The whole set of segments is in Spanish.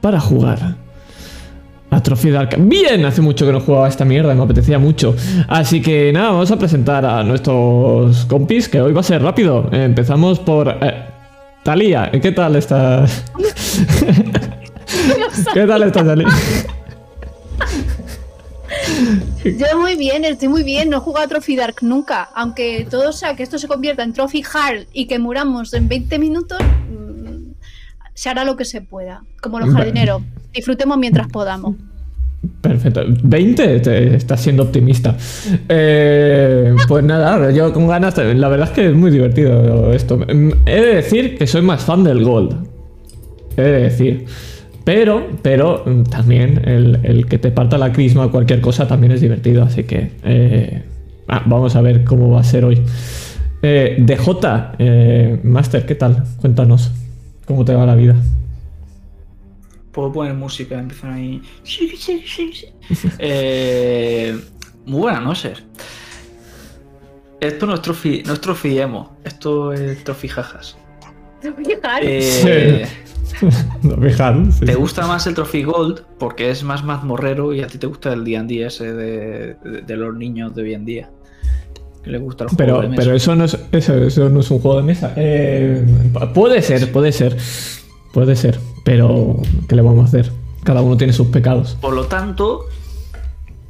para jugar a Trophy Dark. Bien, hace mucho que no jugaba esta mierda, me apetecía mucho. Así que nada, vamos a presentar a nuestros compis, que hoy va a ser rápido. Empezamos por... Eh, Talía, ¿qué tal estás? ¿Qué tal estás, Talía? Yo muy bien, estoy muy bien. No he jugado a Trophy Dark nunca. Aunque todo sea que esto se convierta en Trophy Hard y que muramos en 20 minutos, se hará lo que se pueda. Como los jardineros. Disfrutemos mientras podamos. Perfecto. 20, te- estás siendo optimista. Eh, pues nada, yo con ganas. La verdad es que es muy divertido esto. Mm, He de decir que soy más fan del Gold. He de decir. Pero, pero mm, también el, el que te parta la crisma o cualquier cosa también es divertido. Así que eh, ah, vamos a ver cómo va a ser hoy. Eh, DJ, Master, ¿qué tal? Cuéntanos. ¿Cómo te va la vida? Puedo poner música, empiezan ahí. Eh, muy buenas noches. Esto no es Trophy, no es Trophy Emo, esto es Trophy Jajas. Trophy Hard. Eh, No, fijaros, sí, ¿Te gusta más el Trophy Gold porque es más mazmorrero y a ti te gusta el D&D ese de, de- de los niños de hoy en día? Que les gusta el juego Pero, de mesa. pero eso, no es, eso, eso no es un juego de mesa. Eh, puede ser, puede ser. Puede ser. Pero, ¿qué le vamos a hacer? Cada uno tiene sus pecados. Por lo tanto,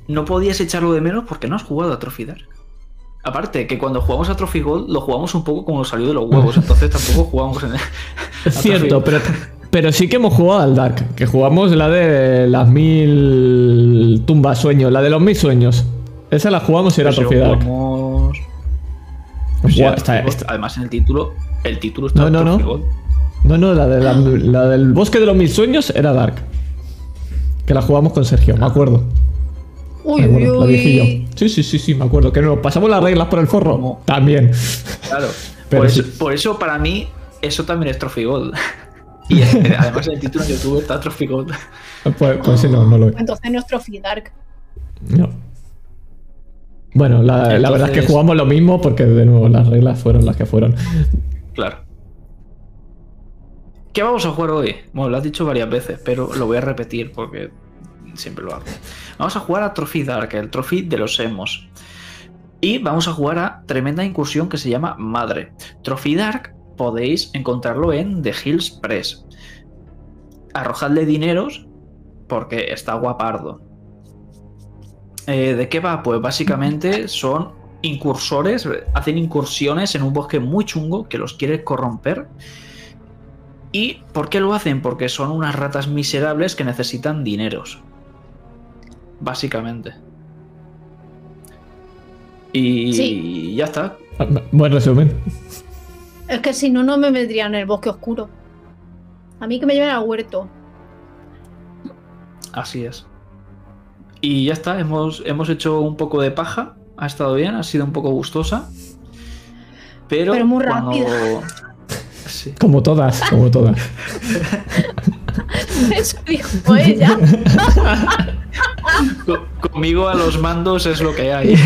no podías echarlo de menos porque no has jugado a Trophy Dark. Aparte, que cuando jugamos a Trophy Gold lo jugamos un poco como salió de los huevos, entonces tampoco jugamos en Es cierto, pero, pero sí que hemos jugado al Dark. Que jugamos la de las mil tumbas sueños, la de los mil sueños. Esa la jugamos y era Pues Trophy Dark. jugamos- Pues está- está- Además, en el título, el título está No, no, Trophy no. Gold. No, no, la, de la, la del bosque de los mil sueños era Dark. Que la jugamos con Sergio, me acuerdo. Uy, Me uy, la uy. viejillo. Sí, sí, sí, sí, me acuerdo. Que nos pasamos las reglas por el forro. ¿Cómo? También. Claro. Pero por, sí. eso, por eso, para mí, eso también es Trophy Gold. Y eh, además en el título de YouTube está Trophy Gold. Pues, pues sí, no, no lo es. Entonces no es Trophy Dark. No. Bueno, la, la verdad es que jugamos lo mismo porque de nuevo las reglas fueron las que fueron. Claro. ¿Qué vamos a jugar hoy? Bueno, lo has dicho varias veces, pero lo voy a repetir porque siempre lo hago. Vamos a jugar a Trophy Dark, el Trophy de los Emos. Y vamos a jugar a tremenda incursión que se llama Madre. Trophy Dark podéis encontrarlo en The Hills Press. Arrojadle dineros porque está guapardo. Eh, ¿De qué va? Pues básicamente son incursores, hacen incursiones en un bosque muy chungo que los quiere corromper. ¿Y por qué lo hacen? Porque son unas ratas miserables que necesitan dineros. Básicamente. Y Sí. ya está. Buen resumen. Es que si no, no me vendrían en el bosque oscuro. A mí que me lleven al huerto. Así es. Y ya está, hemos, hemos hecho un poco de paja. Ha estado bien, ha sido un poco gustosa. Pero, Pero muy cuando- rápida. Sí. Como todas, como todas. Eso dijo ella. Co- Conmigo a los mandos es lo que hay.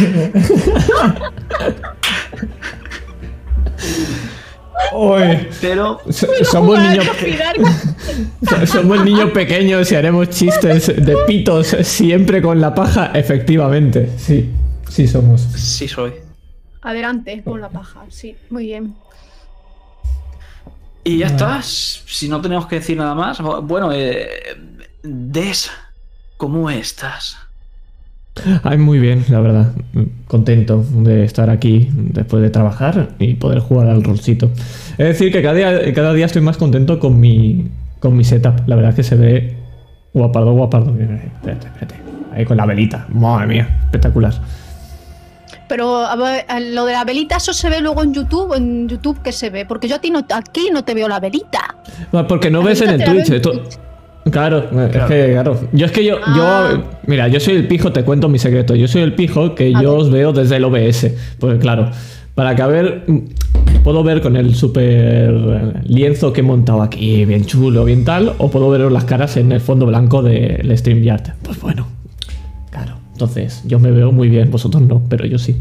Oye, Pero so- somos niños, somos pequeños y haremos chistes de pitos siempre con la paja. Efectivamente, sí, sí somos. sí soy. Adelante con la paja. Sí, muy bien. Y ya está. Si no tenemos que decir nada más. Bueno, eh, Des, ¿cómo estás? Ay, muy bien, la verdad. Contento de estar aquí después de trabajar y poder jugar al rolcito. Es decir, que cada día, cada día estoy más contento con mi, con mi setup. La verdad es que se ve guapardo, guapardo. Espérate, espérate. Ahí con la velita. Madre mía, espectacular. Pero a ver, a lo de la velita, ¿eso se ve luego en YouTube? ¿En YouTube qué se ve? Porque yo a ti no, aquí no te veo la velita. Porque no La ves en el Twitch. Twitch. Claro, es Claro. que, claro. Yo es que yo, Ah. yo, mira, yo soy el pijo, te cuento mi secreto. Yo soy el pijo que A yo ver. os veo desde el OBS. Pues claro, para que a ver, mm, puedo ver con el super lienzo que he montado aquí, bien chulo, bien tal, o puedo veros las caras en el fondo blanco del StreamYard. Pues bueno, claro. Entonces, yo me veo muy bien, vosotros no, pero yo sí.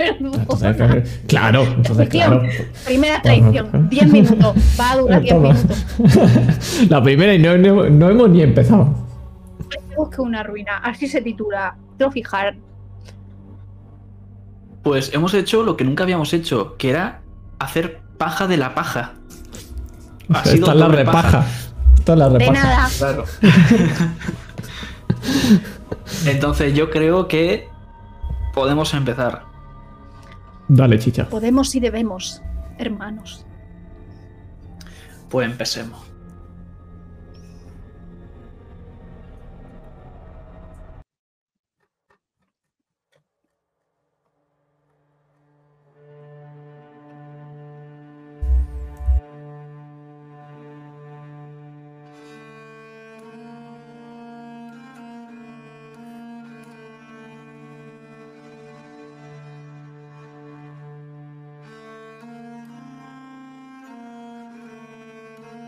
Entonces, claro, entonces, claro. Primera traición, 10 minutos. Va a durar 10 Toma. minutos. La primera y no, no- no hemos ni empezado. Busque una ruina. Así se titula. Hard. Pues hemos hecho lo que nunca habíamos hecho, que era hacer paja de la paja. Ha sido Esta es la repaja. Esta es la De repaja. nada. Claro. Entonces yo creo que podemos empezar. Dale, chicha. Podemos y debemos, hermanos. Pues empecemos.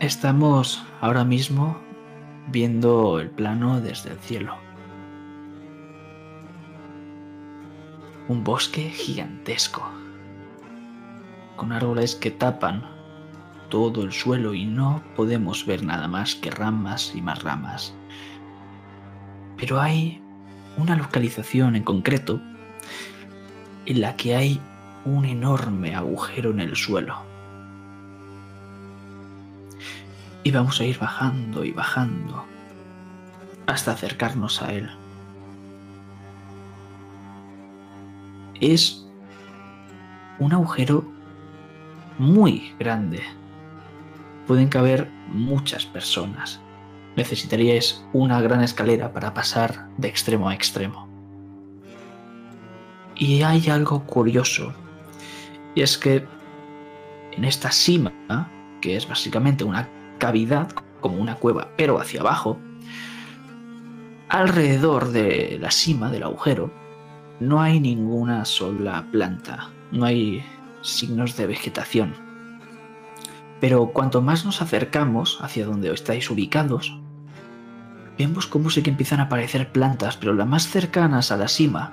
Estamos ahora mismo viendo el plano desde el cielo. Un bosque gigantesco, con árboles que tapan todo el suelo y no podemos ver nada más que ramas y más ramas. Pero hay una localización en concreto en la que hay un enorme agujero en el suelo. Y vamos a ir bajando y bajando hasta acercarnos a él. Es un agujero muy grande. Pueden caber muchas personas. Necesitaríais una gran escalera para pasar de extremo a extremo. Y hay algo curioso. Y es que en esta cima, que es básicamente una cavidad, como una cueva, pero hacia abajo, alrededor de la cima del agujero no hay ninguna sola planta, no hay signos de vegetación. Pero cuanto más nos acercamos hacia donde estáis ubicados, vemos cómo sí que empiezan a aparecer plantas, pero las más cercanas a la cima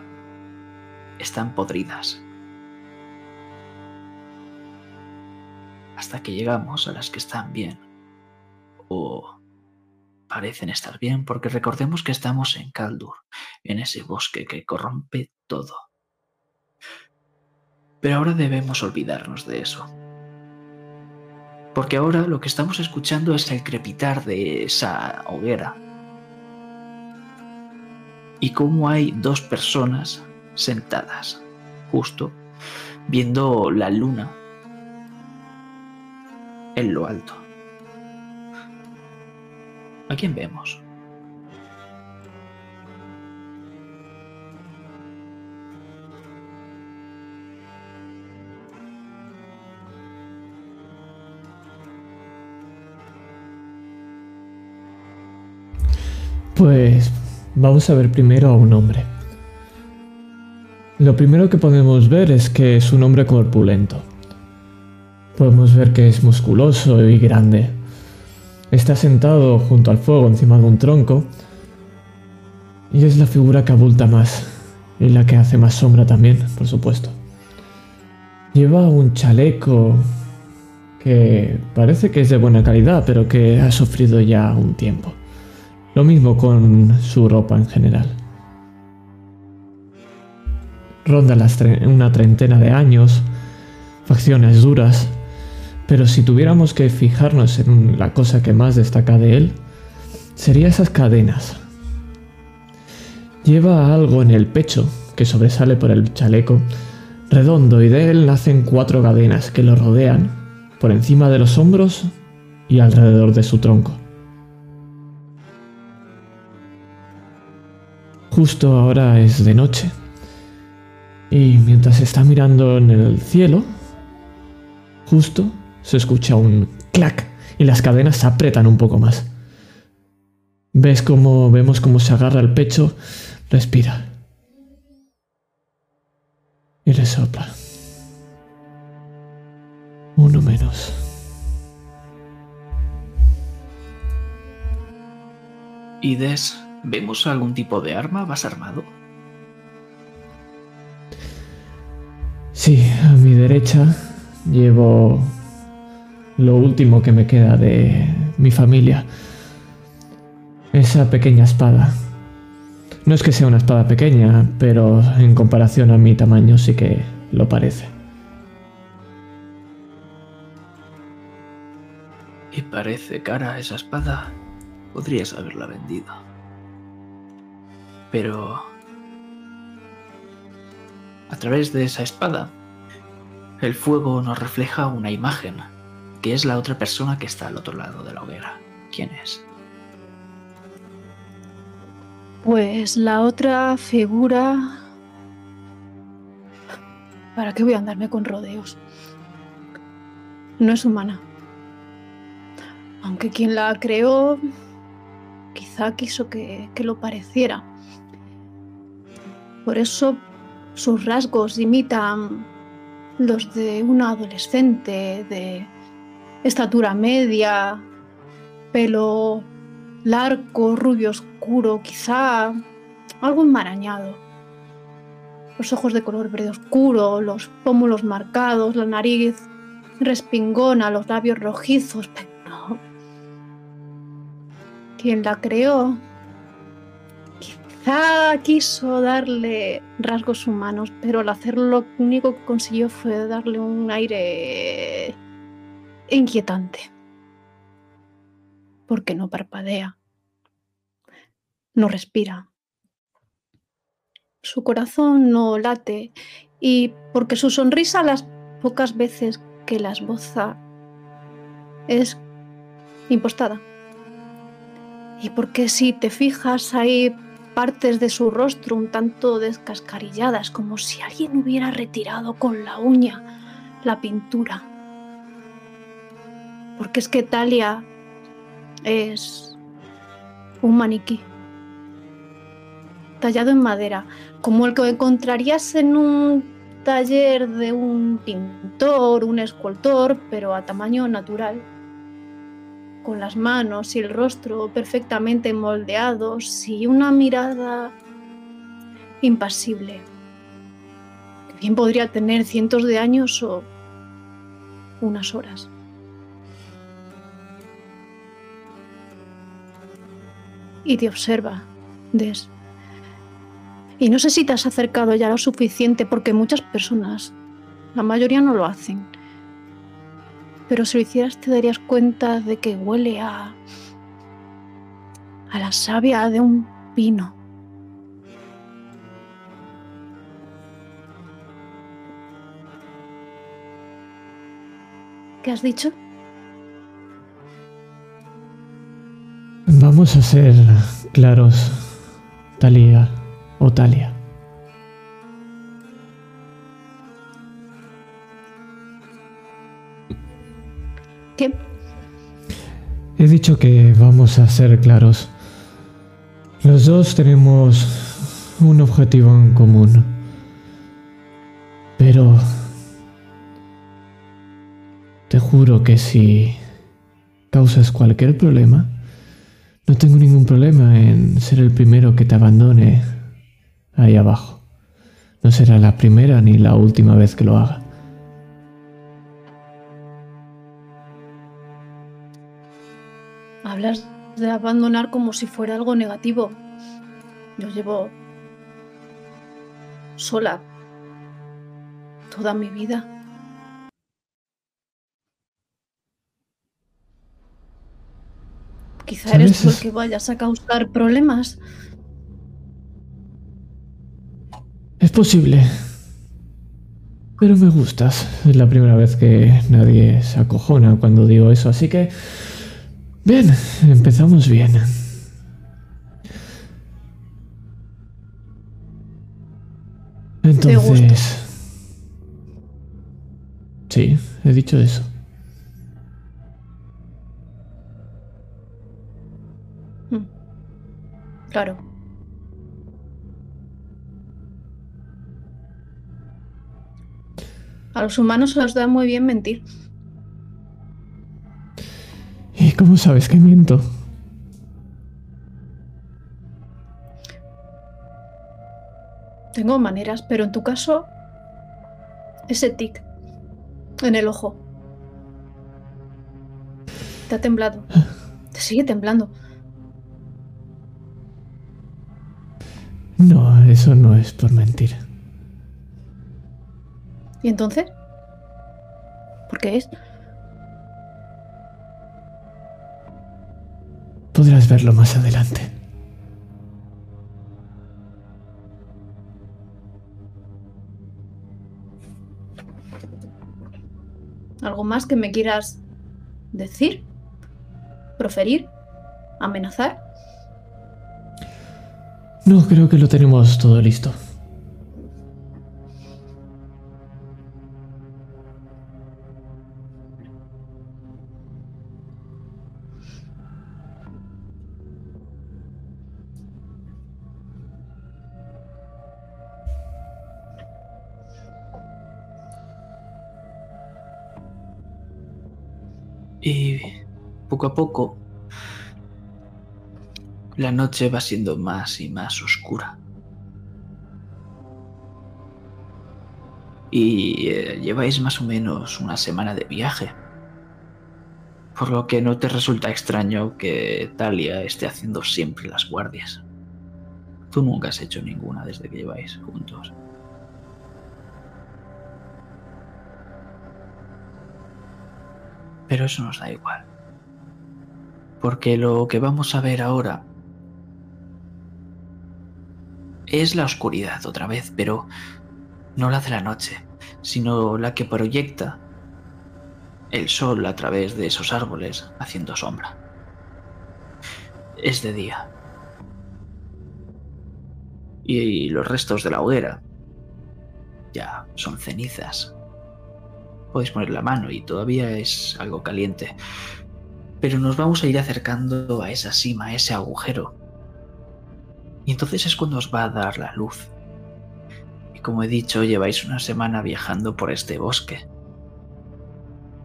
están podridas. Hasta que llegamos a las que están bien. O parecen estar bien porque recordemos que estamos en Kaldur, en ese bosque que corrompe todo. Pero ahora debemos olvidarnos de eso. Porque ahora lo que estamos escuchando es el crepitar de esa hoguera. Y cómo hay dos personas sentadas, justo, viendo la luna en lo alto. ¿A quién vemos? Pues vamos a ver primero a un hombre. Lo primero que podemos ver es que es un hombre corpulento. Podemos ver que es musculoso y grande. Está sentado junto al fuego encima de un tronco y es la figura que abulta más y la que hace más sombra también, por supuesto. Lleva un chaleco que parece que es de buena calidad, pero que ha sufrido ya un tiempo. Lo mismo con su ropa en general. Ronda las una treintena de años, facciones duras, pero si tuviéramos que fijarnos en la cosa que más destaca de él, sería esas cadenas. Lleva algo en el pecho que sobresale por el chaleco, redondo, y de él nacen cuatro cadenas que lo rodean por encima de los hombros y alrededor de su tronco. Justo ahora es de noche. Y mientras está mirando en el cielo, justo se escucha un clac y las cadenas se apretan un poco más. Ves cómo vemos cómo se agarra el pecho, respira. Y le sopla. Uno menos. Ides, ¿vemos algún tipo de arma? ¿Vas armado? Sí, a mi derecha llevo lo último que me queda de mi familia. Esa pequeña espada. No es que sea una espada pequeña, pero en comparación a mi tamaño sí que lo parece. Y parece cara esa espada. Podrías haberla vendido. Pero... A través de esa espada, el fuego nos refleja una imagen, que es la otra persona que está al otro lado de la hoguera. ¿Quién es? Pues la otra figura... ¿Para qué voy a andarme con rodeos? No es humana. Aunque quien la creó quizá quiso que, que lo pareciera. Por eso sus rasgos imitan los de una adolescente de estatura media, pelo largo, rubio oscuro, quizá algo enmarañado. Los ojos de color verde oscuro, los pómulos marcados, la nariz respingona, los labios rojizos, pero no. Quien la creó quizá quiso darle rasgos humanos, pero al hacerlo lo único que consiguió fue darle un aire inquietante. Porque no parpadea, no respira, su corazón no late y porque su sonrisa las pocas veces que la esboza es impostada. Y porque si te fijas hay partes de su rostro un tanto descascarilladas, como si alguien hubiera retirado con la uña la pintura. Porque es que Talia es un maniquí tallado en madera, como el que encontrarías en un taller de un pintor, un escultor, pero a tamaño natural, con las manos y el rostro perfectamente moldeados y una mirada impasible, que bien podría tener cientos de años o unas horas. Y te observa, Des. Y no sé si te has acercado ya lo suficiente porque muchas personas, la mayoría no lo hacen. Pero si lo hicieras te darías cuenta de que huele a a la savia de un pino. ¿Qué has dicho? Vamos a ser claros, Talía. Otalia. ¿Qué? He dicho que vamos a ser claros. Los dos tenemos un objetivo en común. Pero... Te juro que si causas cualquier problema, no tengo ningún problema en ser el primero que te abandone ahí abajo. No será la primera ni la última vez que lo haga. Hablas de abandonar como si fuera algo negativo. Yo llevo sola toda mi vida. Quizá eres tú el que vayas a causar problemas. Es posible. Pero me gustas. Es la primera vez que nadie se acojona cuando digo eso, así que... Bien, empezamos bien. Entonces... Sí, he dicho eso. Claro. A los humanos se les da muy bien mentir. ¿Y cómo sabes que miento? Tengo maneras, pero en tu caso ese tic en el ojo. Te ha temblado. Te sigue temblando. No, eso no es por mentir. ¿Y entonces? ¿Por qué es? Podrás verlo más adelante. ¿Algo más que me quieras decir? ¿Proferir? ¿Amenazar? No, creo que lo tenemos todo listo. Y poco a poco la noche va siendo más y más oscura. Y eh, lleváis más o menos una semana de viaje. Por lo que no te resulta extraño que Talia esté haciendo siempre las guardias. Tú nunca has hecho ninguna desde que lleváis juntos. Pero eso nos da igual. Porque lo que vamos a ver ahora es la oscuridad otra vez, pero no la de la noche, sino la que proyecta el sol a través de esos árboles haciendo sombra. Es de día. Y los restos de la hoguera ya son cenizas. Podéis poner la mano y todavía es algo caliente. Pero nos vamos a ir acercando a esa cima, a ese agujero. Y entonces es cuando os va a dar la luz. Y como he dicho, lleváis una semana viajando por este bosque.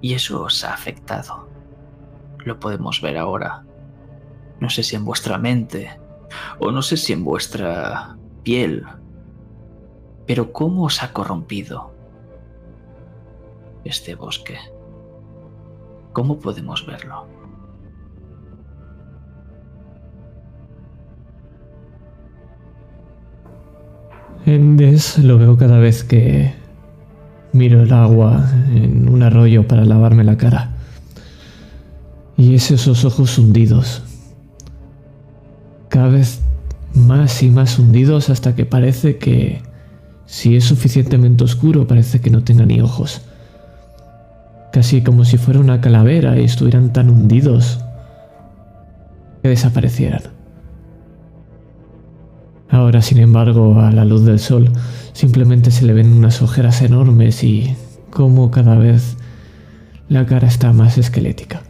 Y eso os ha afectado. Lo podemos ver ahora. No sé si en vuestra mente o no sé si en vuestra piel. Pero cómo os ha corrompido este bosque. ¿Cómo podemos verlo? Endes lo veo cada vez que miro el agua en un arroyo para lavarme la cara. Y es esos ojos hundidos. Cada vez más y más hundidos hasta que parece que si es suficientemente oscuro parece que no tenga ni ojos. Casi como si fuera una calavera y estuvieran tan hundidos que desaparecieran. Ahora, sin embargo, a la luz del sol, simplemente se le ven unas ojeras enormes y como cada vez la cara está más esquelética.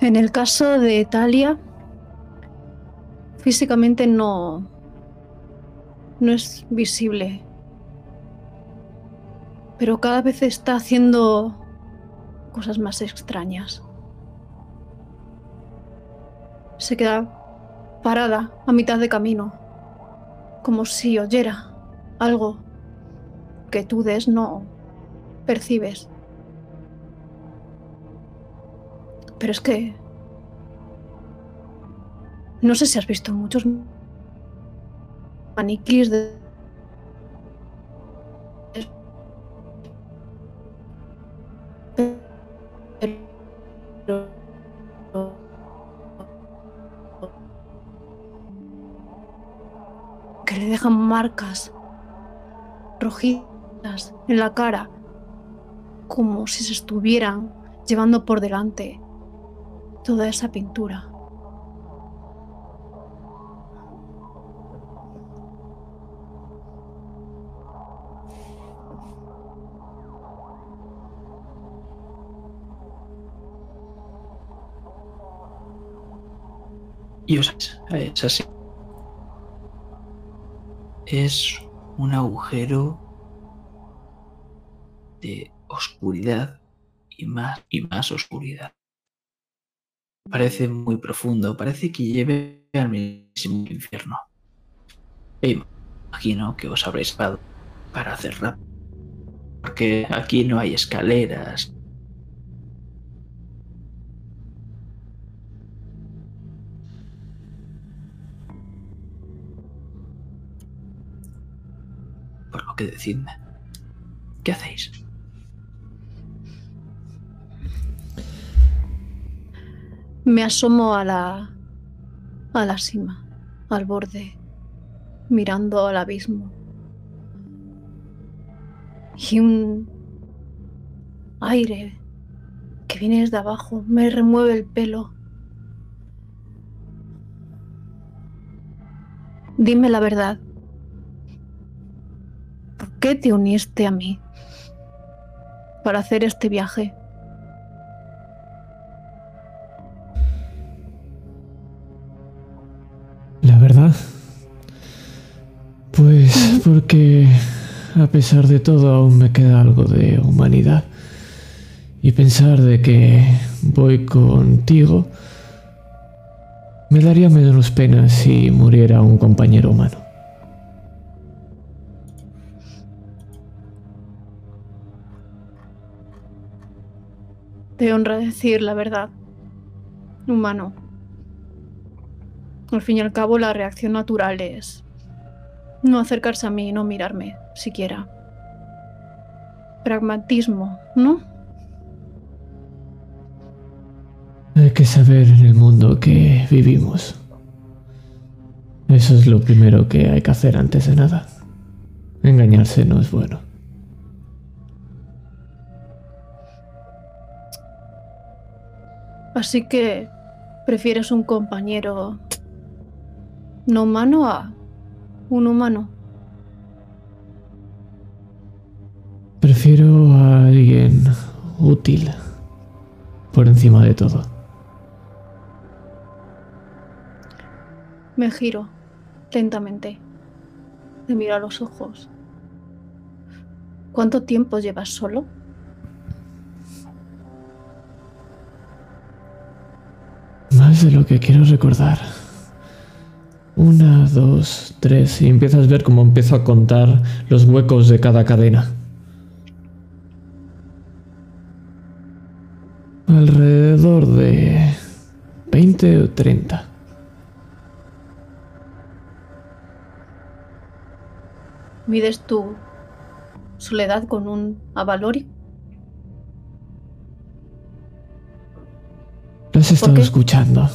En el caso de Talia, físicamente no, no es visible. Pero cada vez está haciendo cosas más extrañas. Se queda parada a mitad de camino, como si oyera algo que tú des no percibes. Pero es que... No sé si has visto muchos maniquís de... dejan marcas rojizas en la cara, como si se estuvieran llevando por delante toda esa pintura. Y os es así. Es un agujero de oscuridad y más y más oscuridad. Parece muy profundo, parece que lleve al mismo infierno. Imagino que os habréis dado para hacer rápido. Porque aquí no hay escaleras. Que decidme. ¿Qué hacéis? Me asomo a la. a la cima, al borde, mirando al abismo. Y un aire que viene desde abajo me remueve el pelo. Dime la verdad. ¿Por qué te uniste a mí para hacer este viaje? La verdad. Pues porque a pesar de todo aún me queda algo de humanidad. Y pensar de que voy contigo me daría menos pena si muriera un compañero humano. Te honra decir la verdad. Humano. Al fin y al cabo, la reacción natural es no acercarse a mí, no mirarme, siquiera. Pragmatismo, ¿no? Hay que saber en el mundo que vivimos. Eso es lo primero que hay que hacer antes de nada. Engañarse no es bueno. Así que prefieres un compañero no humano a un humano. Prefiero a alguien útil por encima de todo. Me giro lentamente. Le miro a los ojos. ¿Cuánto tiempo llevas solo? De lo que quiero recordar. Una, dos, tres. Y empiezas a ver cómo empiezo a contar los huecos de cada cadena. Alrededor de 20 o 30. ¿Mides tu soledad con un avalori? Has estado escuchando.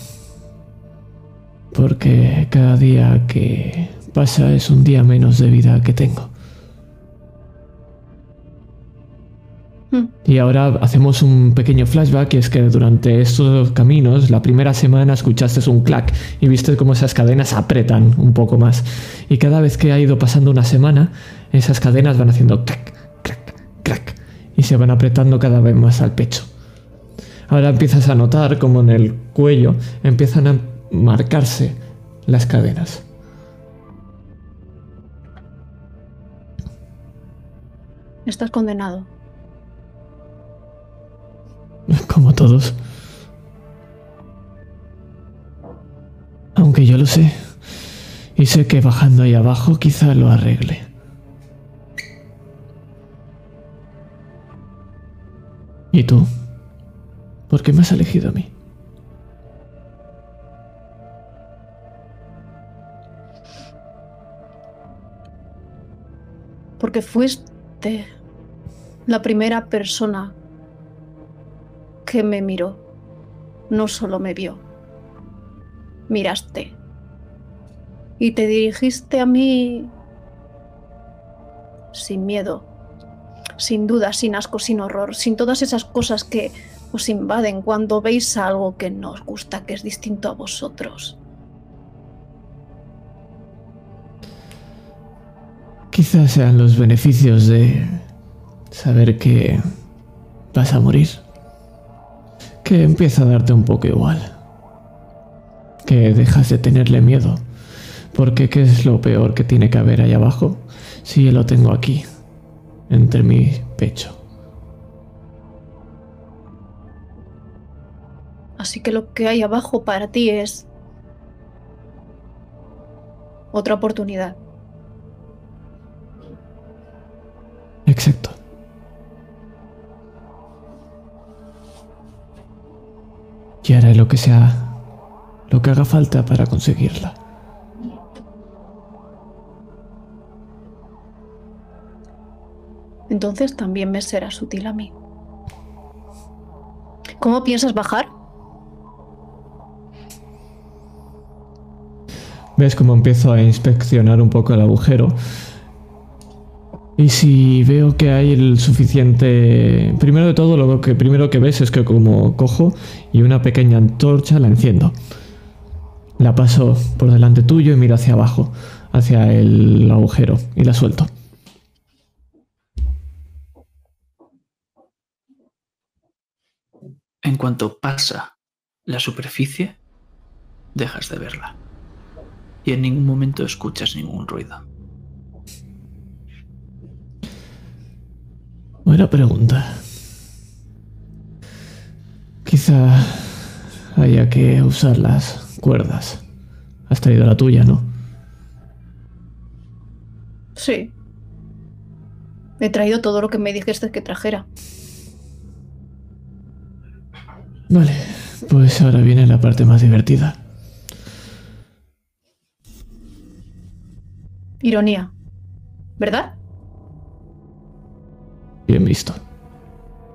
Porque cada día que pasa es un día menos de vida que tengo. Hmm. Y ahora hacemos un pequeño flashback y es que durante estos caminos, la primera semana escuchaste un clac y viste cómo esas cadenas apretan un poco más. Y cada vez que ha ido pasando una semana, esas cadenas van haciendo clac, clac, clac y se van apretando cada vez más al pecho. Ahora empiezas a notar como en el cuello empiezan a marcarse las cadenas. Estás condenado. Como todos. Aunque yo lo sé. Y sé que bajando ahí abajo quizá lo arregle. ¿Y tú? ¿Por qué me has elegido a mí? Porque fuiste la primera persona que me miró. No solo me vio. Miraste. Y te dirigiste a mí sin miedo, sin duda, sin asco, sin horror, sin todas esas cosas que os invaden cuando veis algo que no os gusta, que es distinto a vosotros. Quizás sean los beneficios de saber que vas a morir. Que empieza a darte un poco igual. Que dejas de tenerle miedo. Porque ¿qué es lo peor que tiene que haber ahí abajo? Si yo lo tengo aquí, entre mi pecho. Así que lo que hay abajo para ti es otra oportunidad. Exacto. Y haré lo que sea, lo que haga falta para conseguirla. Entonces también me será sutil a mí. ¿Cómo piensas bajar? Ves cómo empiezo a inspeccionar un poco el agujero. Y si veo que hay el suficiente... Primero de todo, lo que primero que ves es que como cojo y una pequeña antorcha la enciendo. La paso por delante tuyo y miro hacia abajo, hacia el agujero, y la suelto. En cuanto pasa la superficie, dejas de verla. Y en ningún momento escuchas ningún ruido. Buena pregunta. Quizá haya que usar las cuerdas. Has traído la tuya, ¿no? Sí. He traído todo lo que me dijiste que trajera. Vale, pues ahora viene la parte más divertida. Ironía. ¿Verdad? Bien visto.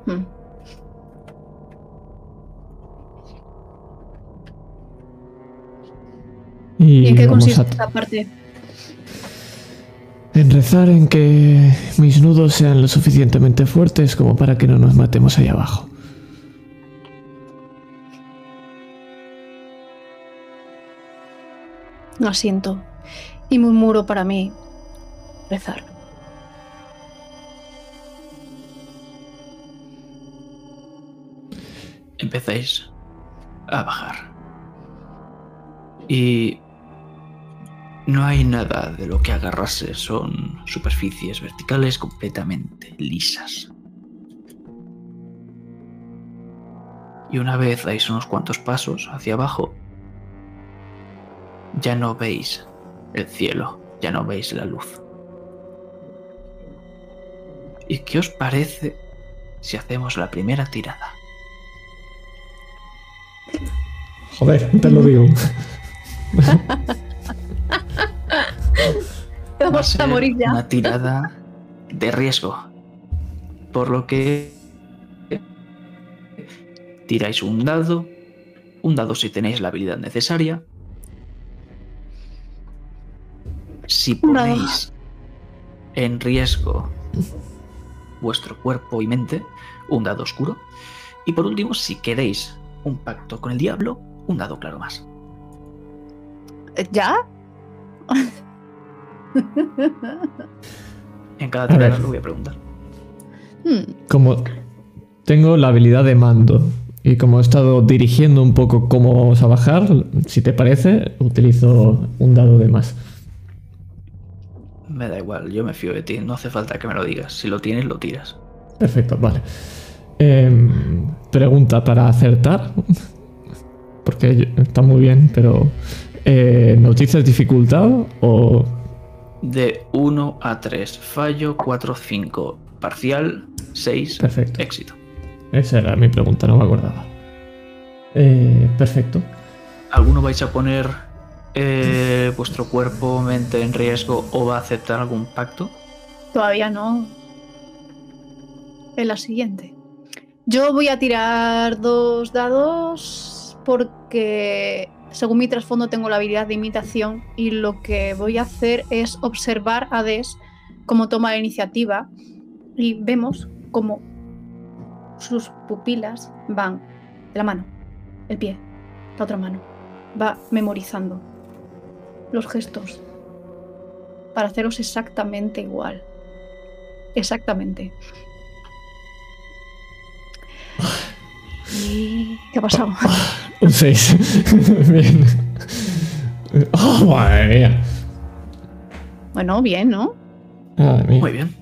Hmm. Y, ¿Y en qué consiste a esta parte? en rezar en que mis nudos sean lo suficientemente fuertes como para que no nos matemos ahí abajo. Asiento. Y murmuro para mí. Rezar. Empezáis a bajar. Y no hay nada de lo que agarrarse, son superficies verticales completamente lisas. Y una vez dais unos cuantos pasos hacia abajo, ya no veis el cielo, ya no veis la luz. ¿Y qué os parece si hacemos la primera tirada? Joder, te lo digo. Va a Vamos a ser morir ya. una tirada de riesgo. Por lo que tiráis un dado, un dado si tenéis la habilidad necesaria. Si ponéis en riesgo vuestro cuerpo y mente, un dado oscuro. Y por último, si queréis un pacto con el diablo, un dado claro más. ¿Ya? En cada tirada lo voy a preguntar. Hmm, Como tengo la habilidad de mando y como he estado dirigiendo un poco cómo vamos a bajar, si te parece, utilizo un dado de más. Me da igual, yo me fío de ti, no hace falta que me lo digas. Si lo tienes, lo tiras. Perfecto, vale. Em, pregunta para acertar. Porque está muy bien, pero. Eh, ¿Noticias dificultad o.? De 1 a 3, fallo 4, 5, parcial 6, Perfecto. éxito. Esa era mi pregunta, no me acordaba. Eh, perfecto. ¿Alguno vais a poner eh, vuestro cuerpo, mente en riesgo o va a aceptar algún pacto? Todavía no. En la siguiente. Yo voy a tirar dos dados porque según mi trasfondo tengo la habilidad de imitación y lo que voy a hacer es observar a Des cómo toma la iniciativa y vemos cómo sus pupilas van de la mano, el pie, la otra mano. Va memorizando los gestos para haceros exactamente igual. Exactamente. ¿Y qué ha pasado? Un 6. bien. ¡Oh, madre mía! Bueno, bien, ¿no? Madre mía. Muy bien.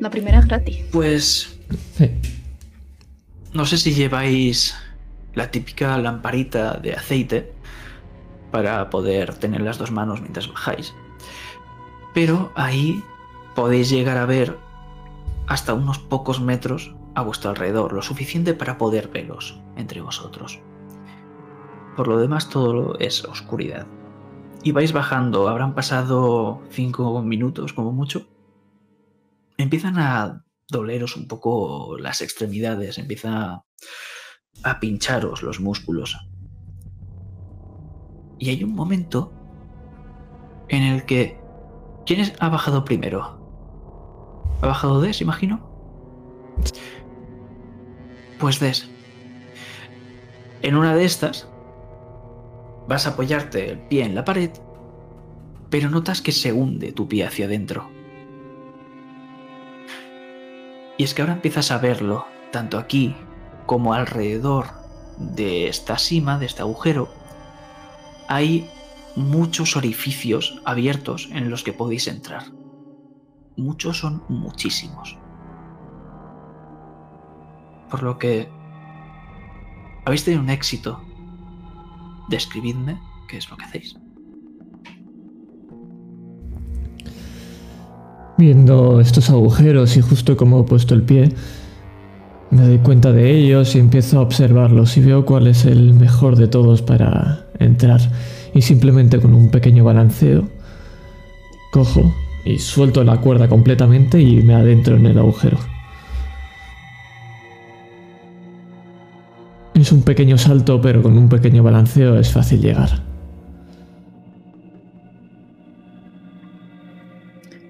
La primera es gratis. Pues Sí. no sé si lleváis la típica lamparita de aceite para poder tener las dos manos mientras bajáis. Pero ahí podéis llegar a ver hasta unos pocos metros a vuestro alrededor, lo suficiente para poder veros entre vosotros. Por lo demás todo es oscuridad. Y vais bajando, habrán pasado cinco minutos como mucho. Empiezan a doleros un poco las extremidades, empieza a pincharos los músculos. Y hay un momento en el que... ¿Quién ha bajado primero? ¿Ha bajado Des, imagino? Pues Des. En una de estas vas a apoyarte el pie en la pared, pero notas que se hunde tu pie hacia adentro. Y es que ahora empiezas a verlo, tanto aquí como alrededor de esta cima, de este agujero, hay muchos orificios abiertos en los que podéis entrar. Muchos son muchísimos. Por lo que habéis tenido un éxito. Describidme qué es lo que hacéis. Viendo estos agujeros y justo como he puesto el pie, me doy cuenta de ellos y empiezo a observarlos y veo cuál es el mejor de todos para entrar. Y simplemente con un pequeño balanceo, cojo y suelto la cuerda completamente y me adentro en el agujero. Es un pequeño salto, pero con un pequeño balanceo es fácil llegar.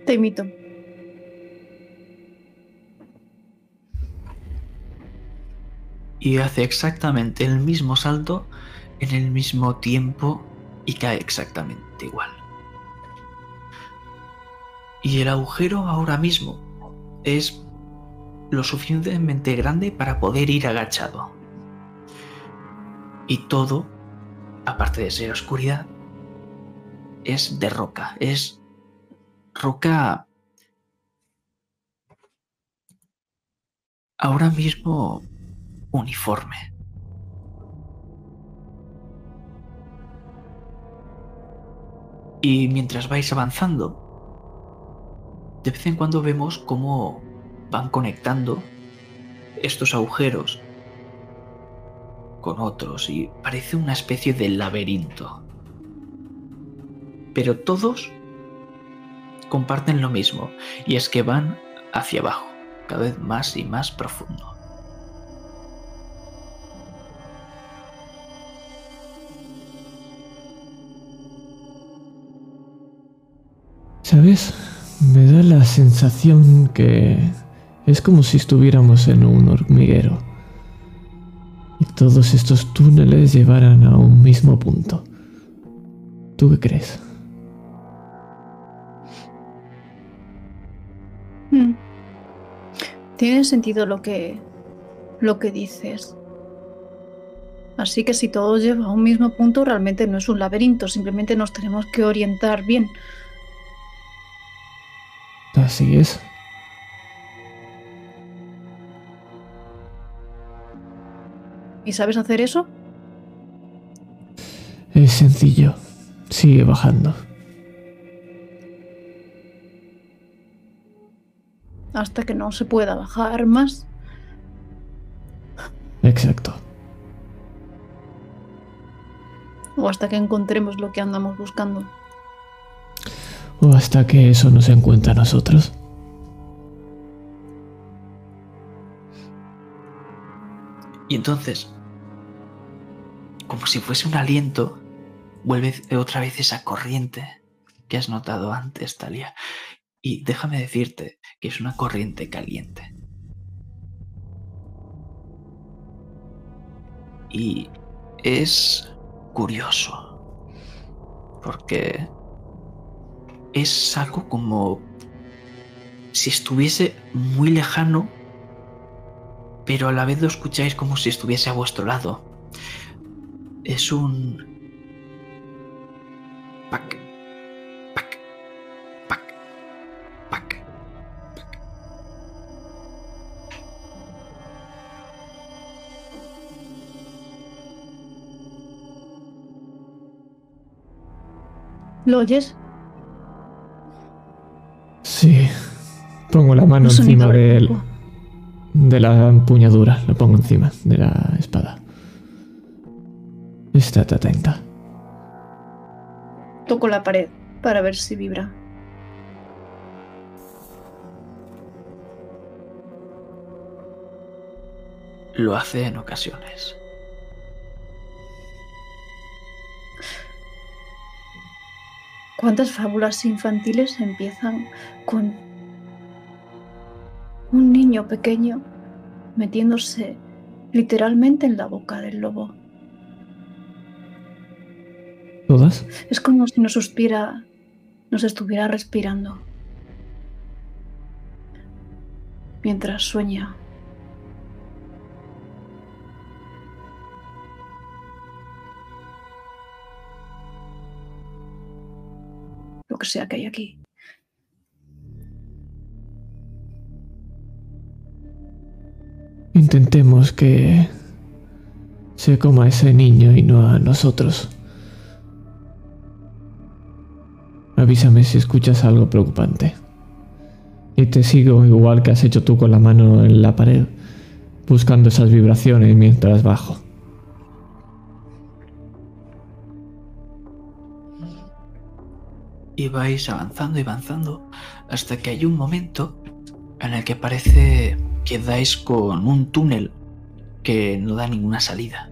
Te imito. Y hace exactamente el mismo salto en el mismo tiempo y cae exactamente igual. Y el agujero ahora mismo es lo suficientemente grande para poder ir agachado. Y todo, aparte de ser oscuridad, es de roca, es roca ahora mismo uniforme. Y mientras vais avanzando, de vez en cuando vemos cómo van conectando estos agujeros con otros y parece una especie de laberinto. Pero todos comparten lo mismo y es que van hacia abajo, cada vez más y más profundo. ¿Sabes? Me da la sensación que es como si estuviéramos en un hormiguero y todos estos túneles llevaran a un mismo punto. ¿Tú qué crees? Hmm. Tiene sentido lo que lo que dices. Así que si todo lleva a un mismo punto, realmente no es un laberinto, simplemente nos tenemos que orientar bien. Así es. ¿Y sabes hacer eso? Es sencillo. Sigue bajando. Hasta que no se pueda bajar más. Exacto. O hasta que encontremos lo que andamos buscando. O hasta que eso nos encuentre a nosotros. Y entonces, como si fuese un aliento, vuelve otra vez esa corriente que has notado antes, Talia. Y déjame decirte que es una corriente caliente. Y es curioso, porque es algo como si estuviese muy lejano, pero a la vez lo escucháis como si estuviese a vuestro lado. Es un... Pac, pac, pac, pac, pac. ¿Lo oyes? Sí. Pongo la mano encima rítmico. de la empuñadura. Lo pongo encima de la espada. Estate atenta. Toco la pared para ver si vibra. Lo hace en ocasiones. ¿Cuántas fábulas infantiles empiezan con un niño pequeño metiéndose literalmente en la boca del lobo? ¿Todas? Es como si nos suspira, nos estuviera respirando. Mientras sueña. Que sea que hay aquí. Intentemos que se coma ese niño y no a nosotros. Avísame si escuchas algo preocupante. Y te sigo igual que has hecho tú con la mano en la pared, buscando esas vibraciones mientras bajo. Y vais avanzando y avanzando hasta que hay un momento en el que parece que dais con un túnel que no da ninguna salida.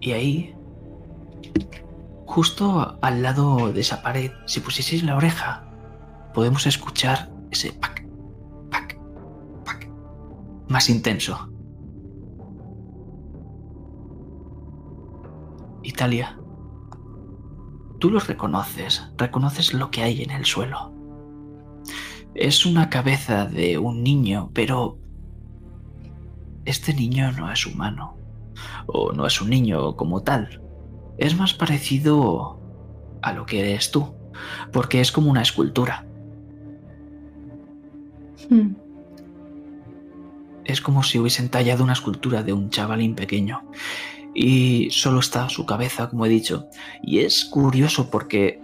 Y ahí, justo al lado de esa pared, si pusieseis la oreja, podemos escuchar ese pac, pac, pac, más intenso. Italia, tú los reconoces, reconoces lo que hay en el suelo. Es una cabeza de un niño, pero este niño no es humano, o no es un niño como tal. Es más parecido a lo que eres tú, porque es como una escultura. Hmm. Es como si hubiesen tallado una escultura de un chavalín pequeño. Y solo está su cabeza, como he dicho. Y es curioso porque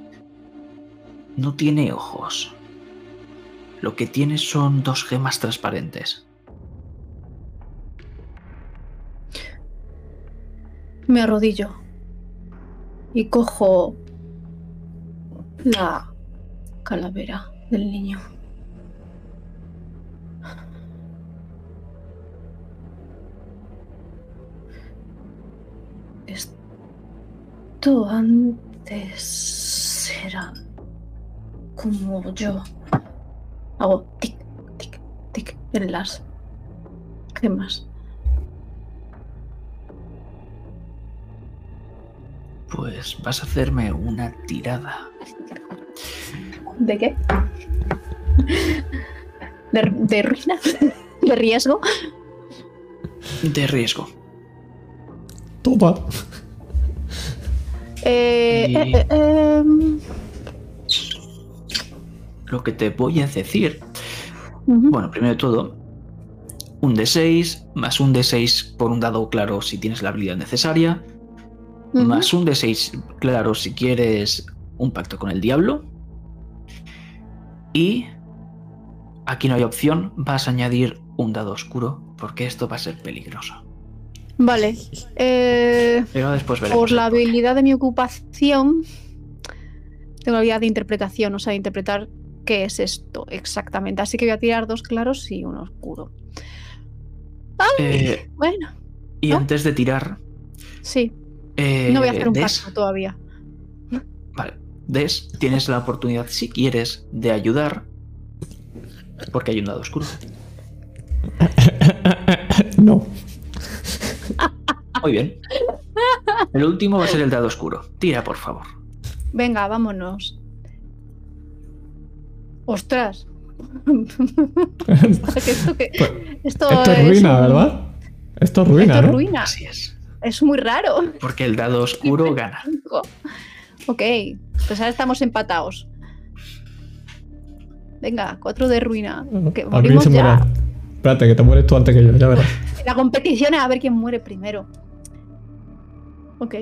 no tiene ojos. Lo que tiene son dos gemas transparentes. Me arrodillo y cojo la calavera del niño. Antes era como yo. Hago tic, tic, tic en las gemas. Pues vas a hacerme una tirada. ¿De qué? ¿De, de ruina? ¿De riesgo? De riesgo. Toma. Eh, Y- eh, eh, em, Lo que te voy a decir. Bueno, primero de todo, un D6 más un D6 por un dado claro si tienes la habilidad necesaria, más un D6 claro si quieres un pacto con el diablo. Y aquí no hay opción, vas a añadir un dado oscuro porque esto va a ser peligroso. Vale. Eh, Pero después veremos. por la habilidad de mi ocupación, tengo la habilidad de interpretación, o sea, de interpretar qué es esto exactamente. Así que voy a tirar dos claros y uno oscuro. Eh, Bueno, y ¿no? antes de tirar, sí. eh, No voy a hacer un Des- pacto todavía. Vale. Des, tienes la oportunidad, si quieres, de ayudar. Porque hay un dado oscuro. No. Muy bien. El último va a ser el dado oscuro. Tira, por favor. Venga, vámonos. ¡Ostras! Esto, que- Pues, esto, Esto es ruina, un- ¿verdad? Esto es ruina, Esto es ¿no? ruina. Así es. Es muy raro. Porque el dado oscuro gana. Ok, pues ahora estamos empatados. Venga, cuatro de ruina. Que morimos se ya. muere. Espérate, que te mueres tú antes que yo, ya verás. La competición es a ver quién muere primero. Ok.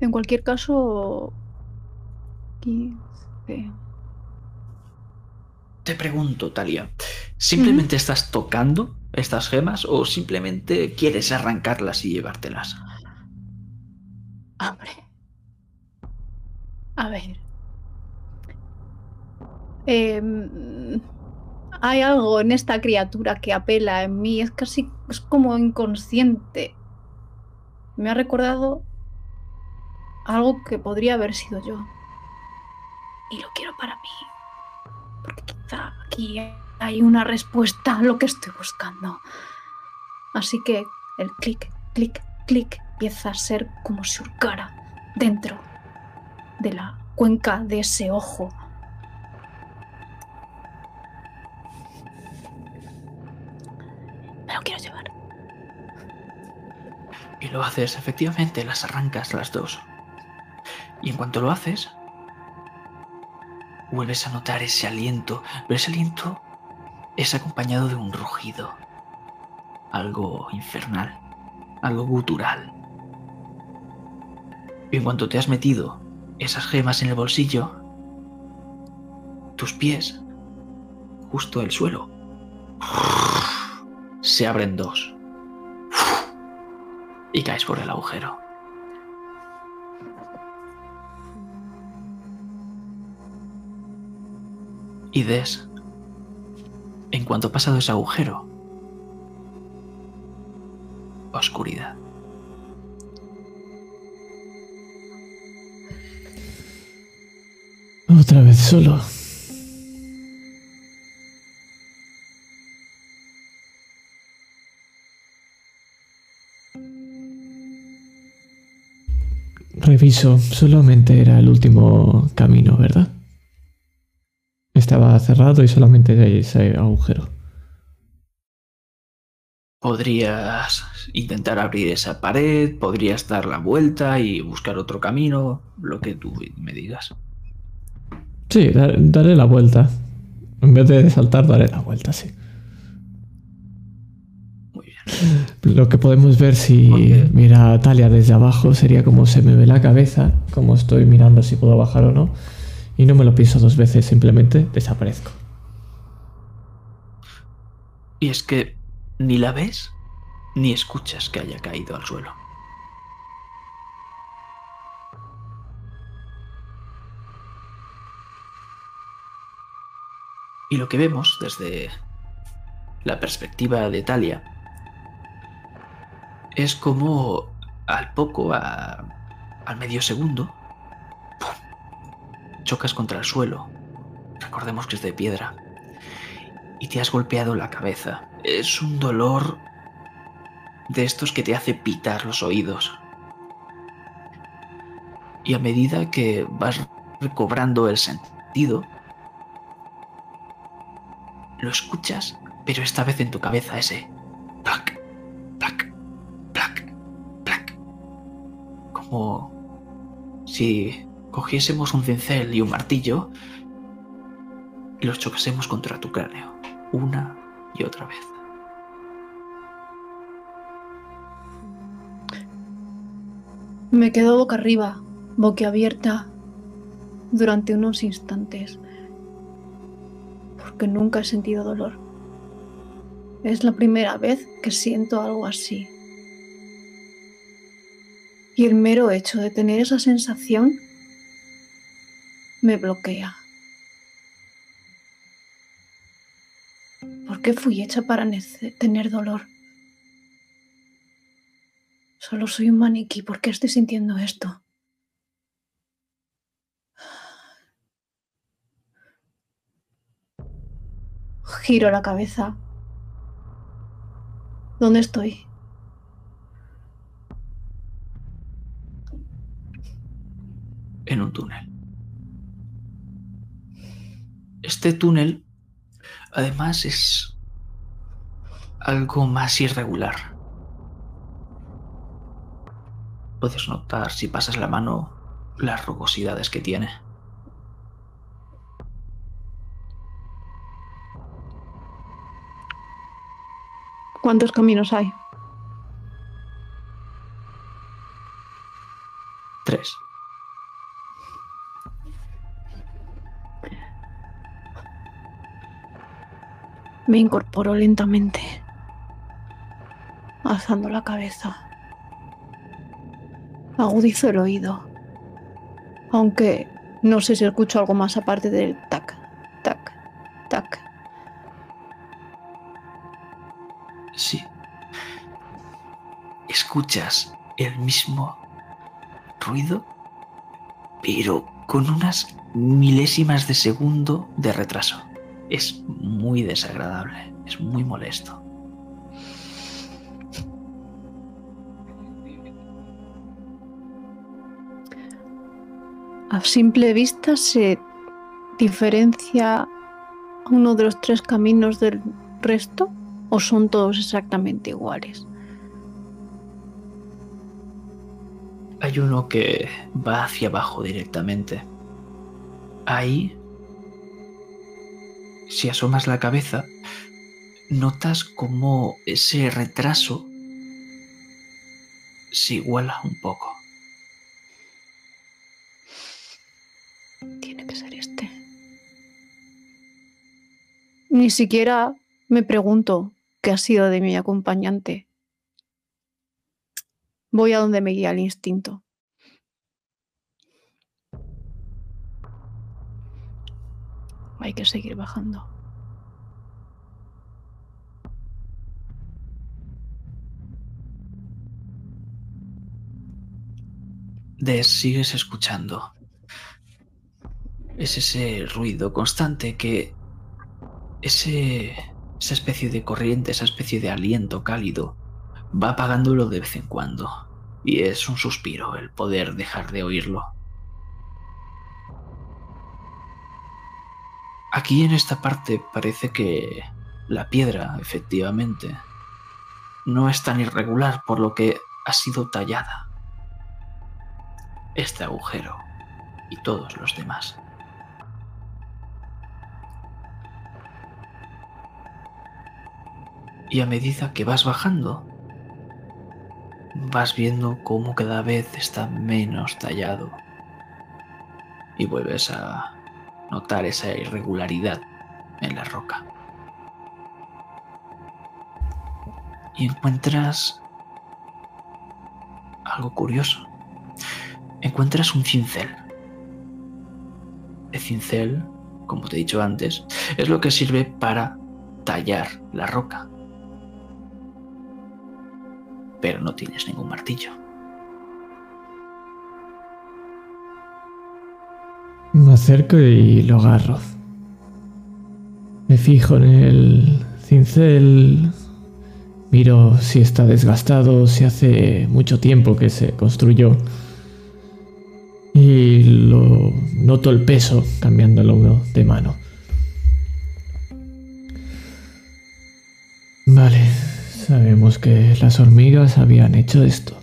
En cualquier caso, 15. Te pregunto, Talia, ¿simplemente estás tocando estas gemas o simplemente quieres arrancarlas y llevártelas? Hombre. A ver. Em, hay algo en esta criatura que apela en mí. Es casi es como inconsciente. Me ha recordado algo que podría haber sido yo. Y lo quiero para mí. Porque quizá aquí hay una respuesta a lo que estoy buscando. Así que el clic, clic, clic empieza a ser como si hurcara dentro de la cuenca de ese ojo. Me lo quiero llevar. Y lo haces, efectivamente, las arrancas las dos. Y en cuanto lo haces, vuelves a notar ese aliento, pero ese aliento es acompañado de un rugido, algo infernal, algo gutural. Y en cuanto te has metido esas gemas en el bolsillo, tus pies, justo el suelo, se abren dos y caes por el agujero. Y des, en cuanto ha pasado ese agujero, oscuridad. Otra vez solo. Reviso, solamente era el último camino, ¿verdad? Estaba cerrado y solamente hay ese agujero. Podrías intentar abrir esa pared, podrías dar la vuelta y buscar otro camino, lo que tú me digas. Sí, dar- daré la vuelta. En vez de saltar, daré la vuelta, sí. Lo que podemos ver si mira a Talia desde abajo sería como se me ve la cabeza, como estoy mirando si puedo bajar o no. Y no me lo pienso dos veces, simplemente desaparezco. Y es que ni la ves ni escuchas que haya caído al suelo. Y lo que vemos desde la perspectiva de Talia es como al poco, a- al medio segundo, chocas contra el suelo. Recordemos que es de piedra. Y te has golpeado la cabeza. Es un dolor de estos que te hace pitar los oídos. Y a medida que vas recobrando el sentido, lo escuchas, pero esta vez en tu cabeza ese Como si cogiésemos un cincel y un martillo y los chocásemos contra tu cráneo, una y otra vez. Me quedo boca arriba, boquiabierta, durante unos instantes, porque nunca he sentido dolor. Es la primera vez que siento algo así. Y el mero hecho de tener esa sensación me bloquea. ¿Por qué fui hecha para tener dolor? Solo soy un maniquí. ¿Por qué estoy sintiendo esto? Giro la cabeza. ¿Dónde estoy? En un túnel. Este túnel, además, es algo más irregular. Puedes notar si pasas la mano las rugosidades que tiene. ¿Cuántos caminos hay? Tres. Me incorporo lentamente, alzando la cabeza. Agudizo el oído, aunque no sé si escucho algo más aparte del tac, tac, tac. Sí. Escuchas el mismo ruido, pero con unas milésimas de segundo de retraso. Es muy desagradable, es muy molesto. A simple vista se diferencia uno de los tres caminos del resto o son todos exactamente iguales. Hay uno que va hacia abajo directamente. Ahí, si asomas la cabeza, notas como ese retraso se iguala un poco. Tiene que ser este. Ni siquiera me pregunto qué ha sido de mi acompañante. Voy a donde me guía el instinto. Hay que seguir bajando. Des, sigues escuchando. Es ese ruido constante que... Ese, esa especie de corriente, esa especie de aliento cálido, va apagándolo de vez en cuando. Y es un suspiro el poder dejar de oírlo. Aquí en esta parte parece que la piedra, efectivamente, no es tan irregular por lo que ha sido tallada. Este agujero y todos los demás. Y a medida que vas bajando, vas viendo cómo cada vez está menos tallado. Y vuelves a notar esa irregularidad en la roca. Y encuentras algo curioso. Encuentras un cincel. El cincel, como te he dicho antes, es lo que sirve para tallar la roca. Pero no tienes ningún martillo. Me acerco y lo agarro. Me fijo en el cincel. Miro si está desgastado, si hace mucho tiempo que se construyó. Y lo noto el peso cambiándolo de mano. Vale, sabemos que las hormigas habían hecho esto.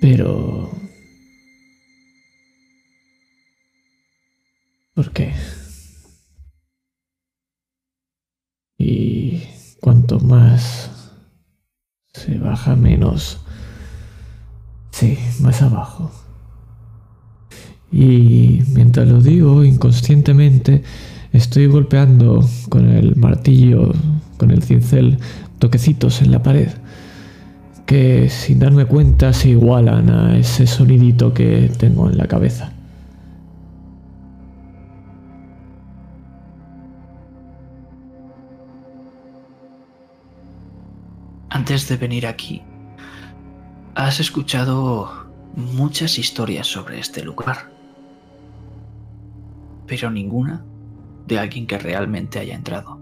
Pero ¿Por qué? Y cuanto más se baja, menos... Sí, más abajo. Y mientras lo digo, inconscientemente, estoy golpeando con el martillo, con el cincel, toquecitos en la pared, que sin darme cuenta se igualan a ese sonidito que tengo en la cabeza. Antes de venir aquí, has escuchado muchas historias sobre este lugar, pero ninguna de alguien que realmente haya entrado.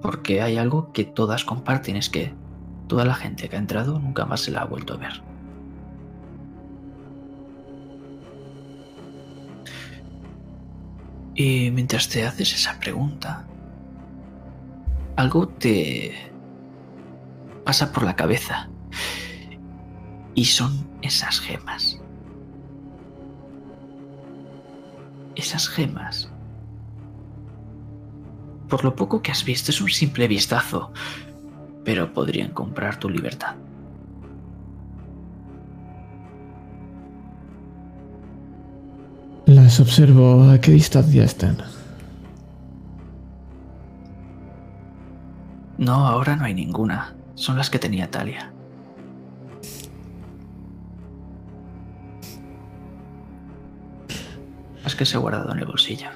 Porque hay algo que todas comparten, es que toda la gente que ha entrado nunca más se la ha vuelto a ver. Y mientras te haces esa pregunta, algo te pasa por la cabeza. Y son esas gemas. Esas gemas. Por lo poco que has visto es un simple vistazo, pero podrían comprar tu libertad. Las observo a qué distancia están. No, ahora no hay ninguna. Son las que tenía Talia. Las que se he guardado en el bolsillo.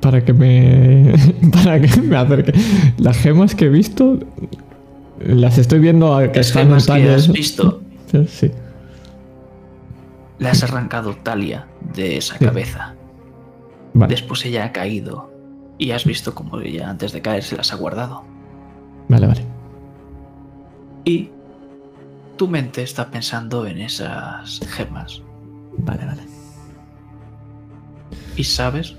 Para que me. Para que me acerque. Las gemas que he visto. Las estoy viendo a que Las están gemas que has visto Sí. Le has arrancado Talia de esa Sí. cabeza. Vale. Después ella ha caído y has visto como ella antes de caer se las ha guardado. Vale, vale. Y tu mente está pensando en esas gemas Vale, vale. y sabes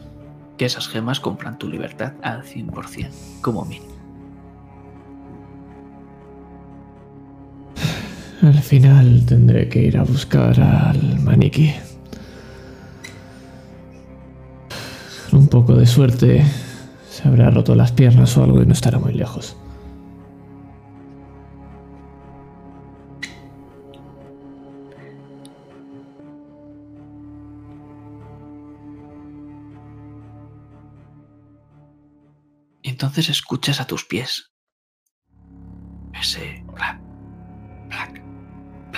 que esas gemas compran tu libertad al 100%, como mínimo. Al final tendré que ir a buscar al maniquí. Con un poco de suerte se habrá roto las piernas o algo y no estará muy lejos. Entonces escuchas a tus pies ese black,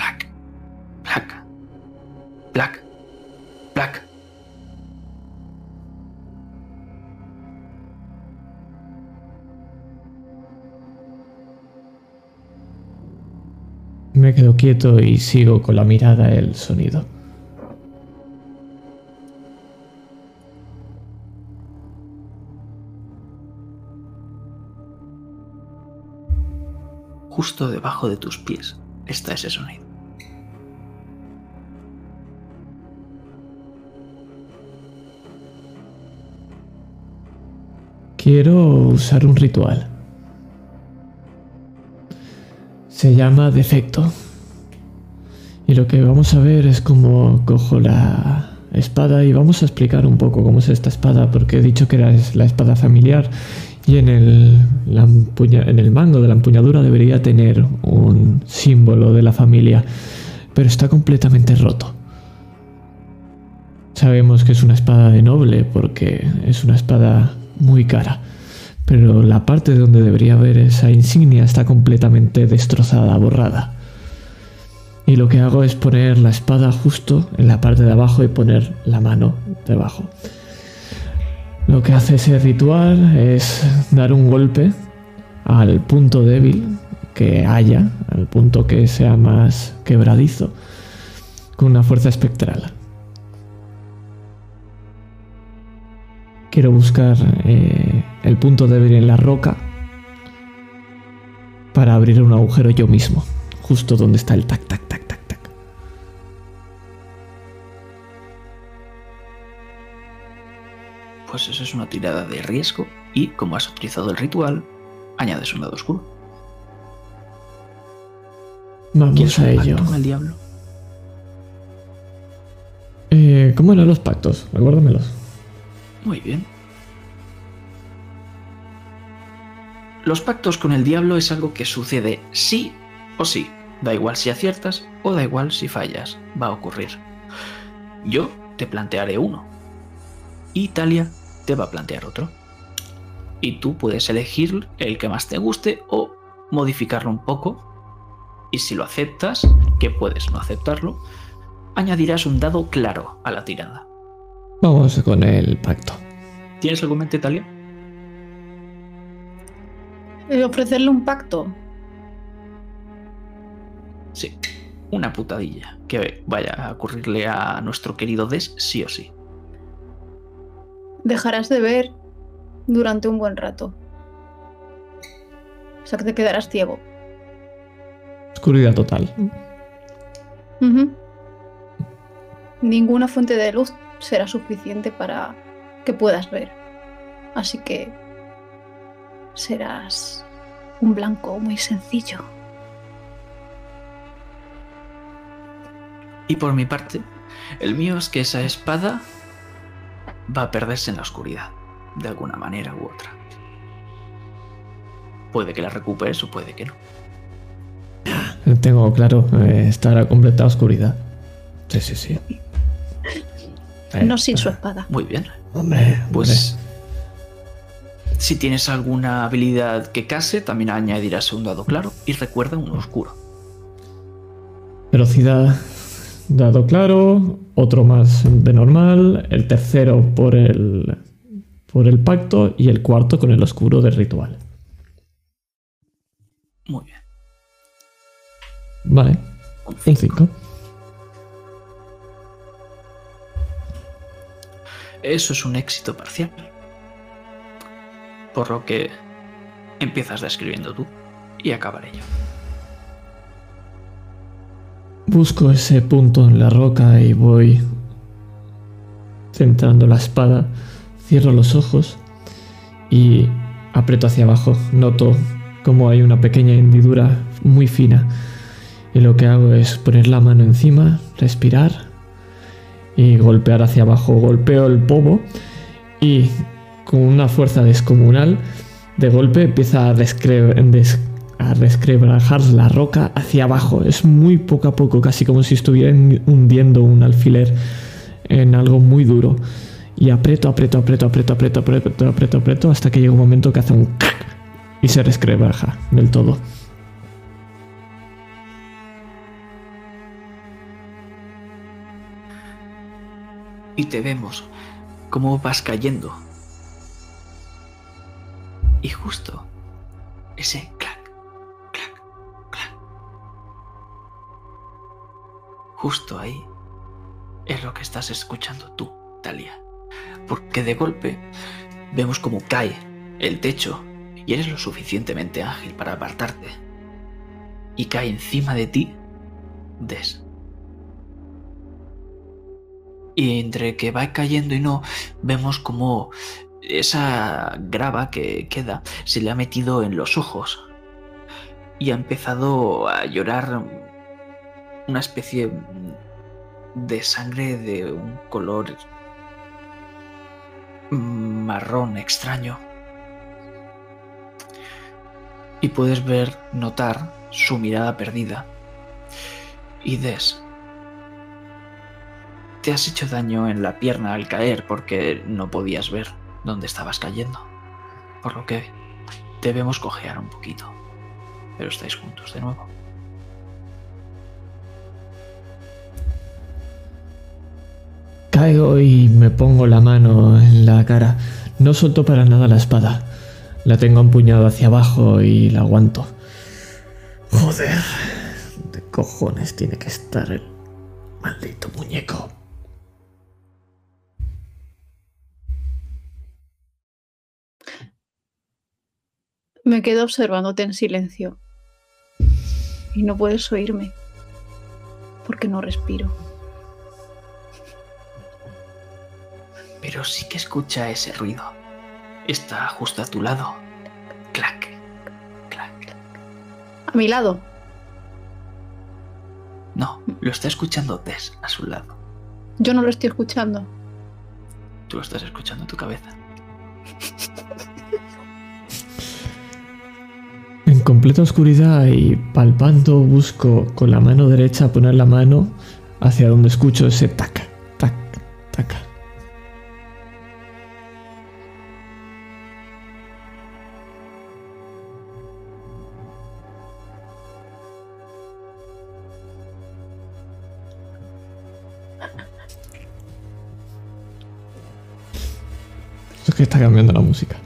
black, black, black, black. Me quedo quieto y sigo con la mirada el sonido. Justo debajo de tus pies está ese sonido. Quiero usar un ritual. Se llama defecto. Y lo que vamos a ver es cómo cojo la espada y vamos a explicar un poco cómo es esta espada, porque he dicho que era la espada familiar y en el, en el mango de la empuñadura debería tener un símbolo de la familia, pero está completamente roto. Sabemos que es una espada de noble porque es una espada muy cara, pero la parte donde debería haber esa insignia está completamente destrozada, borrada. Y lo que hago es poner la espada justo en la parte de abajo y poner la mano debajo. Lo que hace ese ritual es dar un golpe al punto débil que haya, al punto que sea más quebradizo, con una fuerza espectral. Quiero buscar eh, el punto débil en la roca para abrir un agujero yo mismo, justo donde está el tac, tac, tac, tac, tac. Pues eso es una tirada de riesgo y como has utilizado el ritual, añades un dado oscuro. Vamos ¿Quieres a ello. con el diablo? Eh, ¿Cómo eran los pactos? Recuérdamelos. Muy bien. Los pactos con el diablo es algo que sucede sí o sí. Da igual si aciertas o da igual si fallas. Va a ocurrir. Yo te plantearé uno. Y Talia te va a plantear otro. Y tú puedes elegir el que más te guste o modificarlo un poco. Y si lo aceptas, que puedes no aceptarlo, añadirás un dado claro a la tirada. Vamos con el pacto. ¿Tienes algo en mente, Talia? Eh, Ofrecerle un pacto. Sí, una putadilla que vaya a ocurrirle a nuestro querido Des sí o sí. Dejarás de ver durante un buen rato. O sea que te quedarás ciego. Oscuridad total. Ninguna fuente de luz será suficiente para que puedas ver. Así que serás un blanco muy sencillo. Y por mi parte, el mío es que esa espada va a perderse en la oscuridad, de alguna manera u otra. Puede que la recuperes o puede que no. Tengo claro, eh, estar a completa oscuridad. Sí, sí, sí. No sin su espada. Muy bien. Hombre, Pues si tienes alguna habilidad que case, también añadirás un dado claro y recuerda uno oscuro. Velocidad, dado claro, otro más de normal, el tercero por el, por el pacto y el cuarto con el oscuro del ritual. Muy bien. Vale, Un un cinco. 5. Eso es un éxito parcial. Por lo que empiezas describiendo tú y acabaré yo. Busco ese punto en la roca y voy centrando la espada, cierro los ojos y aprieto hacia abajo. Noto como hay una pequeña hendidura muy fina y lo que hago es poner la mano encima, respirar y golpear hacia abajo. Golpeo el pomo y con una fuerza descomunal de golpe empieza a, des- a la roca hacia abajo. Es muy poco a poco, casi como si estuvieran hundiendo un alfiler en algo muy duro. Y aprieto, aprieto, aprieto, aprieto, aprieto, aprieto, aprieto, aprieto, hasta que llega un momento que hace un y se resquebraja del todo. Y te vemos cómo vas cayendo. Y justo ese clac, clac, clac. Justo ahí es lo que estás escuchando tú, Talia. Porque de golpe vemos cómo cae el techo y eres lo suficientemente ágil para apartarte. Y cae encima de ti Des. Y entre que va cayendo y no, vemos como esa grava que queda se le ha metido en los ojos. Y ha empezado a llorar una especie de sangre de un color marrón extraño. Y puedes ver, notar su mirada perdida. Y Des, te has hecho daño en la pierna al caer porque no podías ver dónde estabas cayendo. Por lo que debemos cojear un poquito. Pero estáis juntos de nuevo. Caigo y me pongo la mano en la cara. No suelto para nada la espada. La tengo empuñada hacia abajo y la aguanto. Joder. ¿De cojones tiene que estar el maldito muñeco? Me quedo observándote en silencio. Y no puedes oírme. Porque no respiro. Pero sí que escucha ese ruido. Está justo a tu lado. Clac, clac. A mi lado. No, lo está escuchando Tess a su lado. Yo no lo estoy escuchando. Tú lo estás escuchando en tu cabeza. Completa oscuridad y palpando busco con la mano derecha poner la mano hacia donde escucho ese tac, tac, tac. Es que está cambiando la música.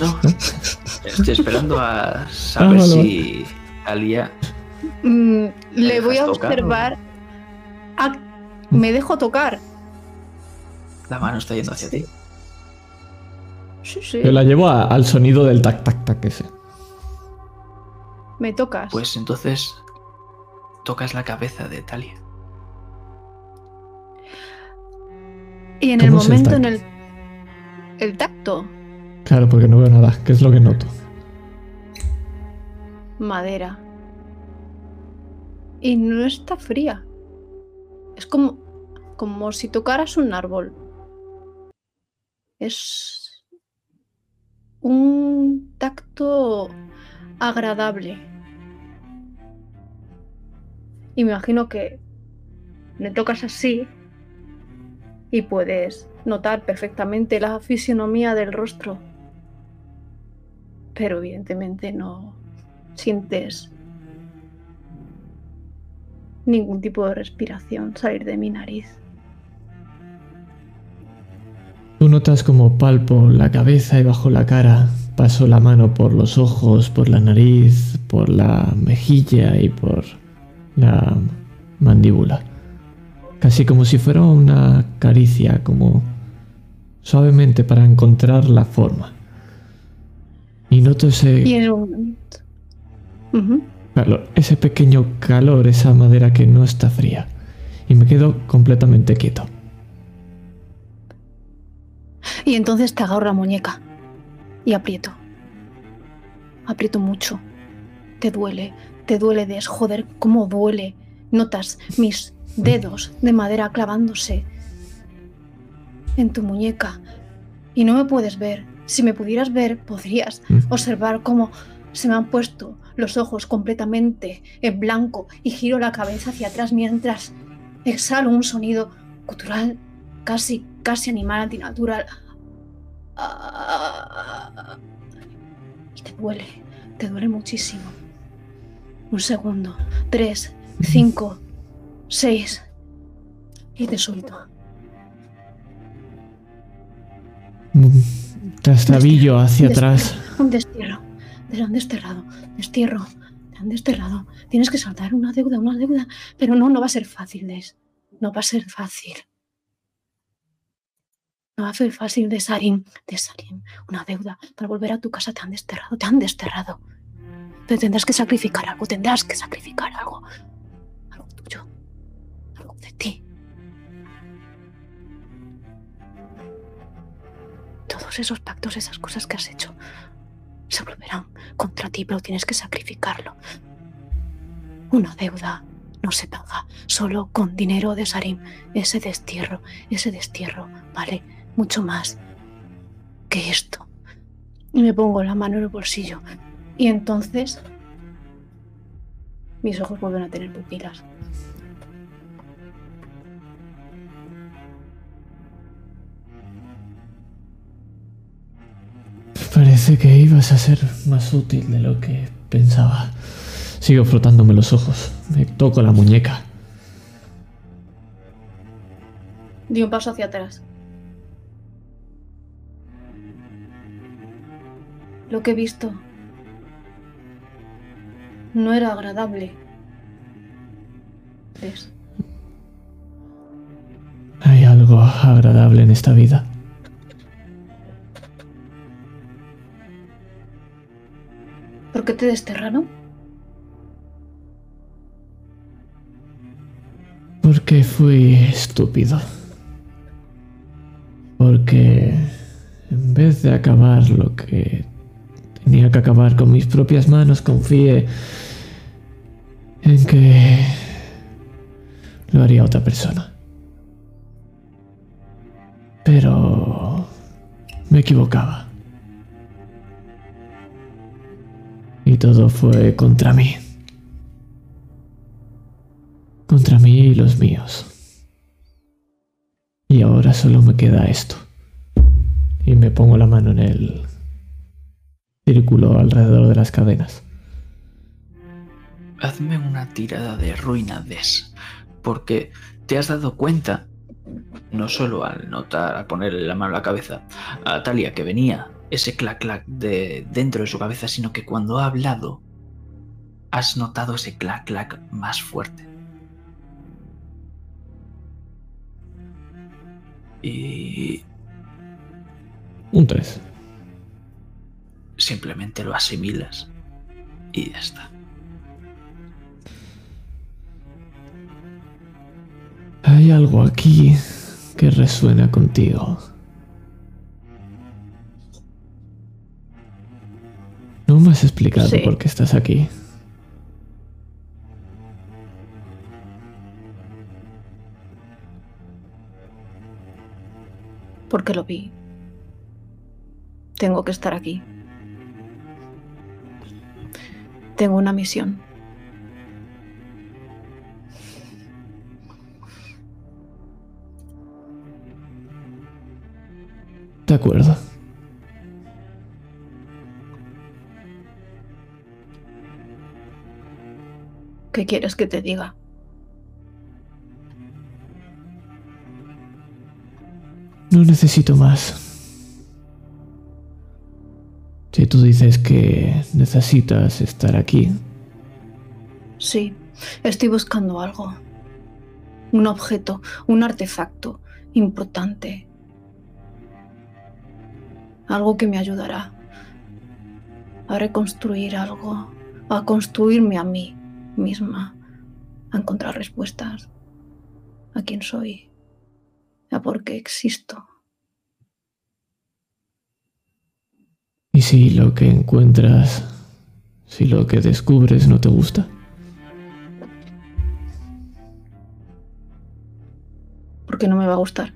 No, estoy esperando a saber Ah, vale, si Alia. Mm, le voy a tocar observar. Me dejo tocar. La mano está yendo hacia ti. Sí, sí. Yo la llevo a- al sonido del tac, tac, tac ese. Me tocas. Pues entonces tocas la cabeza de Talia. y en el ¿cómo es el momento en el. El tacto. Claro, porque no veo nada, que es lo que noto. Madera. Y no está fría. Es como. como si tocaras un árbol. Es. un tacto agradable. Y me imagino que me tocas así y puedes notar perfectamente la fisionomía del rostro. Pero evidentemente no sientes ningún tipo de respiración salir de mi nariz. Tú notas como palpo la cabeza y bajo la cara, paso la mano por los ojos, por la nariz, por la mejilla y por la mandíbula. Casi como si fuera una caricia, como suavemente para encontrar la forma. Y noto ese... Y. Ujú. calor, ese pequeño calor, esa madera que no está fría. Y me quedo completamente quieto. Y entonces te agarro la muñeca y aprieto. Aprieto mucho. Te duele, te duele de joder, cómo duele. Notas mis dedos de madera clavándose en tu muñeca. Y no me puedes ver. Si me pudieras ver, podrías observar cómo se me han puesto los ojos completamente en blanco y giro la cabeza hacia atrás mientras exhalo un sonido cultural casi, casi animal, antinatural. Y te duele, te duele muchísimo. Un segundo, tres, cinco, seis. Y te suelto. Mm, Trastabillo hacia atrás. Un destierro. Te han desterrado. Destierro. Te han desterrado. Tienes que saltar una deuda, una deuda. Pero no, no va a ser fácil, Des. No va a ser fácil. No va a ser fácil de Sarim. De Sarim. Una deuda. Para volver a tu casa te han desterrado. Te han desterrado. Pero tendrás que sacrificar algo. Tendrás que sacrificar algo. Algo tuyo. Algo de ti. Todos esos pactos, esas cosas que has hecho, se volverán contra ti, pero tienes que sacrificarlo. Una deuda no se paga solo con dinero de Sarim. Ese destierro, ese destierro vale mucho más que esto. Y me pongo la mano en el bolsillo. Y entonces mis ojos vuelven a tener pupilas. Parece que ibas a ser más útil de lo que pensaba. Sigo frotándome los ojos. Me toco la muñeca. Di un paso hacia atrás. Lo que he visto no era agradable. ¿Ves? Hay algo agradable en esta vida. ¿Por qué te desterraron? Porque fui estúpido. Porque en vez de acabar lo que tenía que acabar con mis propias manos, confié en que lo haría otra persona. Pero me equivocaba. Todo fue contra mí. Contra mí y los míos. Y ahora solo me queda esto. Y me pongo la mano en el círculo alrededor de las cadenas. Hazme una tirada de ruinades. Porque te has dado cuenta, no solo al notar, al ponerle la mano a la cabeza a Talia que venía ese clac clac de dentro de su cabeza, sino que cuando ha hablado has notado ese clac clac más fuerte. Y Un 3. simplemente lo asimilas y ya está. Hay algo aquí que resuena contigo. No me has explicado por qué estás aquí. Porque lo vi. Tengo que estar aquí. Tengo una misión. De acuerdo. ¿Qué quieres que te diga? No necesito más. Si tú dices que necesitas estar aquí, Sí, estoy buscando algo. Un objeto, un artefacto importante. Algo que me ayudará a reconstruir algo, a construirme a mí misma, a encontrar respuestas a quién soy, a por qué existo. ¿y si lo que encuentras, si lo que descubres no te gusta? ¿Por qué no me va a gustar?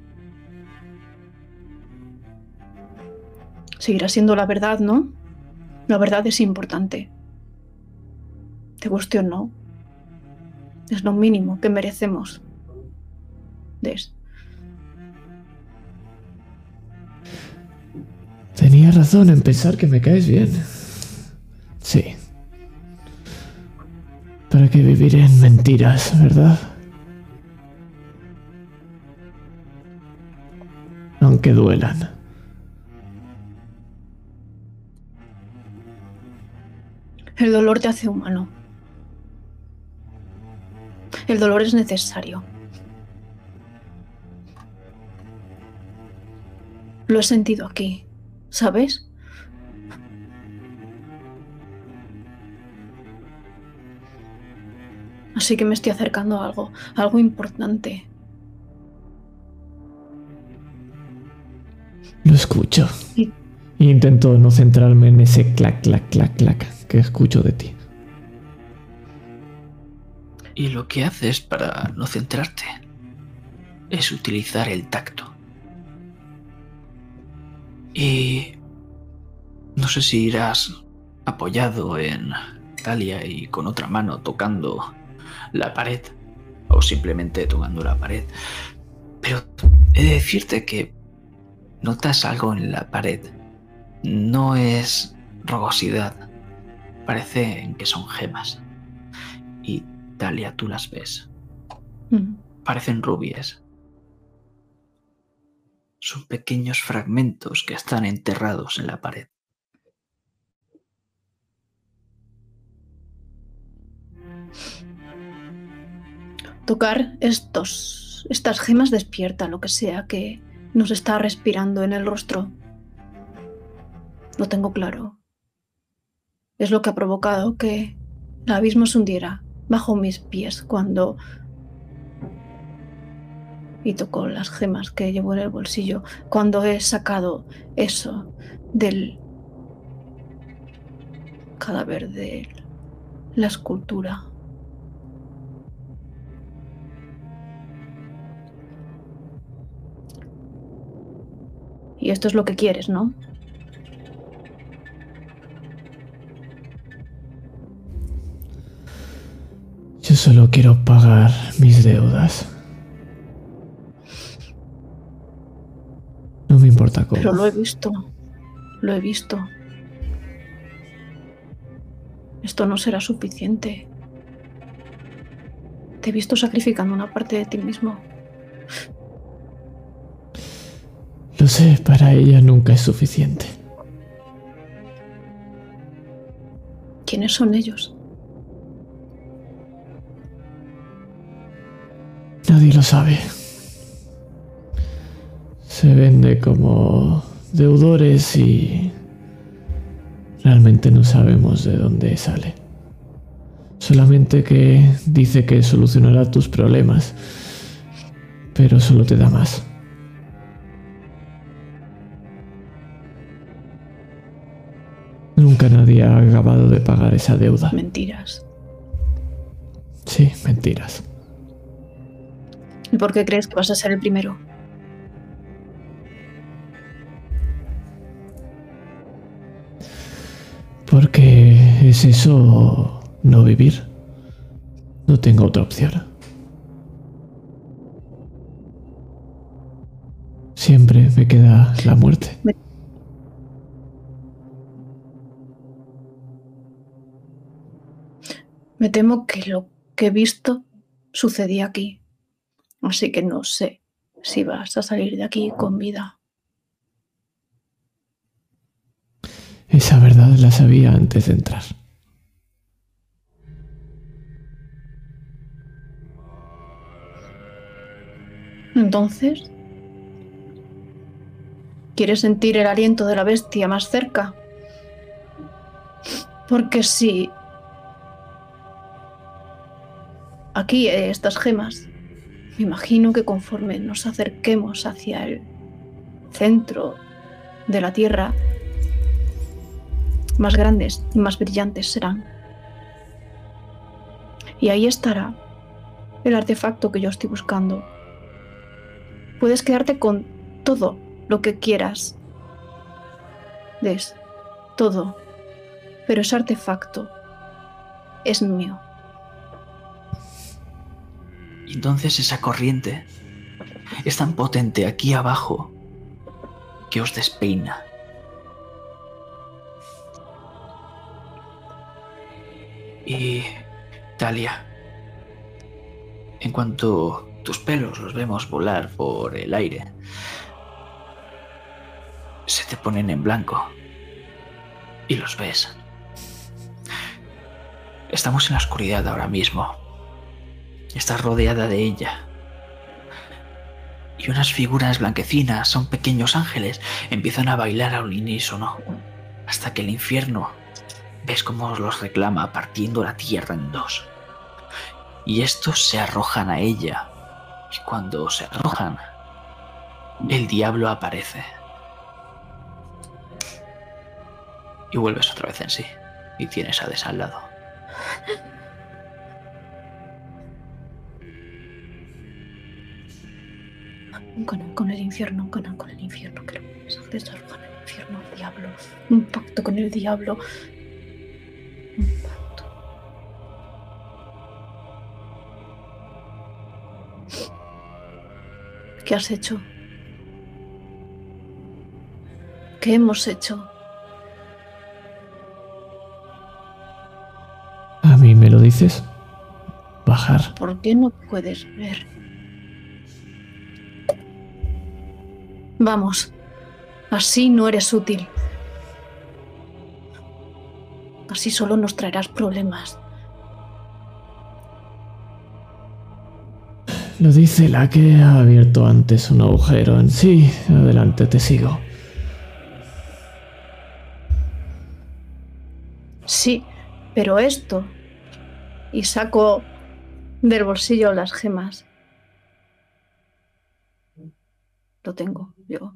Seguirá siendo la verdad, ¿no? La verdad es importante. Te guste o no. Es lo mínimo que merecemos. Des. Tenía razón en pensar que me caes bien. Sí. ¿Para qué vivir en mentiras, verdad? Aunque duelan. El dolor te hace humano. El dolor es necesario. Lo he sentido aquí, ¿sabes? Así que me estoy acercando a algo, algo importante. Lo escucho. Y intento no centrarme en ese clac, clac, clac, clac que escucho de ti. Y lo que haces para no centrarte es utilizar el tacto. Y no sé si irás apoyado en Talia y con otra mano tocando la pared o simplemente tocando la pared. Pero he de decirte que notas algo en la pared. No es rugosidad. Parecen que son gemas. Y Talia, tú las ves. Mm. Parecen rubias. Son pequeños fragmentos que están enterrados en la pared. Tocar estos, estas gemas despierta lo que sea que nos está respirando en el rostro. Lo tengo claro. Es lo que ha provocado que el abismo se hundiera bajo mis pies cuando... Y tocó las gemas que llevo en el bolsillo cuando he sacado eso del cadáver de la escultura. Y esto es lo que quieres, ¿no? Yo solo quiero pagar mis deudas. No me importa cómo. Pero lo he visto. Lo he visto. Esto no será suficiente. Te he visto sacrificando una parte de ti mismo. Lo sé, para ella nunca es suficiente. ¿Quiénes son ellos? Sabe. Se vende como deudores y realmente no sabemos de dónde sale. Solamente que dice que solucionará tus problemas, pero solo te da más. Nunca nadie ha acabado de pagar esa deuda. Mentiras. Sí, mentiras. ¿Y por qué crees que vas a ser el primero? Porque es eso no vivir. No tengo otra opción. Siempre me queda la muerte. Me temo que lo que he visto sucedía aquí. Así que no sé si vas a salir de aquí con vida. Esa verdad la sabía antes de entrar. Entonces, ¿quieres sentir el aliento de la bestia más cerca? Porque si aquí eh, estas gemas, me imagino que conforme nos acerquemos hacia el centro de la Tierra, más grandes y más brillantes serán. Y ahí estará el artefacto que yo estoy buscando. Puedes quedarte con todo lo que quieras. ¿Ves? Todo. Pero ese artefacto es mío. Entonces esa corriente es tan potente aquí abajo que os despeina. Y Talia, en cuanto tus pelos los vemos volar por el aire, se te ponen en blanco y los ves. Estamos en la oscuridad ahora mismo. Estás rodeada de ella. Y unas figuras blanquecinas, son pequeños ángeles, empiezan a bailar a un unísono. Hasta que el infierno ves cómo los reclama partiendo la tierra en dos. Y estos se arrojan a ella. Y cuando se arrojan, el diablo aparece. Y vuelves otra vez en sí. Y tienes a Des al lado. Un canal con el infierno, un canal con el infierno. Que los se arrojan al infierno, al diablo. Un pacto con el diablo. Un pacto. ¿Qué has hecho? ¿Qué hemos hecho? ¿A mí me lo dices? Bajar. ¿Por qué no puedes ver? Vamos. Así no eres útil. Así solo nos traerás problemas. Lo dice la que ha abierto antes un agujero en sí. Adelante, te sigo. Sí, pero esto. Y saco del bolsillo las gemas. Lo tengo yo.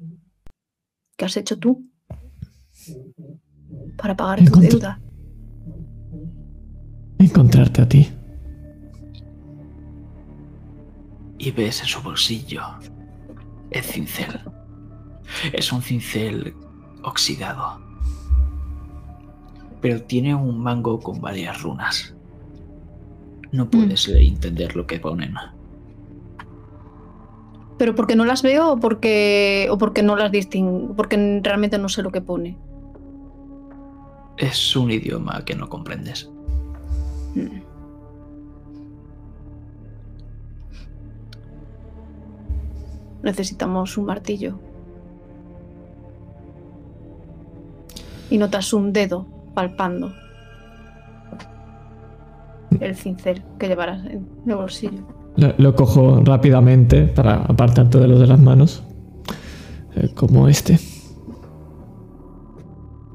¿Qué has hecho tú? Para pagar tu Encontré- deuda. Encontrarte a ti. y ves en su bolsillo el cincel. Es un cincel oxidado, pero tiene un mango con varias runas. No puedes leer- entender lo que ponen. ¿Pero porque no las veo o porque, o porque no las distingo? Porque realmente no sé lo que pone. Es un idioma que no comprendes. Mm. Necesitamos un martillo. Y notas un dedo palpando el cincel que llevarás en el bolsillo. Lo, lo cojo rápidamente para apartarte de lo de las manos. Eh, como este.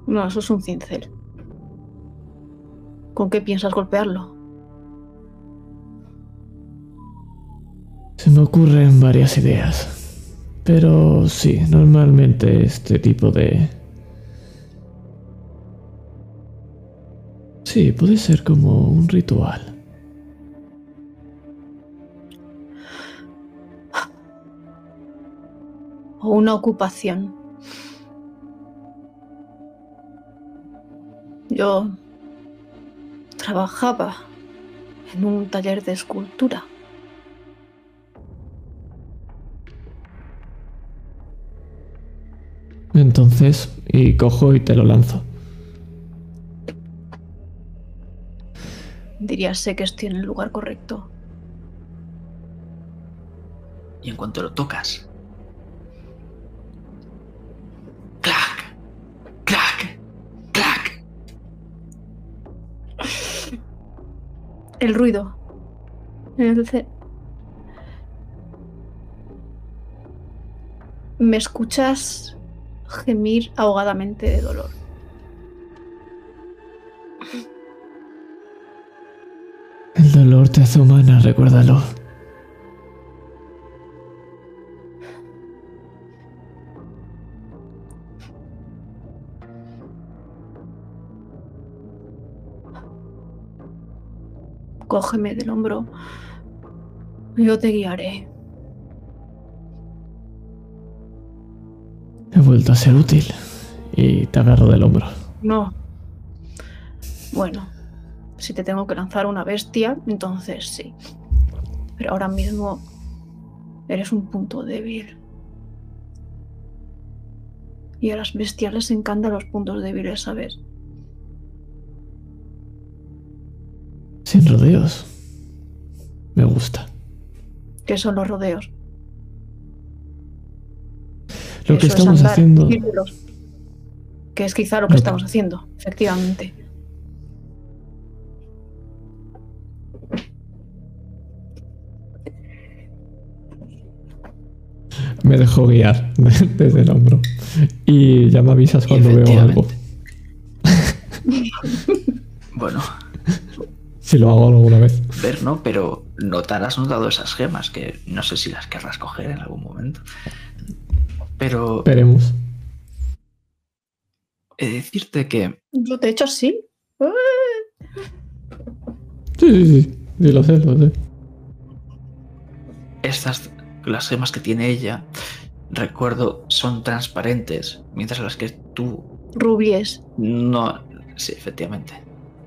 No, eso es un cincel. ¿Con qué piensas golpearlo? Se me ocurren varias ideas. Pero sí, normalmente este tipo de... Sí, puede ser como un ritual. O una ocupación. Yo trabajaba en un taller de escultura. entonces y cojo y te lo lanzo. Diría, sé que estoy en el lugar correcto. Y en cuanto lo tocas, El ruido. Ce- Me escuchas gemir ahogadamente de dolor. El dolor te hace humana, recuérdalo. Cógeme del hombro. Yo te guiaré. He vuelto a ser útil. Y te agarro del hombro. No. Bueno, si te tengo que lanzar una bestia, entonces sí. Pero ahora mismo eres un punto débil. Y a las bestias les encantan los puntos débiles, ¿sabes? Sin rodeos. Me gusta. ¿Qué son los rodeos? Lo que Eso es estamos andar haciendo. círculos. Que es quizá lo que Lo que- estamos haciendo, efectivamente. Me dejo guiar desde el hombro. Y ya me avisas cuando veo algo. Bueno, Si lo hago alguna vez. ver no, pero notar has notado esas gemas que no sé si las querrás coger en algún momento. Pero Veremos. he de decirte que Yo, de hecho, sí. Sí, sí, sí. Sí, lo sé, lo sé. estas, las gemas que tiene ella, recuerdo, son transparentes, mientras las que tú Rubies. no... Sí, efectivamente.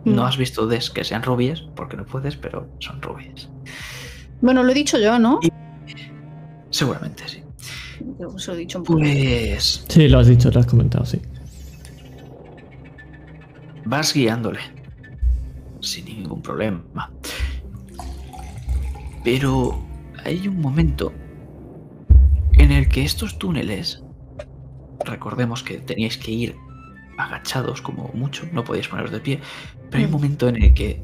Mm. No has visto des que sean rubias, porque no puedes, pero son rubias. Bueno, lo he dicho yo, ¿no? Y- Seguramente sí. Yo os lo he dicho un poco. Pues Sí, lo has dicho, lo has comentado, sí. vas guiándole. Sin ningún problema. Pero hay un momento en el que estos túneles, recordemos que teníais que ir agachados como mucho, no podíais poneros de pie, hay un momento en el que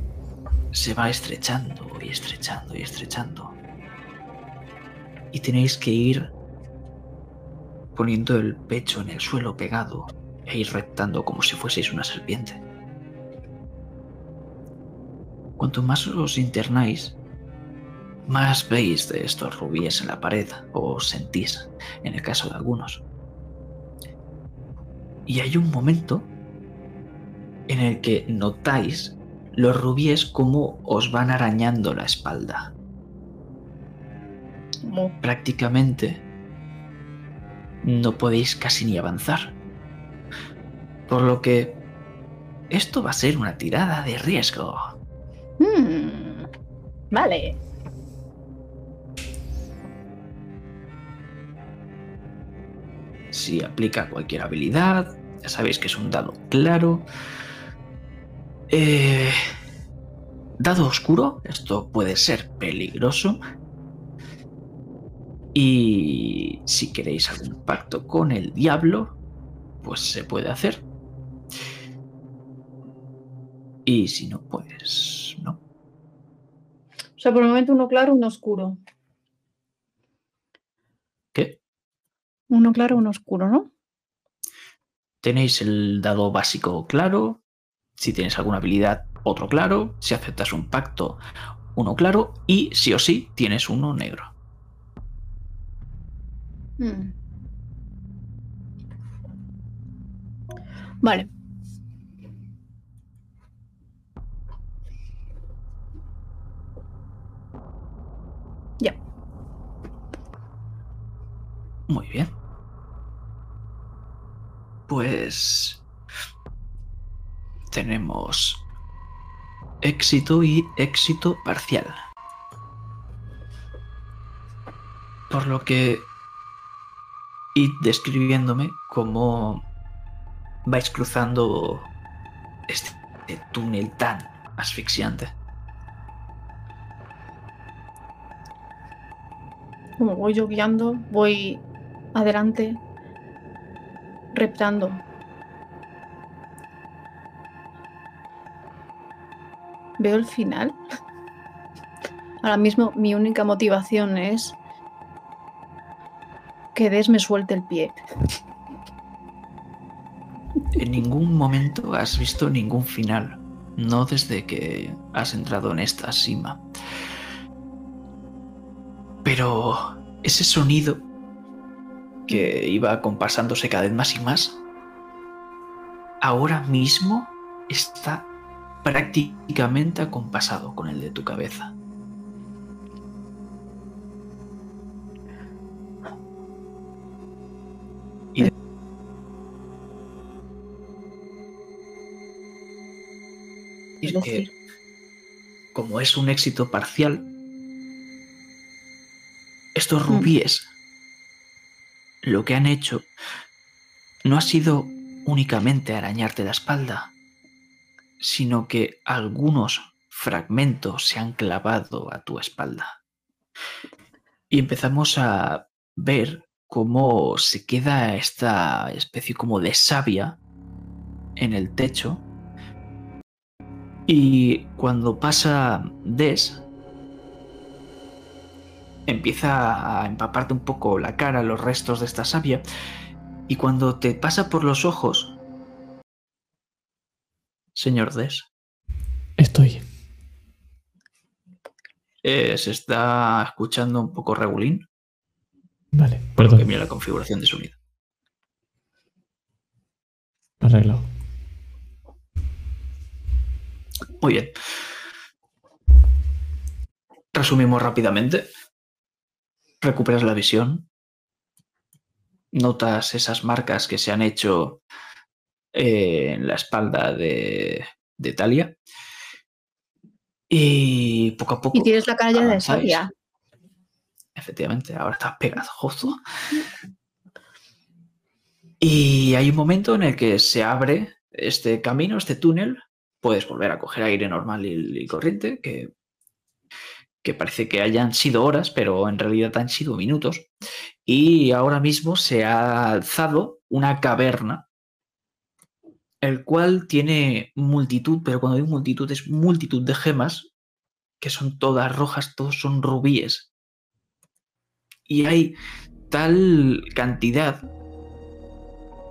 se va estrechando y estrechando y estrechando. Y tenéis que ir poniendo el pecho en el suelo pegado e ir rectando como si fueseis una serpiente. Cuanto más os internáis, más veis de estos rubíes en la pared, o sentís, en el caso de algunos. Y hay un momento en el que notáis los rubíes como os van arañando la espalda. Prácticamente no podéis casi ni avanzar. Por lo que esto va a ser una tirada de riesgo. Hmm, Vale. Si aplica cualquier habilidad, ya sabéis que es un dado claro. Eh, dado oscuro, esto puede ser peligroso. Y si queréis algún pacto con el diablo, pues se puede hacer. Y si no, pues no. O sea, por el momento uno claro, uno oscuro. ¿Qué? Uno claro, uno oscuro, ¿no? Tenéis el dado básico claro. Si tienes alguna habilidad, otro claro. Si aceptas un pacto, uno claro. Y sí o sí, tienes uno negro. Hmm. Vale. Ya. Muy bien. Pues tenemos éxito y éxito parcial. Por lo que y describiéndome cómo vais cruzando este túnel tan asfixiante. Como voy yo guiando, voy adelante, reptando. Veo el final. Ahora mismo mi única motivación es que Des me suelte el pie. En ningún momento has visto ningún final, no desde que has entrado en esta cima. Pero ese sonido que iba compasándose cada vez más y más, ahora mismo está prácticamente acompasado con el de tu cabeza. Y de- Es decir que, decir, como es un éxito parcial, estos Mm. rubíes lo que han hecho no ha sido únicamente arañarte la espalda, sino que algunos fragmentos se han clavado a tu espalda. Y empezamos a ver cómo se queda esta especie como de savia en el techo. Y cuando pasa Des, empieza a empaparte un poco la cara, los restos de esta savia. Y cuando te pasa por los ojos, señor Des, Estoy. eh, se está escuchando un poco regulín, Vale, por lo que mira la configuración de sonido. Arreglado. Muy bien. Resumimos rápidamente. Recuperas la visión. Notas esas marcas que se han hecho eh, en la espalda de, de Talia. Y poco a poco. y tienes la cara de savia. Efectivamente, ahora estás pegajoso. Y hay un momento en el que se abre este camino, este túnel. Puedes volver a coger aire normal y, y corriente, que, que parece que hayan sido horas, pero en realidad han sido minutos. Y ahora mismo se ha alzado una caverna, el cual tiene multitud, pero cuando digo multitud es multitud de gemas, que son todas rojas, todos son rubíes y hay tal cantidad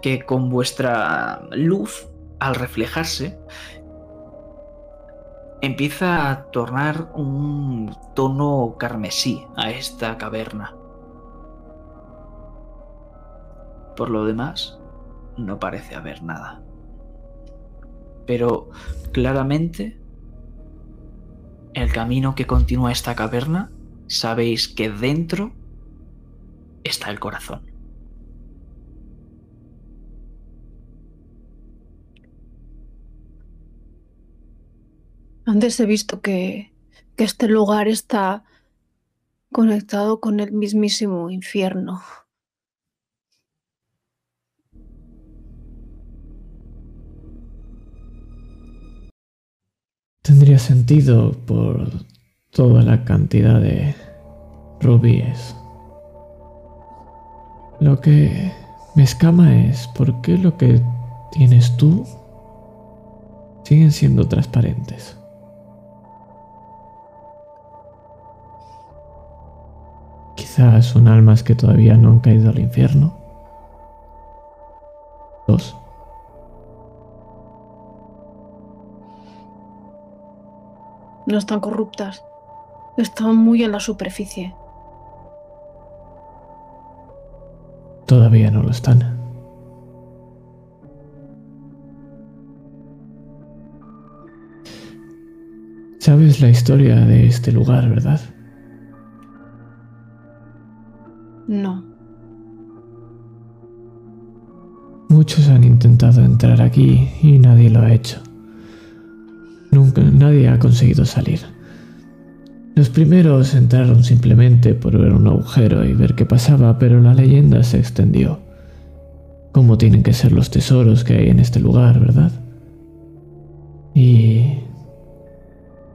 que con vuestra luz, al reflejarse, empieza a tornar un tono carmesí a esta caverna. Por lo demás, no parece haber nada. Pero claramente, el camino que continúa esta caverna, sabéis que dentro está el corazón. Antes he visto que, que este lugar está conectado con el mismísimo infierno. Tendría sentido por toda la cantidad de rubíes. Lo que me escama es por qué lo que tienes tú siguen siendo transparentes. Quizás son almas que todavía no han caído al infierno. Dos. No están corruptas. Están muy en la superficie. Todavía no lo están. Sabes la historia de este lugar, ¿verdad? No. Muchos han intentado entrar aquí y nadie lo ha hecho. Nunca nadie ha conseguido salir. Los primeros entraron simplemente por ver un agujero y ver qué pasaba, pero la leyenda se extendió. Cómo tienen que ser los tesoros que hay en este lugar, ¿verdad? Y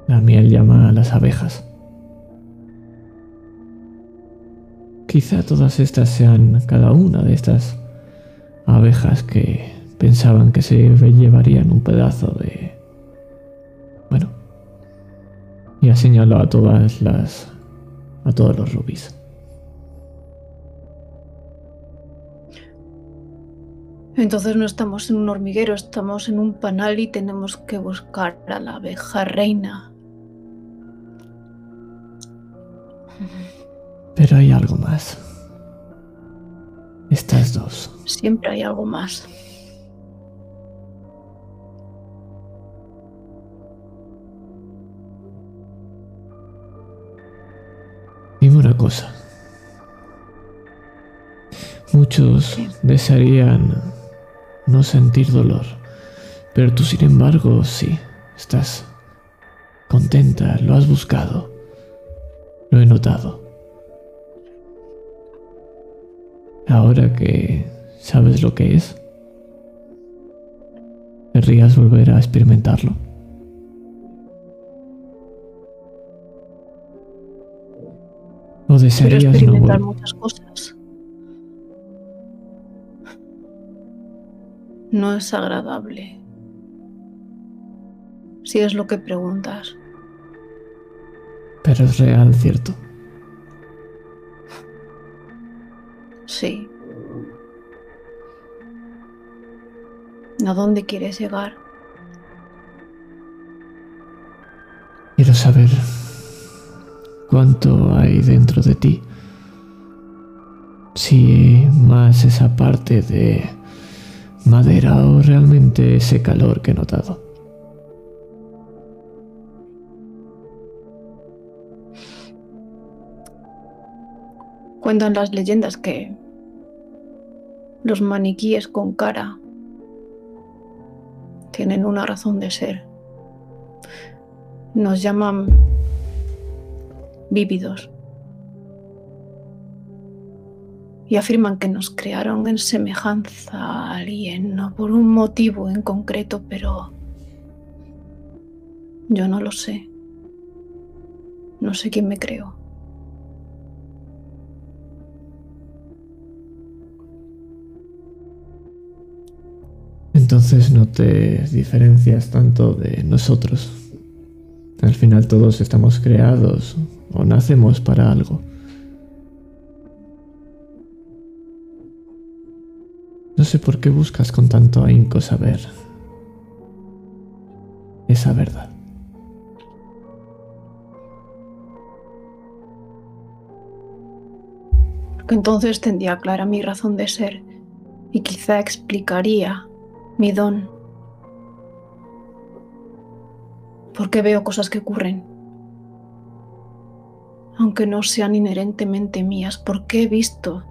la miel llama a las abejas. Quizá todas estas sean cada una de estas abejas que pensaban que se llevarían un pedazo de... Bueno. Y ha señalado a todas las... a todos los rubíes. Entonces no estamos en un hormiguero, estamos en un panal y tenemos que buscar a la abeja reina. Pero hay algo más. Estas dos. Siempre hay algo más. Muchos desearían no sentir dolor, pero tú sin embargo sí, estás contenta, lo has buscado, lo he notado. Ahora que sabes lo que es, querrías volver a experimentarlo. O desearías Quiero no experimentar volver. muchas cosas. No es agradable. Si es lo que preguntas. Pero es real, ¿cierto? Sí. ¿A dónde quieres llegar? Quiero saber cuánto hay dentro de ti. Si más esa parte de madera o realmente ese calor que he notado. Cuentan las leyendas que los maniquíes con cara tienen una razón de ser. Nos llaman vívidos. Y afirman que nos crearon en semejanza a alguien, no por un motivo en concreto, pero yo no lo sé. No sé quién me creó. Entonces no te diferencias tanto de nosotros. Al final todos estamos creados o nacemos para algo. No sé por qué buscas con tanto ahínco saber esa verdad. Porque entonces tendría clara mi razón de ser y quizá explicaría mi don. Porque veo cosas que ocurren. Aunque no sean inherentemente mías, porque he visto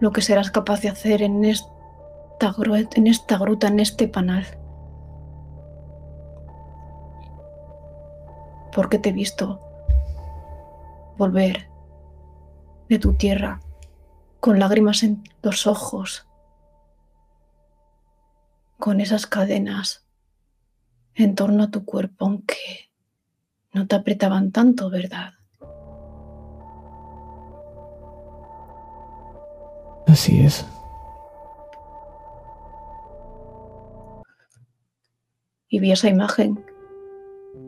lo que serás capaz de hacer en esta, en esta gruta, en este panal. Porque te he visto volver de tu tierra con lágrimas en los ojos, con esas cadenas en torno a tu cuerpo, aunque no te apretaban tanto, ¿verdad? Así es. Y vi esa imagen,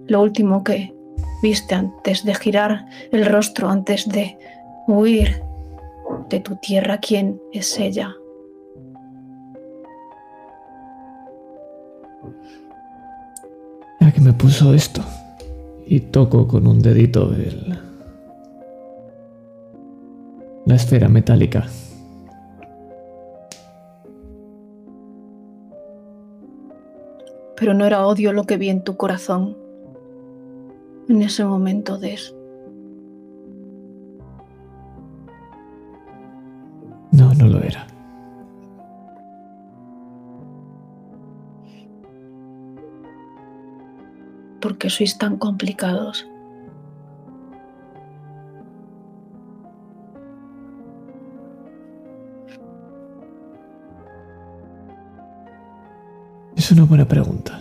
lo último que viste antes de girar el rostro, antes de huir de tu tierra, ¿quién es ella? La que me puso esto. Y toco con un dedito el... La esfera metálica. Pero no era odio lo que vi en tu corazón en ese momento de No, no lo era. por qué sois tan complicados. Es una buena pregunta.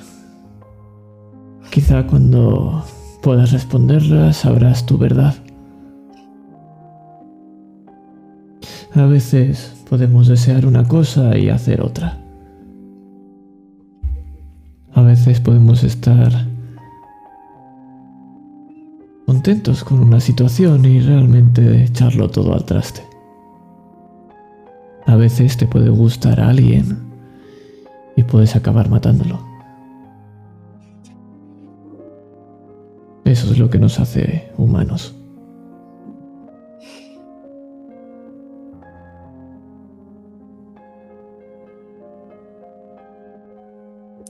Quizá cuando puedas responderla sabrás tu verdad. A veces podemos desear una cosa y hacer otra. A veces podemos estar contentos con una situación y realmente echarlo todo al traste. A veces te puede gustar a alguien y puedes acabar matándolo. Eso es lo que nos hace humanos.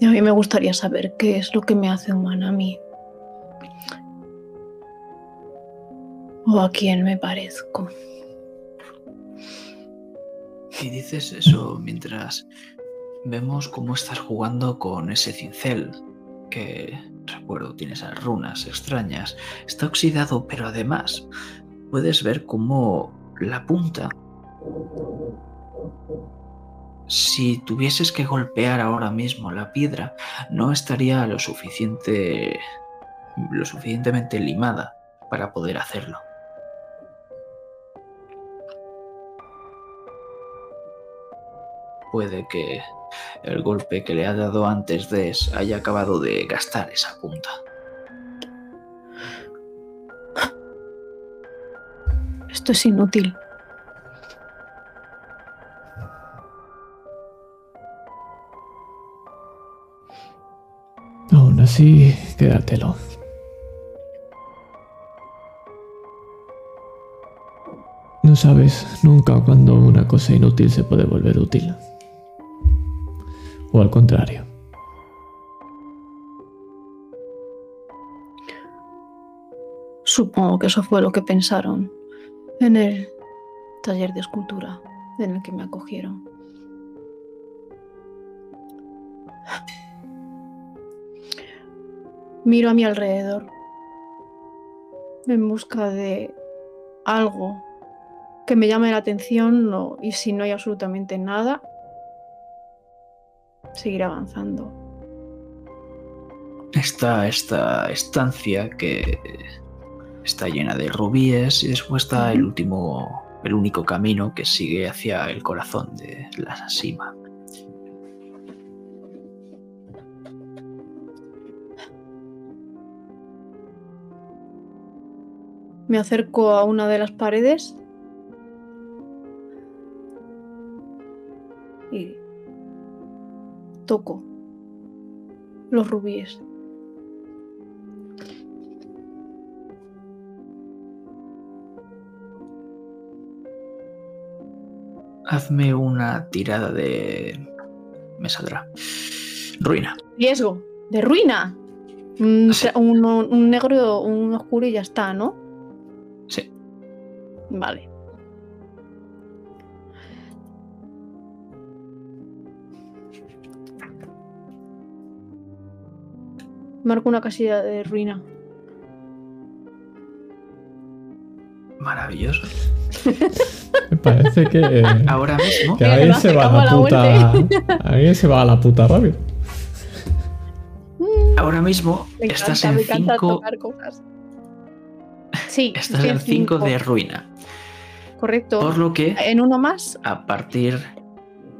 A mí me gustaría saber qué es lo que me hace humana a mí. O a quién me parezco. Y dices eso mientras vemos cómo estás jugando con ese cincel, que recuerdo tiene esas runas extrañas. Está oxidado, pero además puedes ver cómo la punta si tuvieses que golpear ahora mismo la piedra, no estaría lo suficiente lo suficientemente limada para poder hacerlo. Puede que el golpe que le ha dado antes de haya acabado de gastar esa punta. Esto es inútil. Aún así, quédatelo. No sabes nunca cuando una cosa inútil se puede volver útil. O al contrario. Supongo que eso fue lo que pensaron en el taller de escultura en el que me acogieron. Miro a mi alrededor en busca de algo que me llame la atención y si no hay absolutamente nada, seguir avanzando. Está esta estancia que está llena de rubíes y después está el último, el único camino que sigue hacia el corazón de la cima. Me acerco a una de las paredes y toco los rubíes. Hazme una tirada de... Me saldrá. Ruina. Riesgo. De ruina. Un, Sí. un- un negro, un oscuro y ya está, ¿no? Sí. Vale. Marco una casilla de ruina. Maravilloso. Me parece que, Ahora mismo que Mira, alguien nos se va a la puta. Alguien se va a la puta rápido. Ahora mismo Me estás encanta, en me encanta 5 tocar cosas. Sí, estás en 5 cinco, de ruina. Correcto. Por lo que En uno más, a partir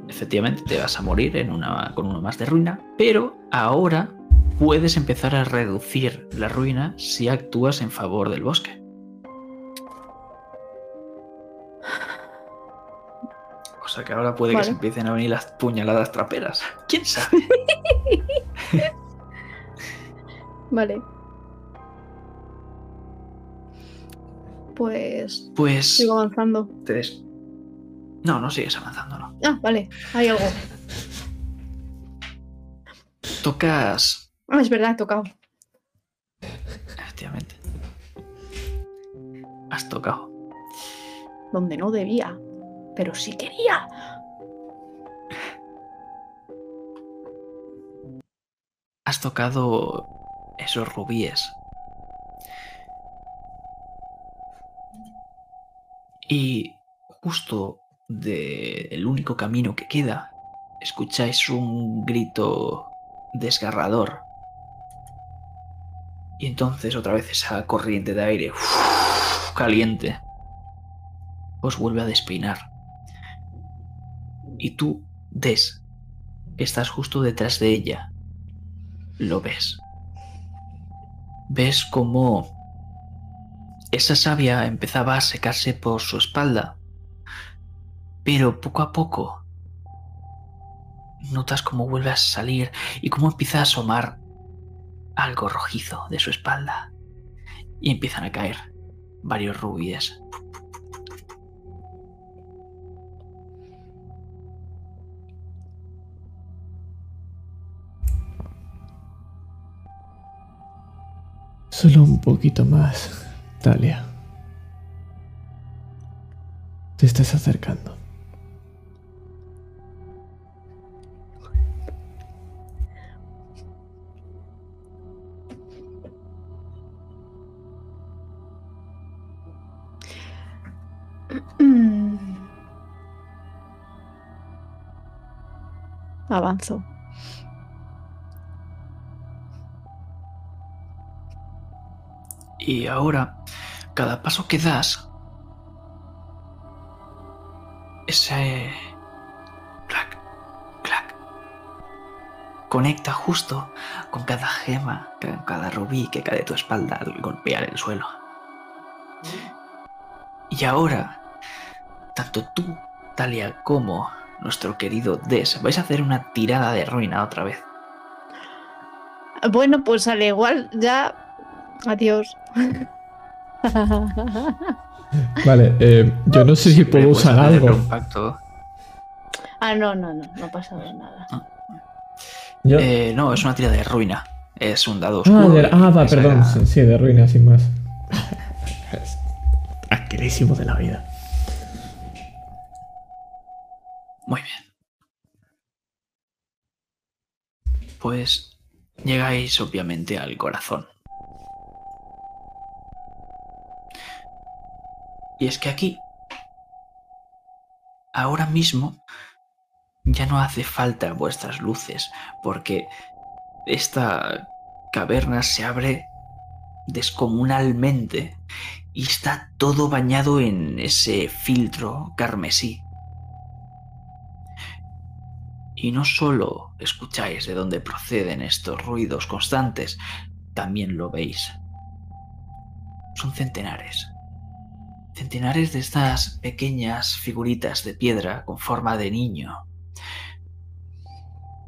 efectivamente te vas a morir en una, con uno más de ruina, pero ahora puedes empezar a reducir la ruina si actúas en favor del bosque. O sea que ahora puede que se empiecen a venir las puñaladas traperas. ¿Quién sabe? vale. Pues Pues sigo avanzando. te des- No, no sigues avanzando, no. Ah, vale, hay algo. Tocas... Ah, es verdad, he tocado. Efectivamente. Has tocado. Donde no debía, pero sí quería. has tocado esos rubíes. Y justo del único camino que queda, escucháis un grito desgarrador. Y entonces otra vez esa corriente de aire caliente os vuelve a despeinar. Y tú, Des, estás justo detrás de ella. Lo ves. Ves cómo esa savia empezaba a secarse por su espalda. Pero poco a poco notas cómo vuelve a salir y cómo empieza a asomar algo rojizo de su espalda. Y empiezan a caer varios rubíes. Solo un poquito más, Talia. Te estás acercando. Avanzo. Y ahora, cada paso que das, ese clac, clac, conecta justo con cada gema, con cada rubí que cae de tu espalda al golpear el suelo. Y ahora, tanto tú, Talia, como nuestro querido Des, vais a hacer una tirada de ruina otra vez. Bueno, pues al igual ya. Adiós. Vale, eh, yo no sé si puedo usar algo. un pacto. Ah, no, no, no, no ha pasado nada. Yo- Eh, no, es una tirada de ruina. Es un dado Ah, oscuro. de- ah, va, perdón. era- Sí, sí, de ruina, sin más. Tranquilísimo de la vida. Muy bien. Pues llegáis obviamente al corazón. Y es que aquí, ahora mismo, ya no hace falta vuestras luces, porque esta caverna se abre descomunalmente y está todo bañado en ese filtro carmesí. Y no solo escucháis de dónde proceden estos ruidos constantes, también lo veis. Son centenares. Centenares de estas pequeñas figuritas de piedra con forma de niño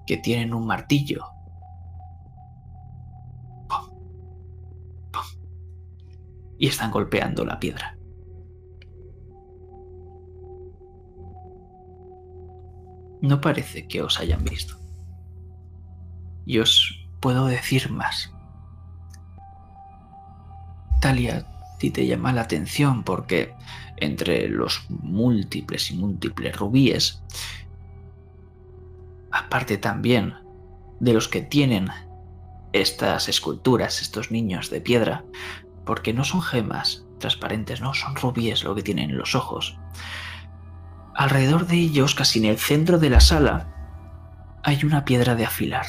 que tienen un martillo. Y están golpeando la piedra. No parece que os hayan visto. Y os puedo decir más. Talia, si te llama la atención porque entre los múltiples y múltiples rubíes, aparte también de los que tienen estas esculturas, estos niños de piedra, porque no son gemas transparentes, no son rubíes lo que tienen en los ojos. Alrededor de ellos, casi en el centro de la sala, hay una piedra de afilar.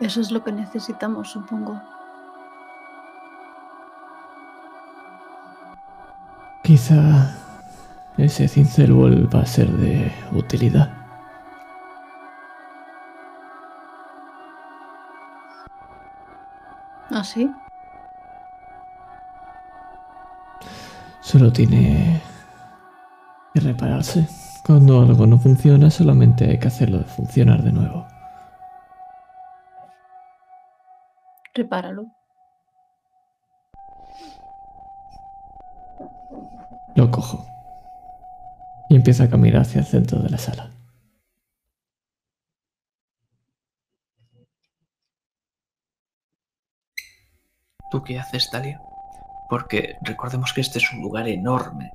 Eso es lo que necesitamos, supongo. Quizá ese cincel vuelva a ser de utilidad. ¿Ah, sí? Solo tiene que repararse. Cuando algo no funciona, solamente hay que hacerlo funcionar de nuevo. Repáralo. Lo cojo. Y empieza a caminar hacia el centro de la sala. ¿Tú qué haces, Talia? Porque recordemos que este es un lugar enorme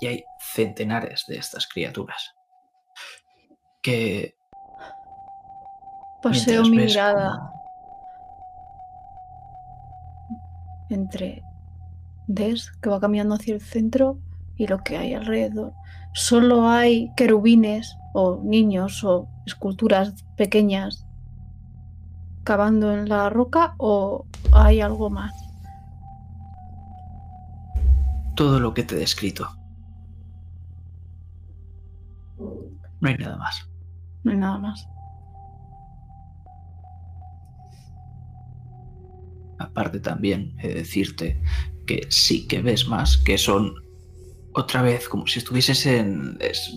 y hay centenares de estas criaturas que Paseo mi mirada cómo- entre Des, que va caminando hacia el centro, y lo que hay alrededor. Solo hay querubines o niños o esculturas pequeñas cavando en la roca o hay algo más. todo lo que te he descrito. No hay nada más. No hay nada más. Aparte también he de decirte que sí que ves más, que son otra vez como si estuvieses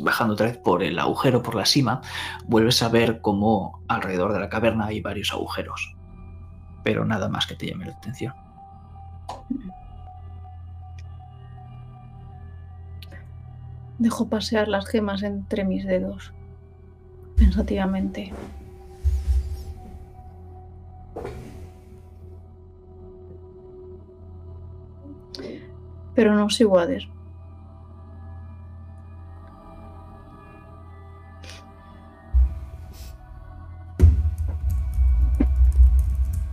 bajando otra vez por el agujero, por la cima, vuelves a ver como alrededor de la caverna hay varios agujeros. Pero nada más que te llame la atención. Dejo pasear las gemas entre mis dedos, pensativamente. Pero no sigo a Der.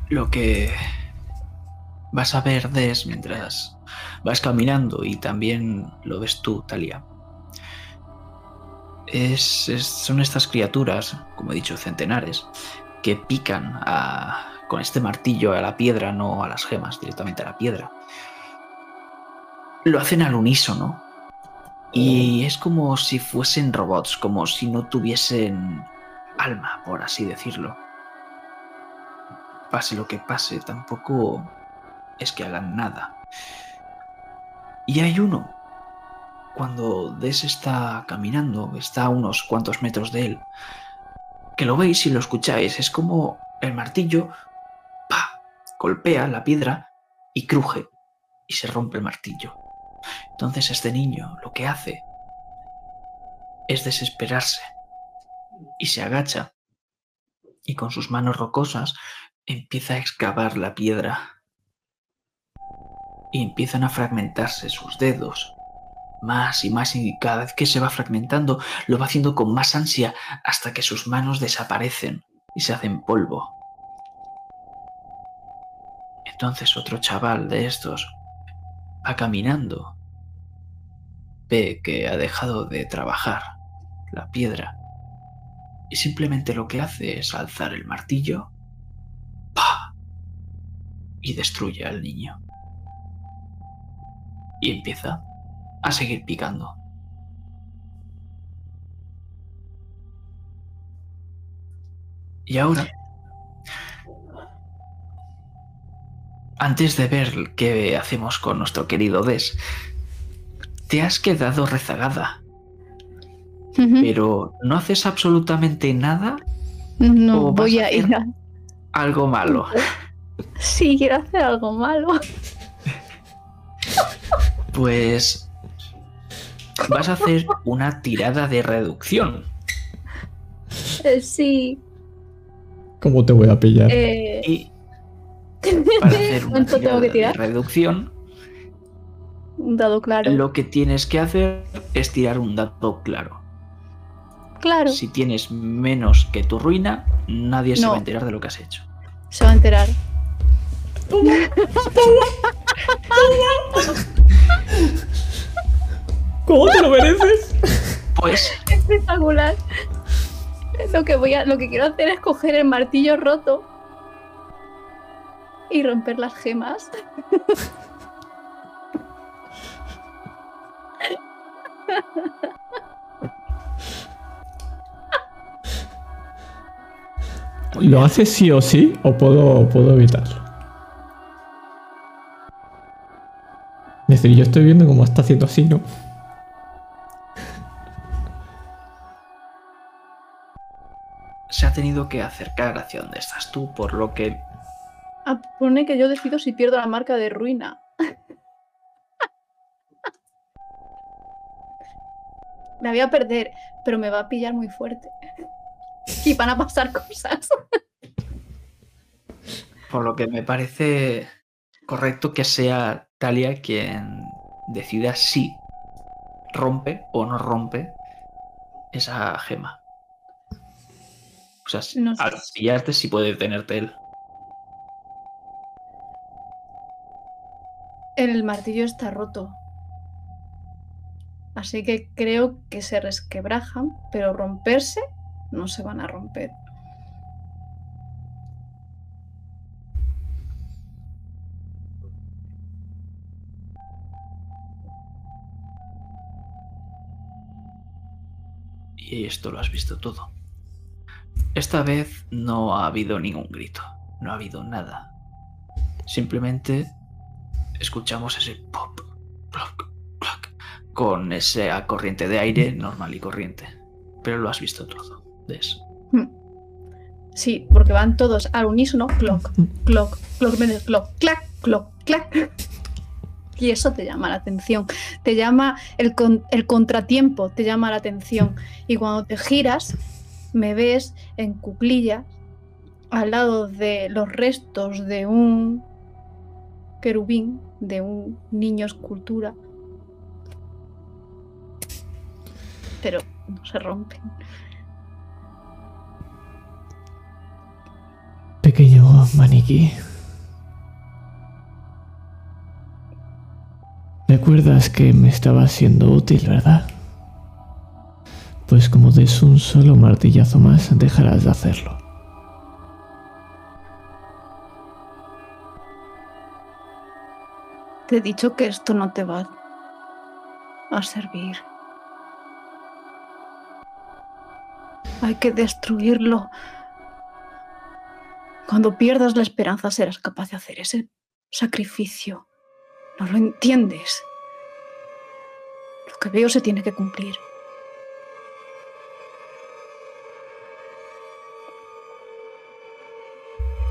Lo que vas a ver Des mientras vas caminando y también lo ves tú, Talia. Es, son estas criaturas, como he dicho, centenares, que pican con este martillo a la piedra, no a las gemas, directamente a la piedra. Lo hacen al unísono. Y es como si fuesen robots, como si no tuviesen alma, por así decirlo pase lo que pase, tampoco es que hagan nada. Y hay uno, cuando Des está caminando, está a unos cuantos metros de él, que lo veis y lo escucháis, es como el martillo, pa, golpea la piedra y cruje y se rompe el martillo. Entonces este niño lo que hace es desesperarse y se agacha y con sus manos rocosas empieza a excavar la piedra y empiezan a fragmentarse sus dedos. Más y más y cada vez que se va fragmentando lo va haciendo con más ansia hasta que sus manos desaparecen y se hacen polvo. Entonces otro chaval de estos va caminando. Ve que ha dejado de trabajar la piedra y simplemente lo que hace es alzar el martillo y destruye al niño. Y empieza a seguir picando. Y ahora, antes de ver qué hacemos con nuestro querido Des, te has quedado rezagada, pero no haces absolutamente nada, No o vas voy a a ir a... algo malo. Sí, quiero hacer algo malo. Pues vas a hacer una tirada de reducción. Eh, sí. ¿Cómo te voy a pillar? eh, Y para hacer una ¿Cuánto tirada tengo que de tirar? reducción, Un dado claro. lo que tienes que hacer es tirar un dado claro. Claro. Si tienes menos que tu ruina, nadie se va a enterar de lo que has hecho. Se va a enterar. ¿Cómo te lo mereces? Pues Espectacular. Lo que voy a, lo que quiero hacer es coger el martillo roto y romper las gemas. ¿Lo haces sí o sí o puedo, puedo evitarlo? Es decir, yo estoy viendo cómo está haciendo así, ¿no? se ha tenido que acercar hacia donde estás tú, por lo que Ah, pone que yo decido si pierdo la marca de ruina. Me voy a perder, pero me va a pillar muy fuerte. Y van a pasar cosas. por lo que me parece correcto que sea Talia quien decida si rompe o no rompe esa gema. O sea, No sé. al pillarte sí puede detenerte él. El martillo está roto. Así que creo que se resquebrajan, pero romperse no se van a romper. Y esto lo has visto todo. Esta vez no ha habido ningún grito, no ha habido nada. Simplemente escuchamos ese pop, con esa corriente de aire normal y corriente. Pero lo has visto todo, ¿ves? Sí, porque van todos al unísono, clock, clock, clock, menos clock, clac, clock, clac. Y eso te llama la atención. Te llama el, con- el contratiempo, te llama la atención. Y cuando te giras, me ves en cuclillas al lado de los restos de un querubín, de un niño escultura. Pero no se rompen. Pequeño maniquí. ¿Recuerdas que me estaba siendo útil, verdad? Pues como des un solo martillazo más, dejarás de hacerlo. Te he dicho que esto no te va a servir. Hay que destruirlo. Cuando pierdas la esperanza serás capaz de hacer ese sacrificio. No lo entiendes. Lo que veo se tiene que cumplir.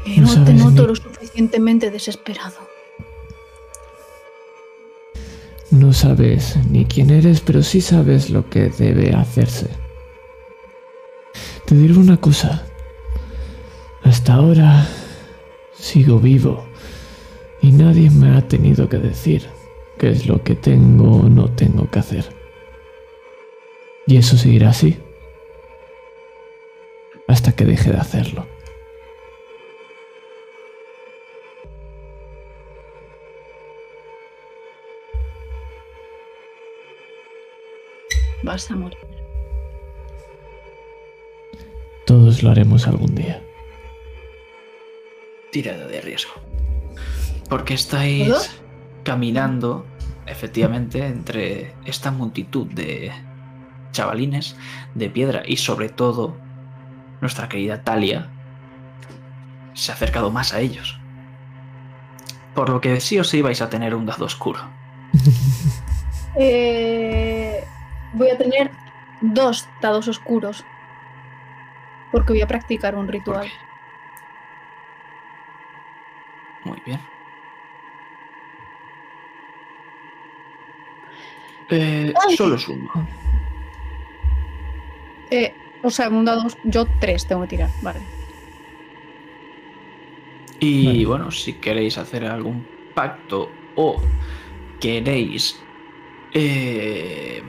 Y No no te noto ni- lo suficientemente desesperado. No sabes ni quién eres, pero sí sabes lo que debe hacerse. Te diré una cosa. Hasta ahora sigo vivo y nadie me ha tenido que decir qué es lo que tengo o no tengo que hacer. Y eso seguirá así hasta que deje de hacerlo. Vas a morir. Todos lo haremos algún día. Tirada de riesgo. Porque estáis caminando, efectivamente, entre esta multitud de chavalines de piedra y sobre todo nuestra querida Talia se ha acercado más a ellos. Por lo que sí o sí vais a tener un dado oscuro. Eh, voy a tener dos dados oscuros. Porque voy a practicar un ritual. Muy bien. Eh, solo es uno. Eh, o sea, un dado. Yo tres tengo que tirar. Vale. Y Vale. bueno, si queréis hacer algún pacto o queréis eh,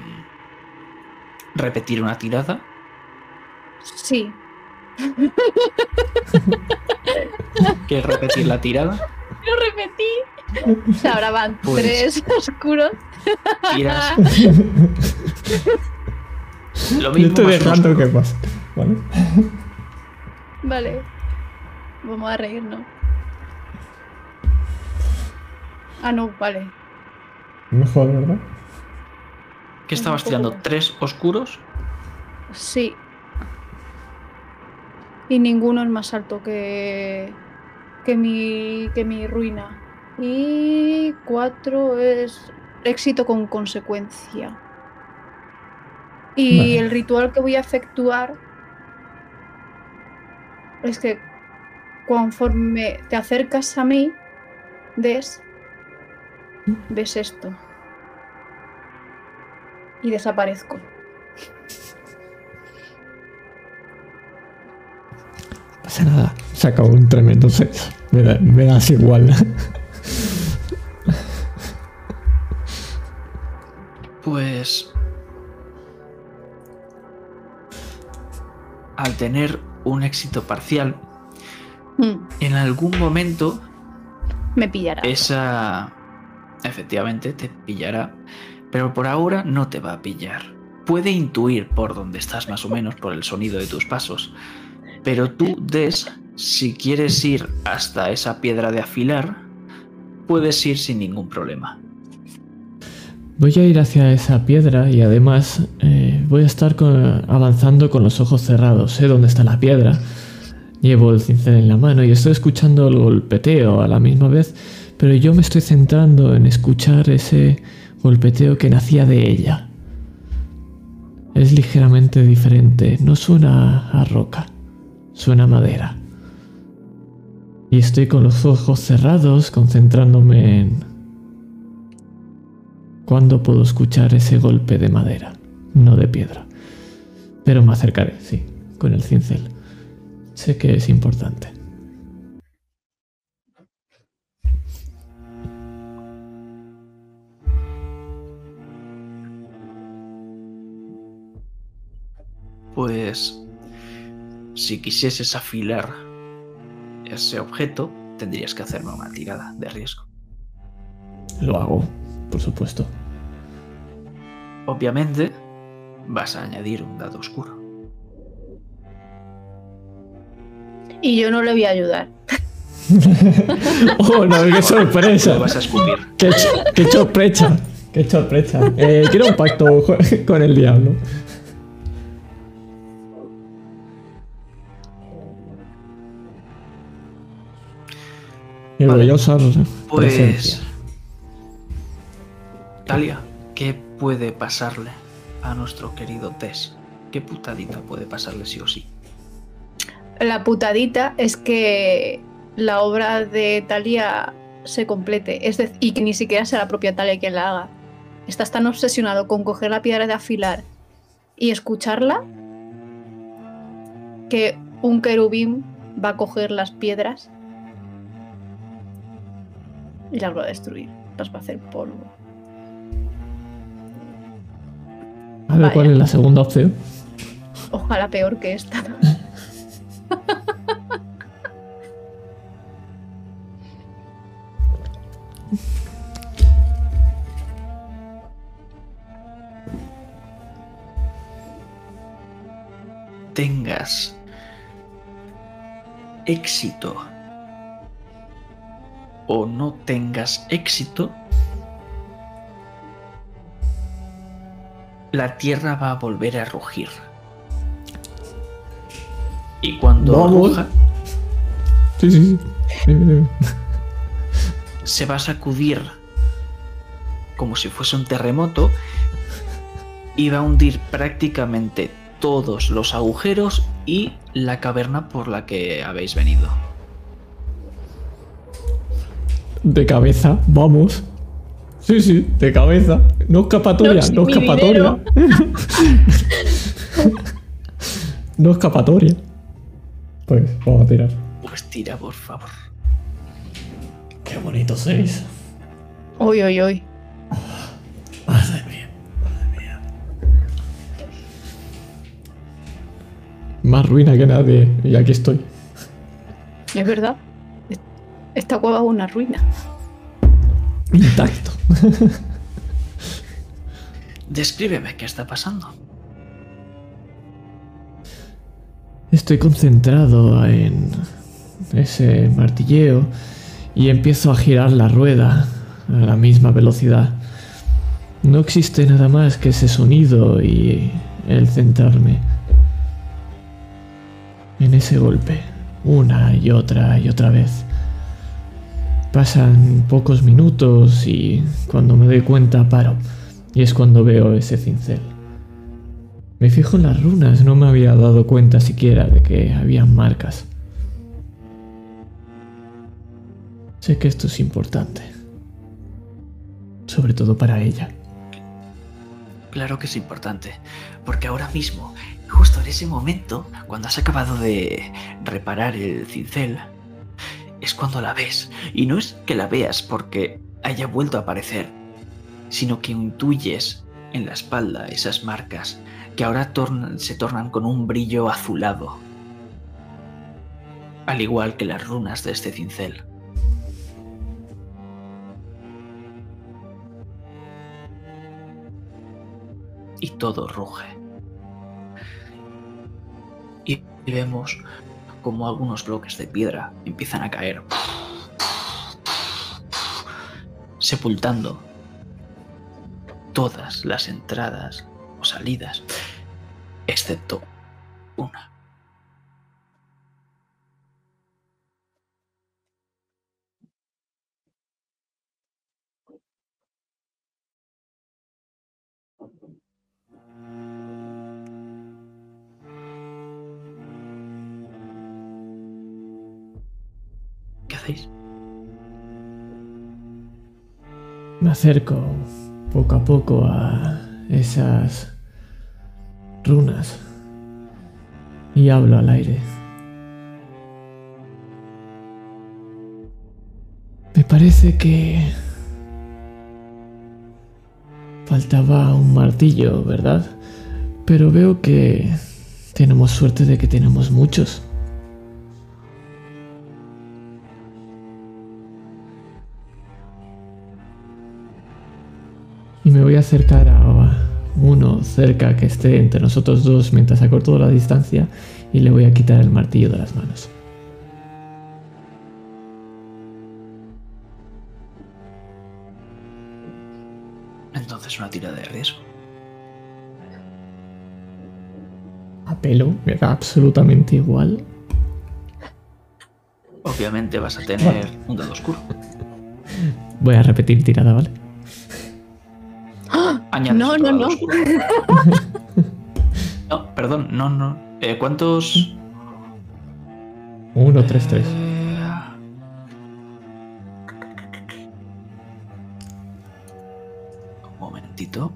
repetir una tirada, Sí. ¿Quieres repetir la tirada? Lo repetí. Ahora van Pues- tres oscuros. Tiras lo Yo mismo. estoy más un dejando oscuro. que pase. ¿Vale? Vale. Vamos a reírnos. Ah, no, vale. Mejor, ¿verdad? ¿Qué estabas tirando? ¿Tres oscuros? Sí. Y ninguno es más alto que, que, mi, que mi ruina. Y cuatro es éxito con consecuencia. Y Vale. el ritual que voy a efectuar es que conforme te acercas a mí, ves, ves esto. Y desaparezco. Pasa nada. Se acabó un tremendo sexo. Me, da- me das igual. Pues... Al tener un éxito parcial, Mm, en algún momento me pillará. esa efectivamente te pillará, pero por ahora no te va a pillar. Puede intuir por dónde estás más o menos por el sonido de tus pasos, pero tú des si quieres ir hasta esa piedra de afilar, puedes ir sin ningún problema. Voy a ir hacia esa piedra y además eh, voy a estar avanzando con los ojos cerrados. Sé dónde está la piedra. Llevo el cincel en la mano y estoy escuchando el golpeteo a la misma vez, pero yo me estoy centrando en escuchar ese golpeteo que nacía de ella. Es ligeramente diferente, no suena a roca, suena madera. Y estoy con los ojos cerrados, concentrándome en cuándo puedo escuchar ese golpe de madera, no de piedra. Pero me acercaré, sí, con el cincel. Sé que es importante. Pues si quisieses afilar ese objeto, tendrías que hacerme una tirada de riesgo. Lo hago, por supuesto. Obviamente, vas a añadir un dado oscuro. Y yo no le voy a ayudar. ¡Oh, no! ¡Qué Lo sorpresa! vas a escupir. ¡Qué, qué sorpresa! ¡Qué sorpresa! Eh, quiero un pacto con el diablo. Y Vale. Pues. presencia. Talia, ¿qué puede pasarle a nuestro querido Tess? ¿Qué putadita puede pasarle sí o sí? La putadita es que la obra de Talia se complete. Es decir, y que ni siquiera sea la propia Talia quien la haga. Estás tan obsesionado con coger la piedra de afilar y escucharla que un querubín va a coger las piedras y las va a destruir. Las va a hacer polvo. A ver Vaya. cuál es la segunda opción. Ojalá peor que esta. Tengas éxito o no tengas éxito, la tierra va a volver a rugir. Y cuando Vamos. ruja, Sí, sí, sí. Se va a sacudir como si fuese un terremoto y va a hundir prácticamente todos los agujeros y la caverna por la que habéis venido. De cabeza, vamos. Sí, sí, de cabeza. No escapatoria, No, escapatoria. no escapatoria. Pues vamos a tirar. Pues tira, por favor. Qué bonito sois. Uy, uy, uy. Madre mía, madre mía. Más ruina que nadie. Y aquí estoy. Es verdad. Esta cueva es una ruina. Intacto. Descríbeme qué está pasando. Estoy concentrado en ese martilleo y empiezo a girar la rueda a la misma velocidad. No existe nada más que ese sonido y el centrarme en ese golpe, una y otra y otra vez. Pasan pocos minutos y cuando me doy cuenta paro y es cuando veo ese cincel. Me fijo en las runas, no me había dado cuenta siquiera de que había marcas. Sé que esto es importante. Sobre todo para ella. Claro que es importante, porque ahora mismo, justo en ese momento, cuando has acabado de reparar el cincel, es cuando la ves. Y no es que la veas porque haya vuelto a aparecer, sino que intuyes en la espalda esas marcas que ahora se tornan con un brillo azulado. al igual que las runas de este cincel. Y todo ruge. Y vemos como algunos bloques de piedra empiezan a caer, sepultando todas las entradas o salidas, excepto una. Me acerco poco a poco a esas runas y hablo al aire. Me parece que faltaba un martillo, ¿verdad? Pero veo que tenemos suerte de que tenemos muchos. Voy a acercar a uno cerca que esté entre nosotros dos mientras acorto la distancia y le voy a quitar el martillo de las manos. Entonces una tira de riesgo. A pelo, me da absolutamente igual. Obviamente vas a tener un dado oscuro. Voy a repetir tirada, ¿vale? Añades No, no, no. oscuro. No, perdón, no, no. Eh, ¿Cuántos? 1, 3, 3. Eh, Un momentito.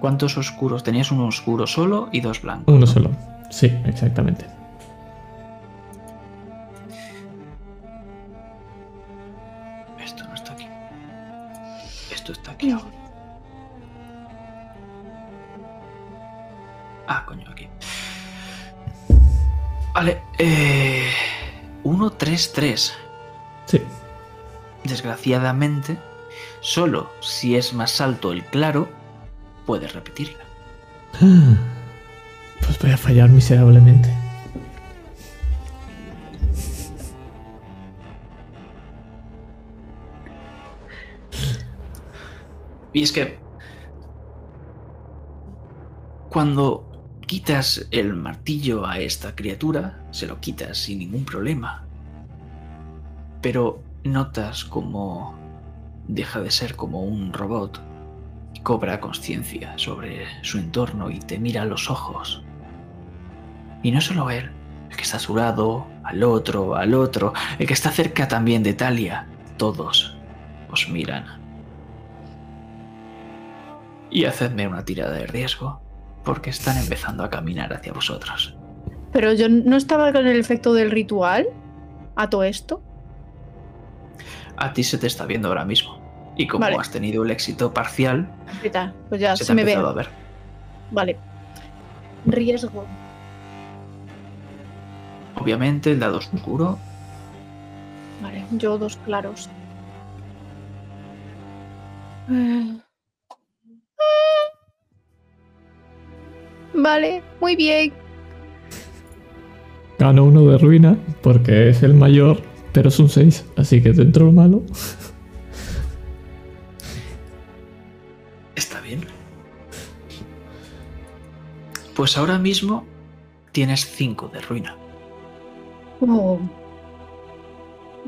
¿Cuántos oscuros? Tenías uno oscuro solo y dos blancos. Uno ¿no? solo. Sí, exactamente. Vale. Eh, 1, 3, 3. Sí. Desgraciadamente, solo si es más alto el claro, puedes repetirla. Pues voy a fallar miserablemente. Y es que cuando quitas el martillo a esta criatura, se lo quitas sin ningún problema. Pero notas como deja de ser como un robot cobra conciencia sobre su entorno y te mira a los ojos. Y no solo él, el que está a su lado, al otro, al otro, el que está cerca también de Talia, todos os miran. Y hacedme una tirada de riesgo, porque están empezando a caminar hacia vosotros. Pero yo no estaba con el efecto del ritual a todo esto. A ti se te está viendo ahora mismo. Y como Vale. has tenido el éxito parcial. Pues ya se te ha me ve. a ver. Vale. Riesgo. Obviamente el dado oscuro. Vale, yo dos claros. Eh. Vale, muy bien. Gano uno de ruina porque es el mayor, pero es un 6, así que dentro de lo malo. Está bien. Pues ahora mismo tienes 5 de ruina. Oh,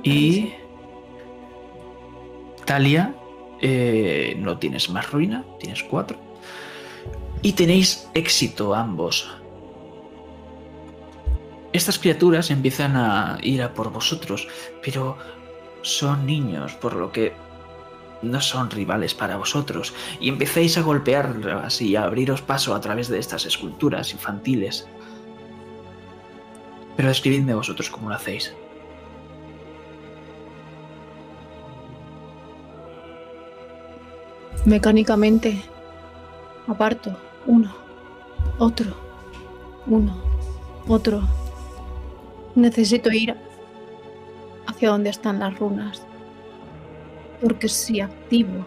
Y. Talia, eh, no tienes más ruina, tienes 4. Y tenéis éxito ambos. Estas criaturas empiezan a ir a por vosotros, pero son niños, por lo que no son rivales para vosotros. Y empezáis a golpearlas y a abriros paso a través de estas esculturas infantiles. Pero describidme vosotros cómo lo hacéis. Mecánicamente. Aparto. Uno. Otro. Uno. Otro. Necesito ir hacia donde están las runas. Porque si activo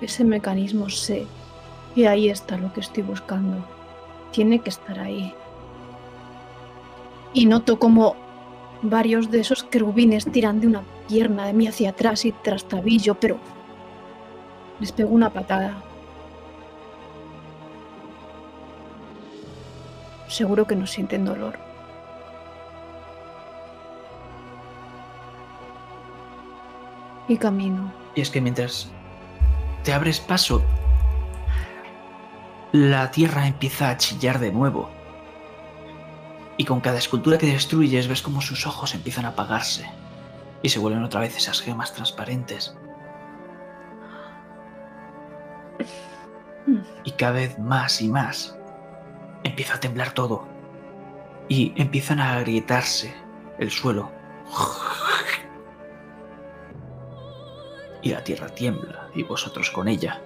ese mecanismo, sé que ahí está lo que estoy buscando. Tiene que estar ahí. Y noto como varios de esos querubines tiran de una pierna de mí hacia atrás y trastabillo, pero les pego una patada. Seguro que no sienten dolor. Y camino. Y es que mientras te abres paso, la tierra empieza a chillar de nuevo. Y con cada escultura que destruyes ves como sus ojos empiezan a apagarse. Y se vuelven otra vez esas gemas transparentes. Y cada vez más y más empieza a temblar todo. Y empiezan a agrietarse el suelo. Y la tierra tiembla y vosotros con ella.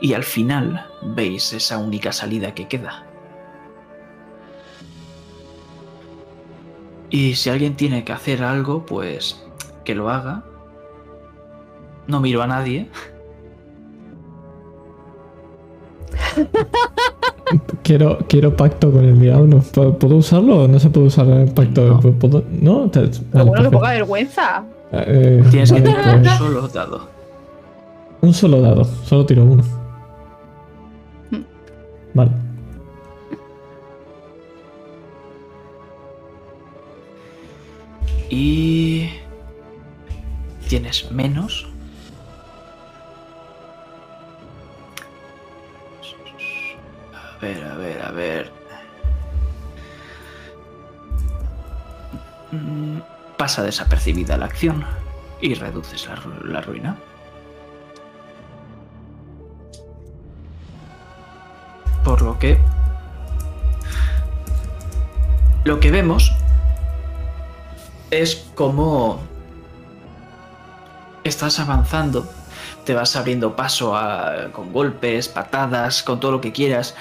Y al final veis esa única salida que queda. Y si alguien tiene que hacer algo, pues que lo haga. No miro a nadie. Quiero, quiero pacto con el diablo. ¿Puedo ¿Puedo usarlo o no se puede usar el pacto? No. ¿Puedo- ¿No? Te- vale, bueno, que poca vergüenza. Eh, Tienes que tirar un pues, solo dado. un solo dado, solo tiro uno. Hmm. Vale. Y tienes menos. Ver, a ver, a ver. Mm, Pasa desapercibida la acción y reduces la, la ruina. Por lo que... Lo que vemos es como estás avanzando, te vas abriendo paso con golpes, patadas, con todo lo que quieras,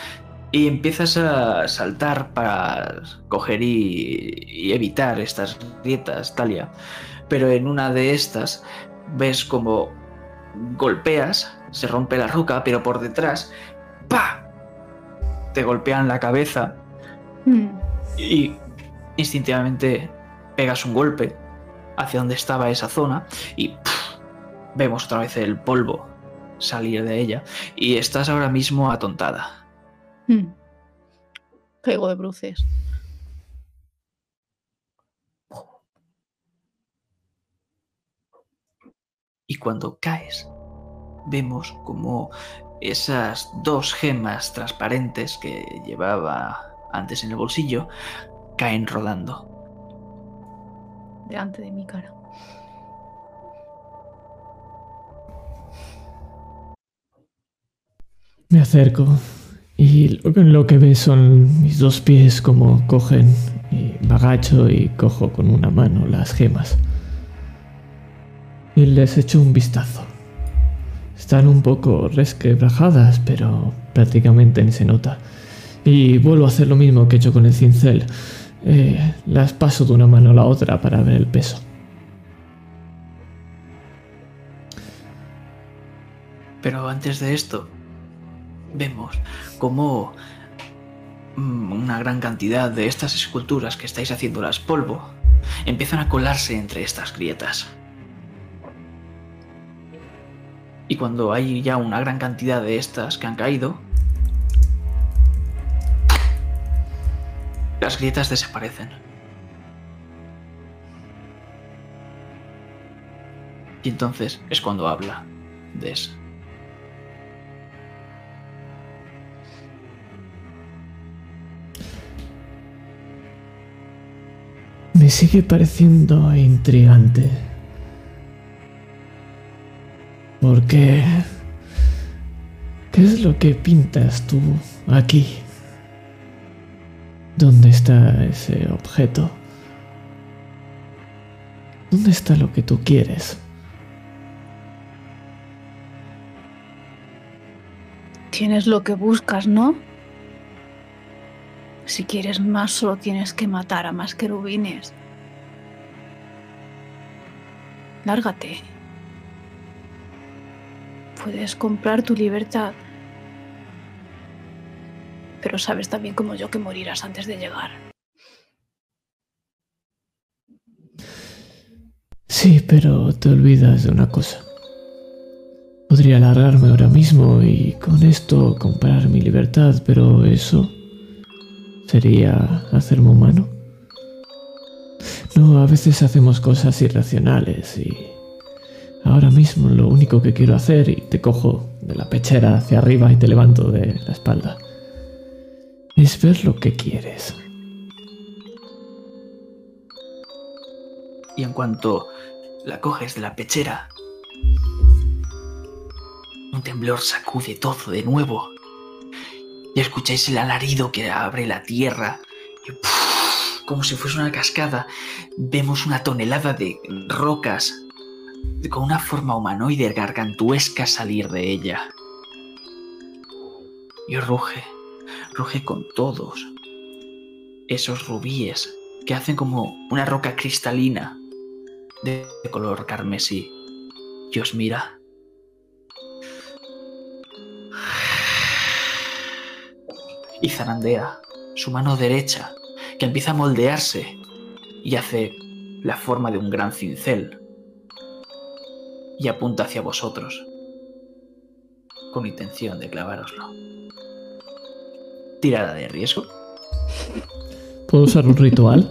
y empiezas a saltar para coger y, y evitar estas grietas, Talia. Pero en una de estas ves como golpeas, se rompe la roca, pero por detrás, ¡pa! Te golpean la cabeza Hmm. y instintivamente pegas un golpe hacia donde estaba esa zona y vemos otra vez el polvo salir de ella y estás ahora mismo atontada. Hmm. Caigo de bruces. Y cuando caes, vemos como esas dos gemas transparentes que llevaba antes en el bolsillo caen rodando. delante de mi cara. Me acerco y lo que, ves son mis dos pies como cogen y me agacho y cojo con una mano las gemas. Y les echo un vistazo. Están un poco resquebrajadas, pero prácticamente ni se nota. Y vuelvo a hacer lo mismo que he hecho con el cincel. Eh, las paso de una mano a la otra para ver el peso. Pero antes de esto, vemos como mm, una gran cantidad de estas esculturas que estáis haciéndolas polvo empiezan a colarse entre estas grietas. Y cuando hay ya una gran cantidad de estas que han caído, las grietas desaparecen. Y entonces es cuando habla Des. Me sigue pareciendo intrigante. ¿Por qué? ¿Qué es lo que pintas tú aquí? ¿Dónde está ese objeto? ¿Dónde está lo que tú quieres? Tienes lo que buscas, ¿no? Si quieres más, solo tienes que matar a más querubines. Lárgate. Puedes comprar tu libertad. Pero sabes también como yo que morirás antes de llegar. Sí, pero te olvidas de una cosa. Podría largarme ahora mismo y con esto comprar mi libertad, pero eso sería hacerme humano. No, a veces hacemos cosas irracionales y ahora mismo lo único que quiero hacer, y te cojo de la pechera hacia arriba y te levanto de la espalda, es ver lo que quieres. Y en cuanto la coges de la pechera, un temblor sacude todo de nuevo. Y escucháis el alarido que abre la tierra. Como si fuese una cascada, vemos una tonelada de rocas con una forma humanoide gargantuesca salir de ella. Y ruge, ruge con todos esos rubíes que hacen como una roca cristalina de color carmesí. Y os mira. Y zarandea su mano derecha, que empieza a moldearse y hace la forma de un gran cincel. Y apunta hacia vosotros, con intención de clavároslo. Tirada de riesgo. ¿Puedo usar un ritual?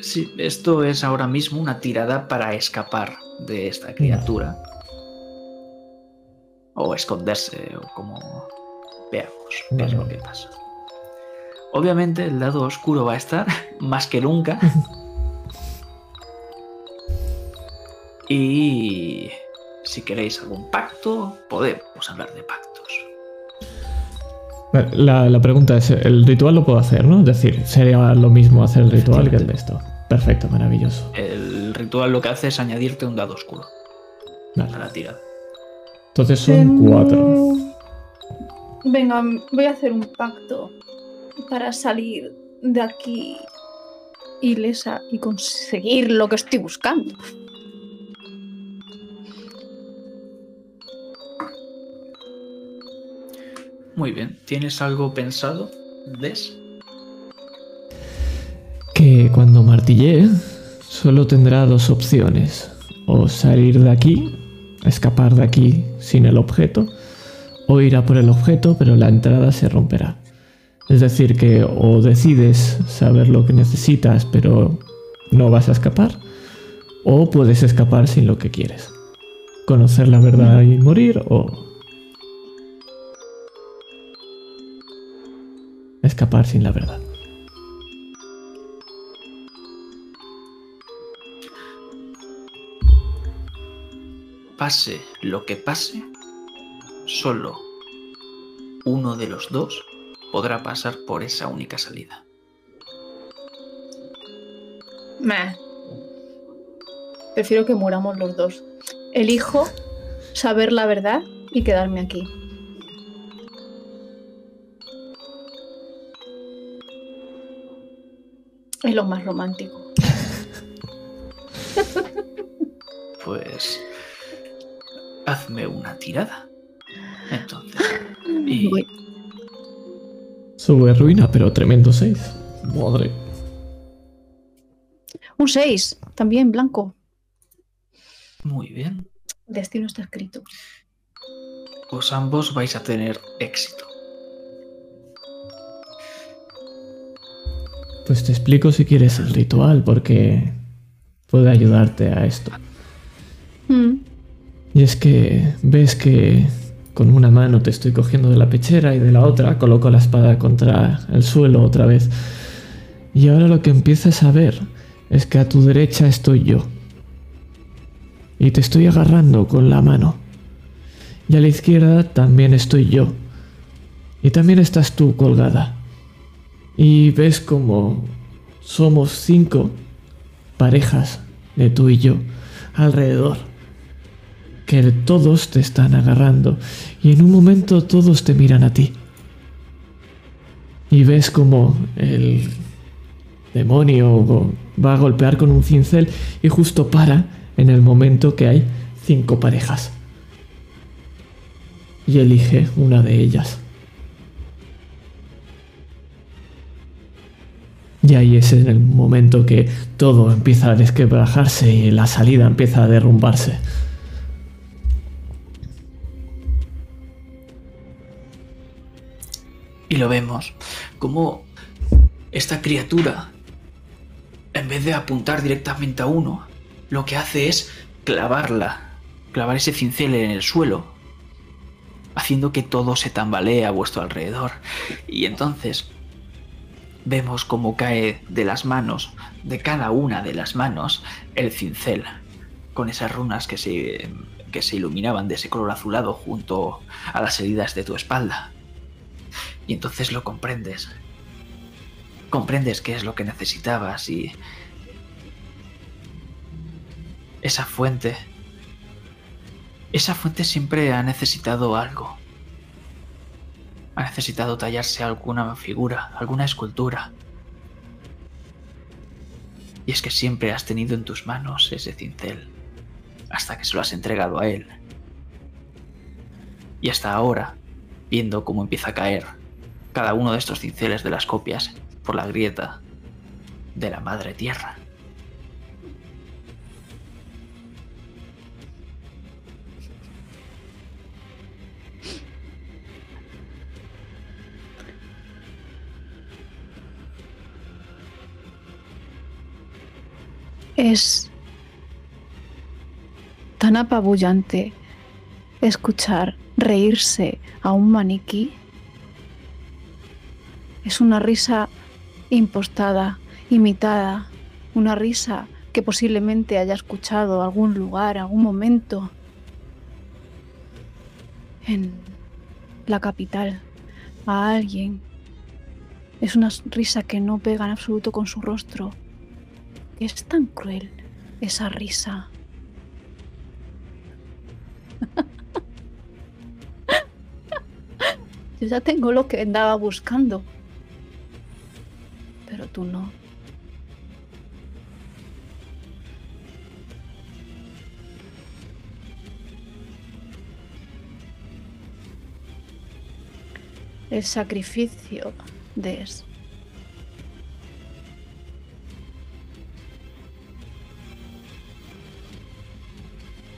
Sí, esto es ahora mismo una tirada para escapar de esta criatura. O esconderse, o como veamos qué es lo que pasa. Obviamente el lado oscuro va a estar más que nunca. y si queréis algún pacto, podemos hablar de pactos. La, la pregunta es, el ritual lo puedo hacer, ¿no? Es decir, sería lo mismo hacer el ritual que el de esto. Perfecto, maravilloso. El ritual lo que hace es añadirte un dado oscuro Vale. a la tirada. Entonces son cuatro. Venga, voy a hacer un pacto para salir de aquí ilesa y conseguir lo que estoy buscando. Muy bien, ¿tienes algo pensado, Des? Que cuando martillee, solo tendrá dos opciones. O salir de aquí, escapar de aquí sin el objeto, o ir a por el objeto, pero la entrada se romperá. Es decir, que o decides saber lo que necesitas, pero no vas a escapar, o puedes escapar sin lo que quieres. Conocer la verdad y morir, o escapar sin la verdad. Pase lo que pase, solo uno de los dos podrá pasar por esa única salida. Meh. Prefiero que muramos los dos. Elijo saber la verdad y quedarme aquí. Es lo más romántico. Pues hazme una tirada. Entonces, y Voy. Sube ruina, pero tremendo 6. Madre. Un 6, también blanco. muy bien. Destino está escrito. Pues ambos vais a tener éxito. Pues te explico si quieres el ritual, porque puede ayudarte a esto. Mm, Y es que ves que con una mano te estoy cogiendo de la pechera y de la otra coloco la espada contra el suelo otra vez. Y ahora lo que empiezas a ver es que a tu derecha estoy yo. Y te estoy agarrando con la mano. Y a la izquierda también estoy yo. Y también estás tú colgada. Y ves como somos cinco parejas de tú y yo alrededor que todos te están agarrando y en un momento todos te miran a ti. Y ves como el demonio va a golpear con un cincel y justo para en el momento que hay cinco parejas. Y elige una de ellas. Y ahí es en el momento que todo empieza a desquebrajarse y la salida empieza a derrumbarse. Y lo vemos como esta criatura, en vez de apuntar directamente a uno, lo que hace es clavarla, clavar ese cincel en el suelo, haciendo que todo se tambalee a vuestro alrededor. Y entonces vemos cómo cae de las manos, de cada una de las manos, el cincel, con esas runas que se, que se iluminaban de ese color azulado junto a las heridas de tu espalda. Y entonces lo comprendes. Comprendes qué es lo que necesitabas y... Esa fuente... Esa fuente siempre ha necesitado algo. Ha necesitado tallarse alguna figura, alguna escultura. Y es que siempre has tenido en tus manos ese cincel, hasta que se lo has entregado a él. Y hasta ahora, viendo cómo empieza a caer cada uno de estos cinceles de las copias por la grieta de la madre tierra. Es tan apabullante escuchar reírse a un maniquí es una risa impostada, imitada, una risa que posiblemente haya escuchado algún lugar, algún momento en la capital a alguien. Es una risa que no pega en absoluto con su rostro. Es tan cruel esa risa. Yo ya tengo lo que andaba buscando pero tú no. El sacrificio de eso.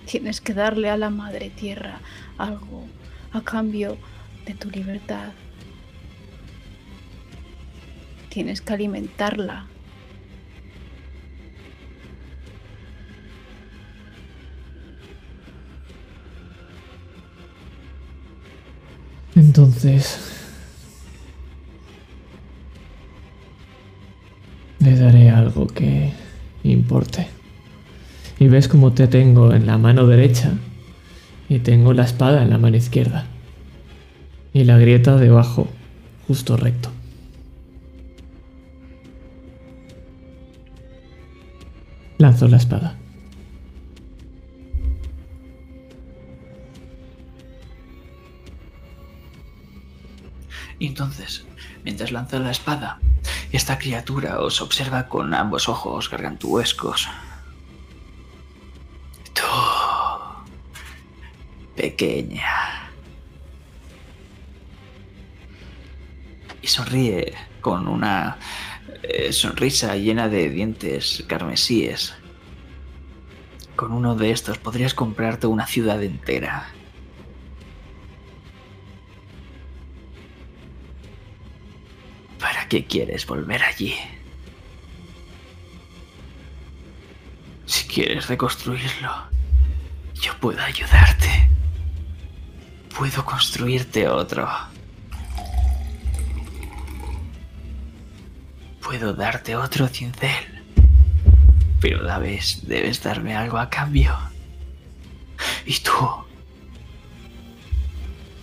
Tienes que darle a la madre tierra algo a cambio de tu libertad. Tienes que alimentarla. Entonces... Le daré algo que importe. Y ves como te tengo en la mano derecha y tengo la espada en la mano izquierda. Y la grieta debajo, justo recto. Lanzó la espada. Y entonces, mientras lanza la espada, esta criatura os observa con ambos ojos gargantuescos. Tú, pequeña. Y sonríe con una eh, sonrisa llena de dientes carmesíes. Con uno de estos podrías comprarte una ciudad entera. ¿Para qué quieres volver allí? Si quieres reconstruirlo, yo puedo ayudarte. Puedo construirte otro. Puedo darte otro cincel. Pero la vez debes darme algo a cambio. ¿Y tú?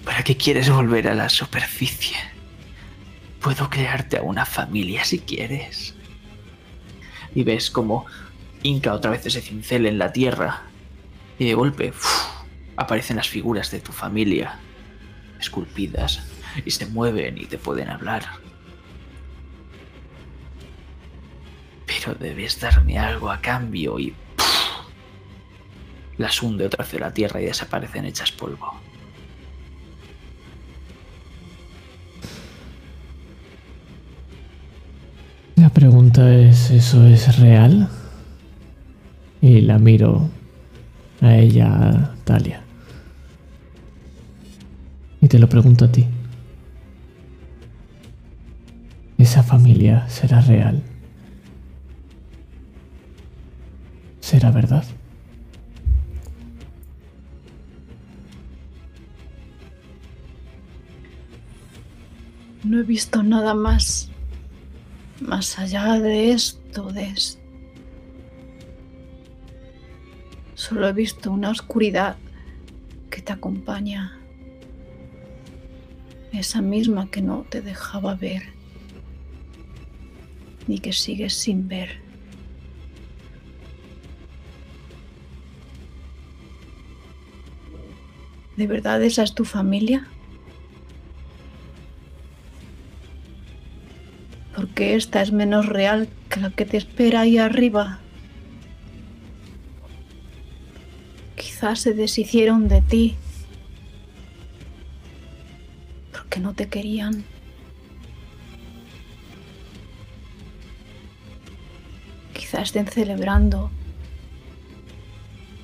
¿Para qué quieres volver a la superficie? Puedo crearte a una familia si quieres. Y ves como hinca otra vez ese cincel en la tierra. Y de golpe aparecen las figuras de tu familia, esculpidas, y se mueven y te pueden hablar debes darme algo a cambio y... Las hunde otra vez en la tierra y desaparecen hechas polvo. La pregunta es, ¿eso es real? Y la miro a ella, Talia. Y te lo pregunto a ti. ¿Esa familia será real? ¿Será verdad? No he visto nada más. Más allá de esto, de esto. Solo he visto una oscuridad que te acompaña. Esa misma que no te dejaba ver. Ni que sigues sin ver. ¿De verdad esa es tu familia? Porque esta es menos real que la que te espera ahí arriba. Quizás se deshicieron de ti. Porque no te querían. Quizás estén celebrando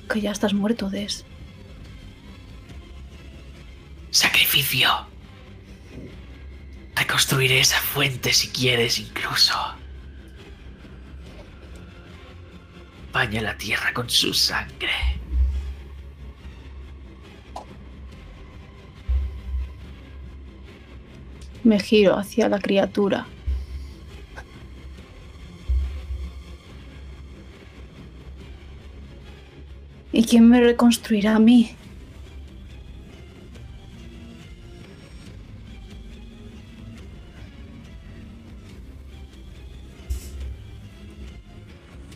que ya estás muerto, Des. Sacrificio. Reconstruiré esa fuente si quieres incluso. Baña la tierra con su sangre. Me giro hacia la criatura. ¿Y quién me reconstruirá a mí?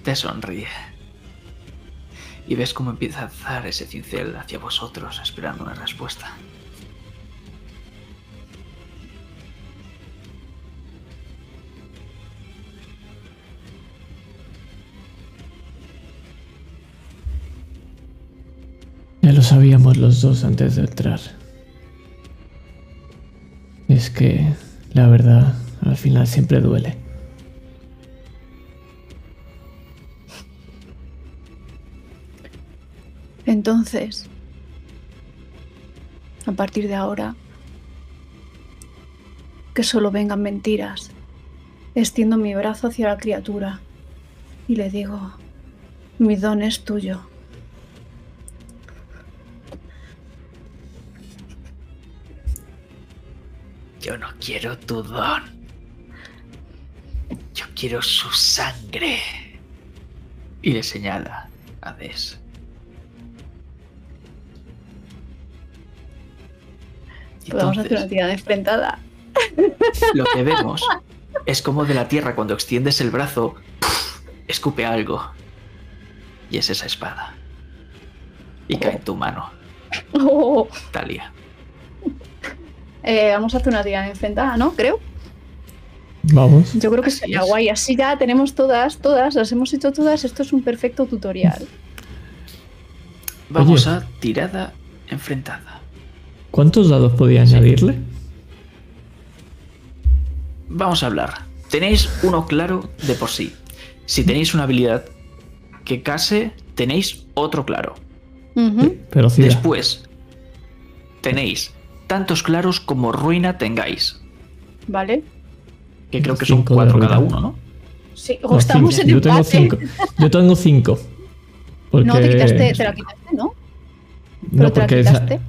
Te sonríe. Y ves cómo empieza a alzar ese cincel hacia vosotros, esperando una respuesta. Ya lo sabíamos los dos antes de entrar. Es que, la verdad, al final siempre duele. Entonces, a partir de ahora, que solo vengan mentiras. Extiendo mi brazo hacia la criatura y le digo, mi don es tuyo. Yo no quiero tu don. Yo quiero su sangre. Y le señala a Des. Podemos hacer una tirada enfrentada. lo que vemos es como de la tierra cuando extiendes el brazo, escupe algo. Y es esa espada. Y cae en tu mano, Oh, Talia. eh, vamos a hacer una tirada enfrentada, ¿no? Creo. Vamos. Yo creo que Así sería es. guay. Así ya tenemos todas, todas, las hemos hecho todas. Esto es un perfecto tutorial. Vamos Oye. a tirada enfrentada. ¿Cuántos dados podía añadirle? Vamos a hablar. Tenéis uno claro de por sí. Si tenéis una habilidad que case, tenéis otro claro. Pero sí. Después, tenéis tantos claros como ruina tengáis. Vale. Que creo que son cuatro cada uno, ¿no? Sí, o No, estamos cinco. en Yo tengo cinco. Yo tengo cinco. Porque... No, te quitaste, te la quitaste, ¿no? Pero No, te la esa- quitaste.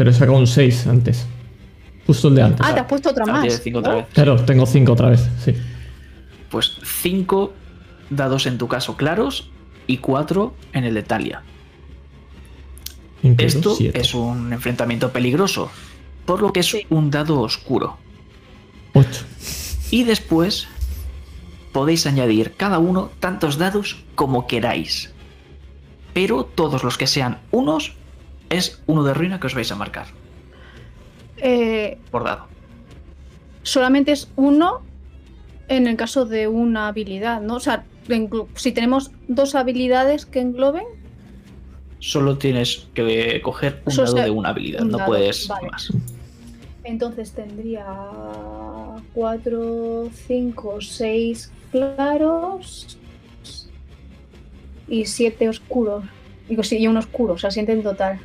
Pero he sacado un 6 antes. Justo el de antes. Ah, te has puesto otra Ah, más. tienes cinco otra vez. Claro, tengo 5 otra vez, sí. Pues cinco dados en tu caso claros y cuatro en el de Talia. Incluso Esto siete. es un enfrentamiento peligroso, por lo que es Sí. un dado oscuro. 8. Y después podéis añadir cada uno tantos dados como queráis. Pero todos los que sean unos es uno de ruina que os vais a marcar Eh, por dado. solamente es uno en el caso de una habilidad, ¿no? O sea, si tenemos dos habilidades que engloben, Solo tienes que coger un dado de una habilidad, un no puedes vale. más. entonces tendría 4, 5, 6 claros y 7 oscuros. Y un oscuro, o sea, 7 en total.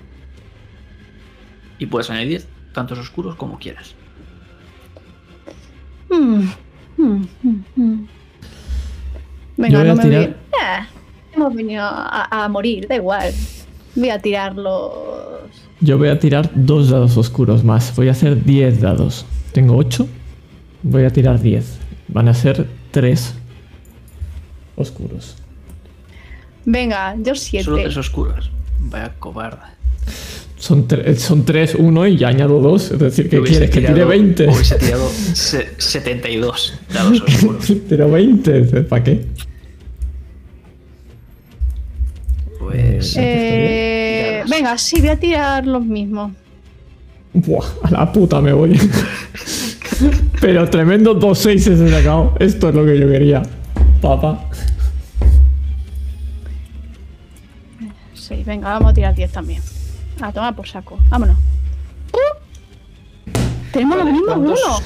Y puedes añadir tantos oscuros como quieras. Yo Venga, voy no a me tirar- voy. Ah, hemos venido a, a morir, da igual. Voy a tirar los. Yo voy a tirar dos dados oscuros más. Voy a hacer 10 dados. Tengo 8. Voy a tirar 10. Van a ser 3 oscuros. Venga, yo Solo 7. tres oscuros. Vaya cobarde. Son, tre- son 3, 1 y ya añado 2. Es decir, ¿qué quieres? Que tire tirado- 20. Hubiese tirado se- 72 dados oscuros. Tiro 20. ¿Para qué? Pues. Eh, Tiradas. venga, sí, voy a tirar los mismos. Buah, a la puta me voy. Pero tremendo 2 6 he sacado. Esto es lo que yo quería. Papá. Sí, venga, vamos a tirar 10 también. A tomar por saco. Vámonos. Tenemos Vale, los mismos ¿cuántos? uno.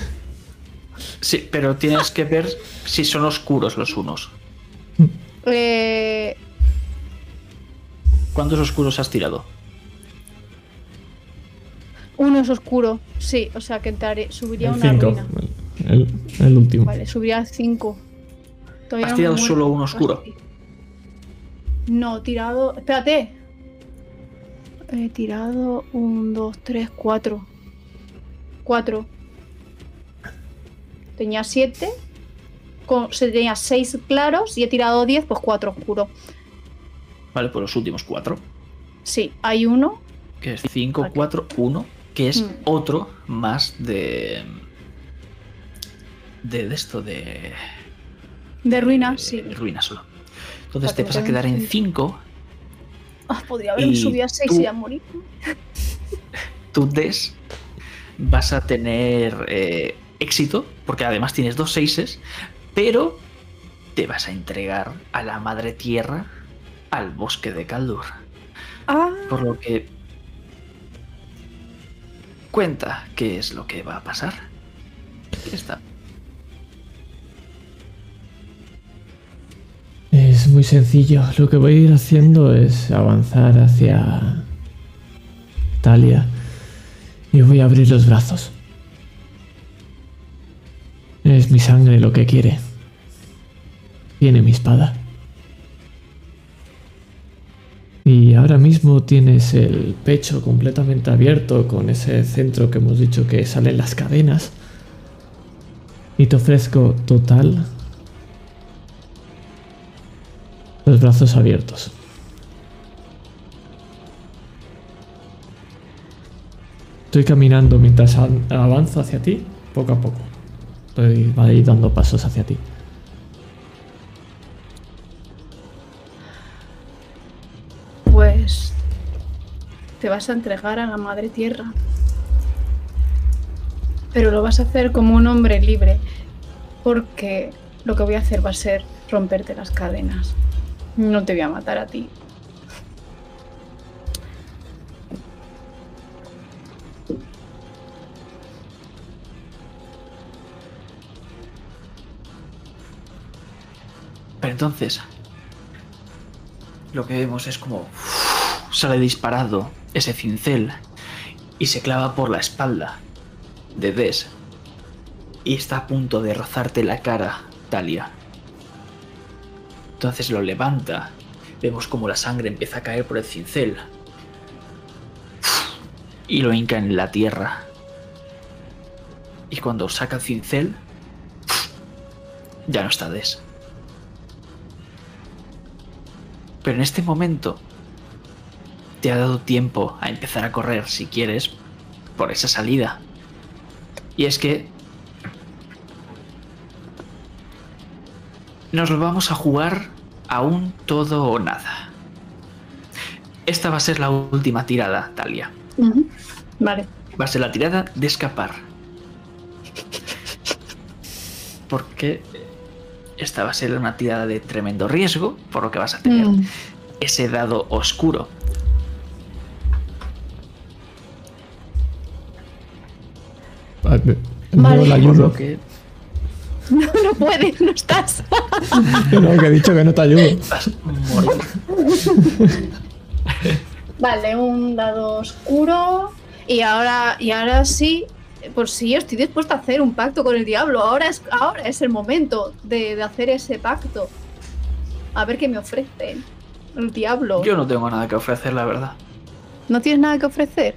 Sí, pero tienes que ver si son oscuros los unos. Eh, ¿Cuántos oscuros has tirado? uno es oscuro. Sí, o sea que entraré, subiría El una 5. ruina. El, el último. Vale, subiría al 5. ¿Has tirado solo uno oscuro? No, he tirado. Espérate. He tirado 1, 2, 3, 4. 4. Tenía 7. Tenía 6 claros y he tirado 10, pues 4 oscuro. Vale, pues los últimos cuatro. Sí, hay uno. Que es 5, Aquí. 4, 1. Que es Mm. otro más de. De, de esto de. De ruina, de sí. ruina solo. Entonces te vas a quedar en cinco. 5. Ah, podría haberme subido a 6 tú- y a morir. Tu des vas a tener eh, éxito, porque además tienes dos seises, pero te vas a entregar a la madre tierra, al bosque de Caldur. Ah, Por lo que cuenta qué es lo que va a pasar. Ya está. Muy sencillo. Lo que voy a ir haciendo es avanzar hacia Talia y voy a abrir los brazos. Es mi sangre lo que quiere. Tiene mi espada. Y ahora mismo tienes el pecho completamente abierto con ese centro que hemos dicho que salen las cadenas. Y te ofrezco total los brazos abiertos. Estoy caminando mientras an- avanzo hacia ti, poco a poco. Estoy dando pasos hacia ti. pues. Te vas a entregar a la madre tierra. Pero lo vas a hacer como un hombre libre. Porque lo que voy a hacer va a ser romperte las cadenas. No te voy a matar a ti. Pero entonces, lo que vemos es como sale disparado ese cincel y se clava por la espalda de Des. Y está a punto de rozarte la cara, Talia. Entonces lo levanta. Vemos como la sangre empieza a caer por el cincel. Y lo hinca en la tierra. Y cuando saca el cincel, ya no está Des. Pero en este momento te ha dado tiempo a empezar a correr, si quieres, por esa salida. Y es que nos lo vamos a jugar a un todo o nada. Esta va a ser la última tirada, Talia. Vale. Va a ser la tirada de escapar. Porque esta va a ser una tirada de tremendo riesgo, por lo que vas a tener Mm. ese dado oscuro. Vale. No la Por ayudo. lo que No, no puedes, no estás. No, que he dicho que no te ayudo. Vale, un dado oscuro. Y ahora, y ahora sí, pues sí, estoy dispuesta a hacer un pacto con el diablo. Ahora es, ahora es el momento de, de hacer ese pacto. A ver qué me ofrece el diablo. Yo no tengo nada que ofrecer, la verdad. ¿No tienes nada que ofrecer?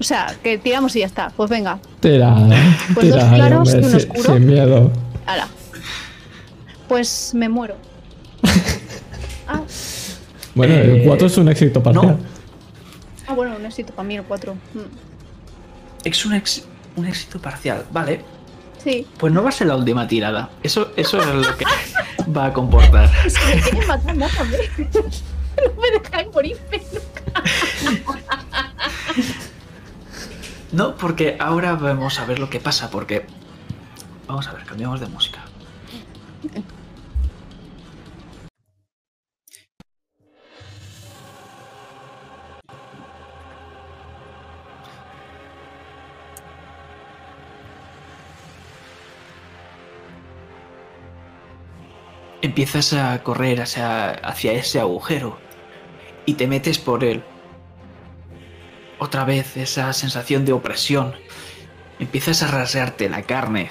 O sea, que tiramos y ya está. Pues venga, Tira, Pues dos claros hombre, y un sin- oscuro. sin miedo. Ala. Pues me muero. Ah, Bueno, el Eh, 4 es un éxito parcial. ah, bueno, un éxito para mí el 4. Es un, ex- un éxito parcial, vale. Sí. Pues no va a ser la última tirada. Eso, eso es lo que va a comportar. Es que me quieren matar, mátame. no me dejáis morirme nunca. No, porque ahora vamos a ver lo que pasa, porque... Vamos a ver, cambiamos de música. Empiezas a correr hacia, hacia ese agujero y te metes por él. Otra vez esa sensación de opresión. Empiezas a rasgarte la carne.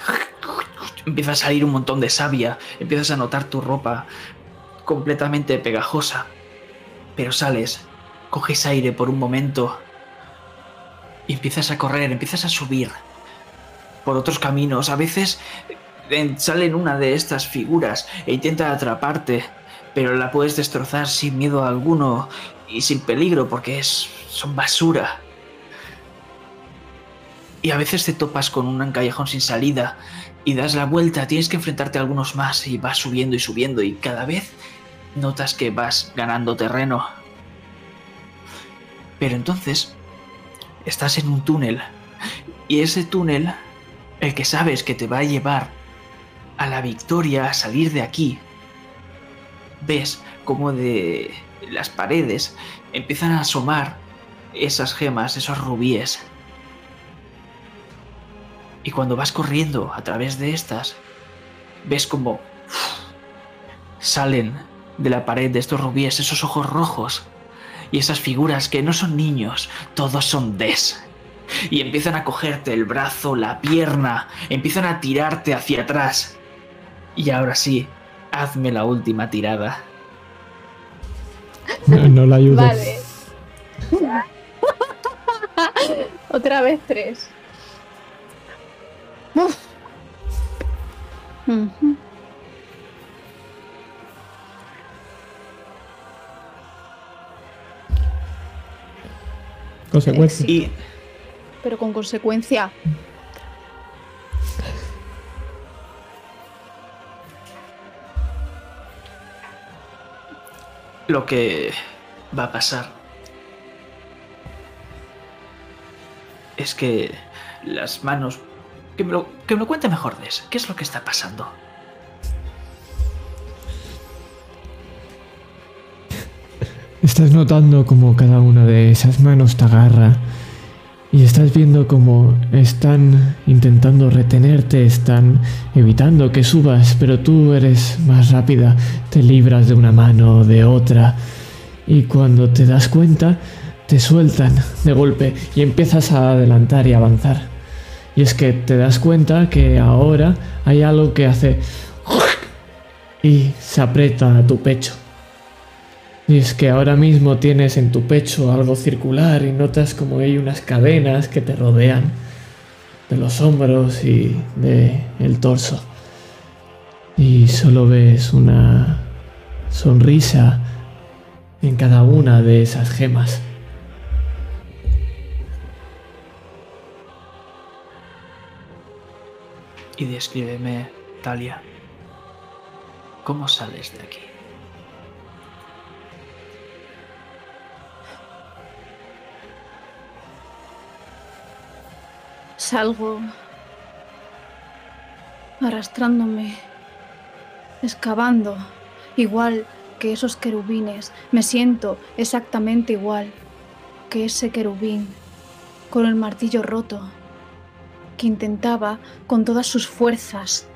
Empieza a salir un montón de savia. Empiezas a notar tu ropa completamente pegajosa. Pero sales, coges aire por un momento y empiezas a correr, empiezas a subir por otros caminos. A veces salen una de estas figuras e intenta atraparte, pero la puedes destrozar sin miedo alguno y sin peligro porque es, son basura. Y a veces te topas con un callejón sin salida y das la vuelta, tienes que enfrentarte a algunos más y vas subiendo y subiendo y cada vez notas que vas ganando terreno. Pero entonces estás en un túnel y ese túnel, el que sabes que te va a llevar a la victoria, a salir de aquí, ves como de las paredes empiezan a asomar esas gemas, esos rubíes. Y cuando vas corriendo a través de estas, ves como salen de la pared de estos rubíes esos ojos rojos y esas figuras que no son niños, todos son des. Y empiezan a cogerte el brazo, la pierna, empiezan a tirarte hacia atrás. Y ahora sí, hazme la última tirada. No, no la ayudo. Vale. Otra vez tres. Uf. Consecuencia. Y Pero con consecuencia. lo que va a pasar es que las manos... Que me lo, cuente mejor, Des. ¿Qué es lo que está pasando? Estás notando como cada una de esas manos te agarra y estás viendo como están intentando retenerte, están evitando que subas, pero tú eres más rápida, te libras de una mano o de otra y cuando te das cuenta te sueltan de golpe y empiezas a adelantar y avanzar. Y es que te das cuenta que ahora hay algo que hace y se aprieta a tu pecho. Y es que ahora mismo tienes en tu pecho algo circular y notas como hay unas cadenas que te rodean de los hombros y de el torso. Y solo ves una sonrisa en cada una de esas gemas. Y descríbeme, Talia, ¿cómo sales de aquí? Salgo arrastrándome excavando, igual que esos querubines. Me siento exactamente igual que ese querubín, con el martillo roto, intentaba con todas sus fuerzas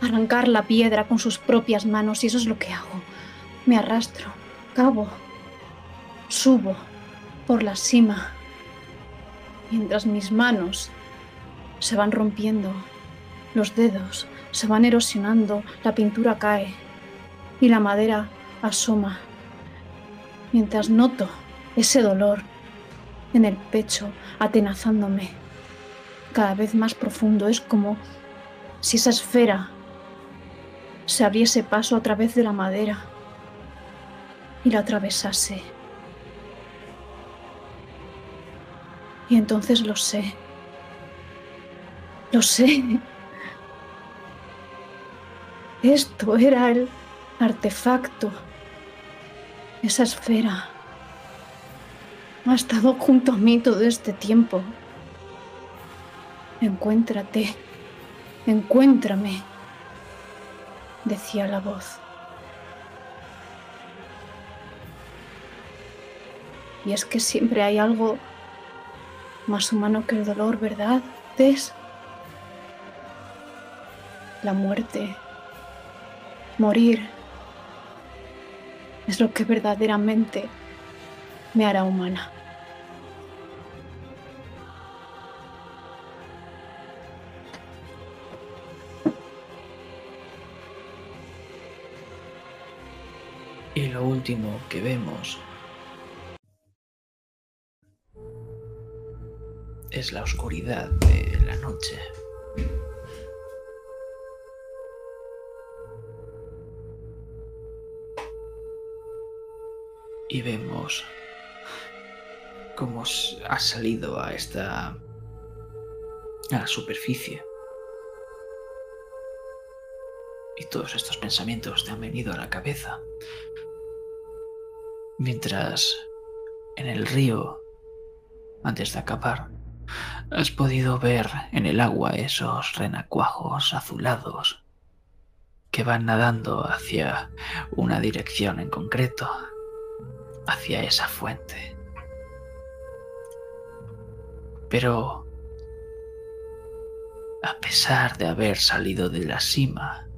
arrancar la piedra con sus propias manos y eso es lo que hago. Me arrastro, cabo, subo por la cima, mientras mis manos se van rompiendo, los dedos se van erosionando, la pintura cae y la madera asoma, mientras noto ese dolor en el pecho atenazándome cada vez más profundo. Es como si esa esfera se abriese paso a través de la madera y la atravesase. Y entonces lo sé. Lo sé. Esto era el artefacto. Esa esfera. Ha estado junto a mí todo este tiempo. Encuéntrate. Encuéntrame decía la voz. Y es que siempre hay algo más humano que el dolor, ¿verdad, Tess? La muerte, morir, es lo que verdaderamente me hará humana. Y lo último que vemos es la oscuridad de la noche. Y vemos cómo ha salido a esta a la superficie. Y todos estos pensamientos te han venido a la cabeza. Mientras en el río, antes de acabar, has podido ver en el agua esos renacuajos azulados que van nadando hacia una dirección en concreto, hacia esa fuente. Pero, a pesar de haber salido de la cima,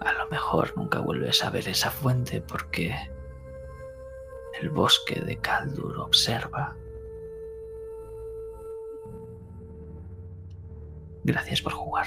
A lo mejor nunca vuelves a ver esa fuente porque el bosque de Caldur observa. Gracias por jugar.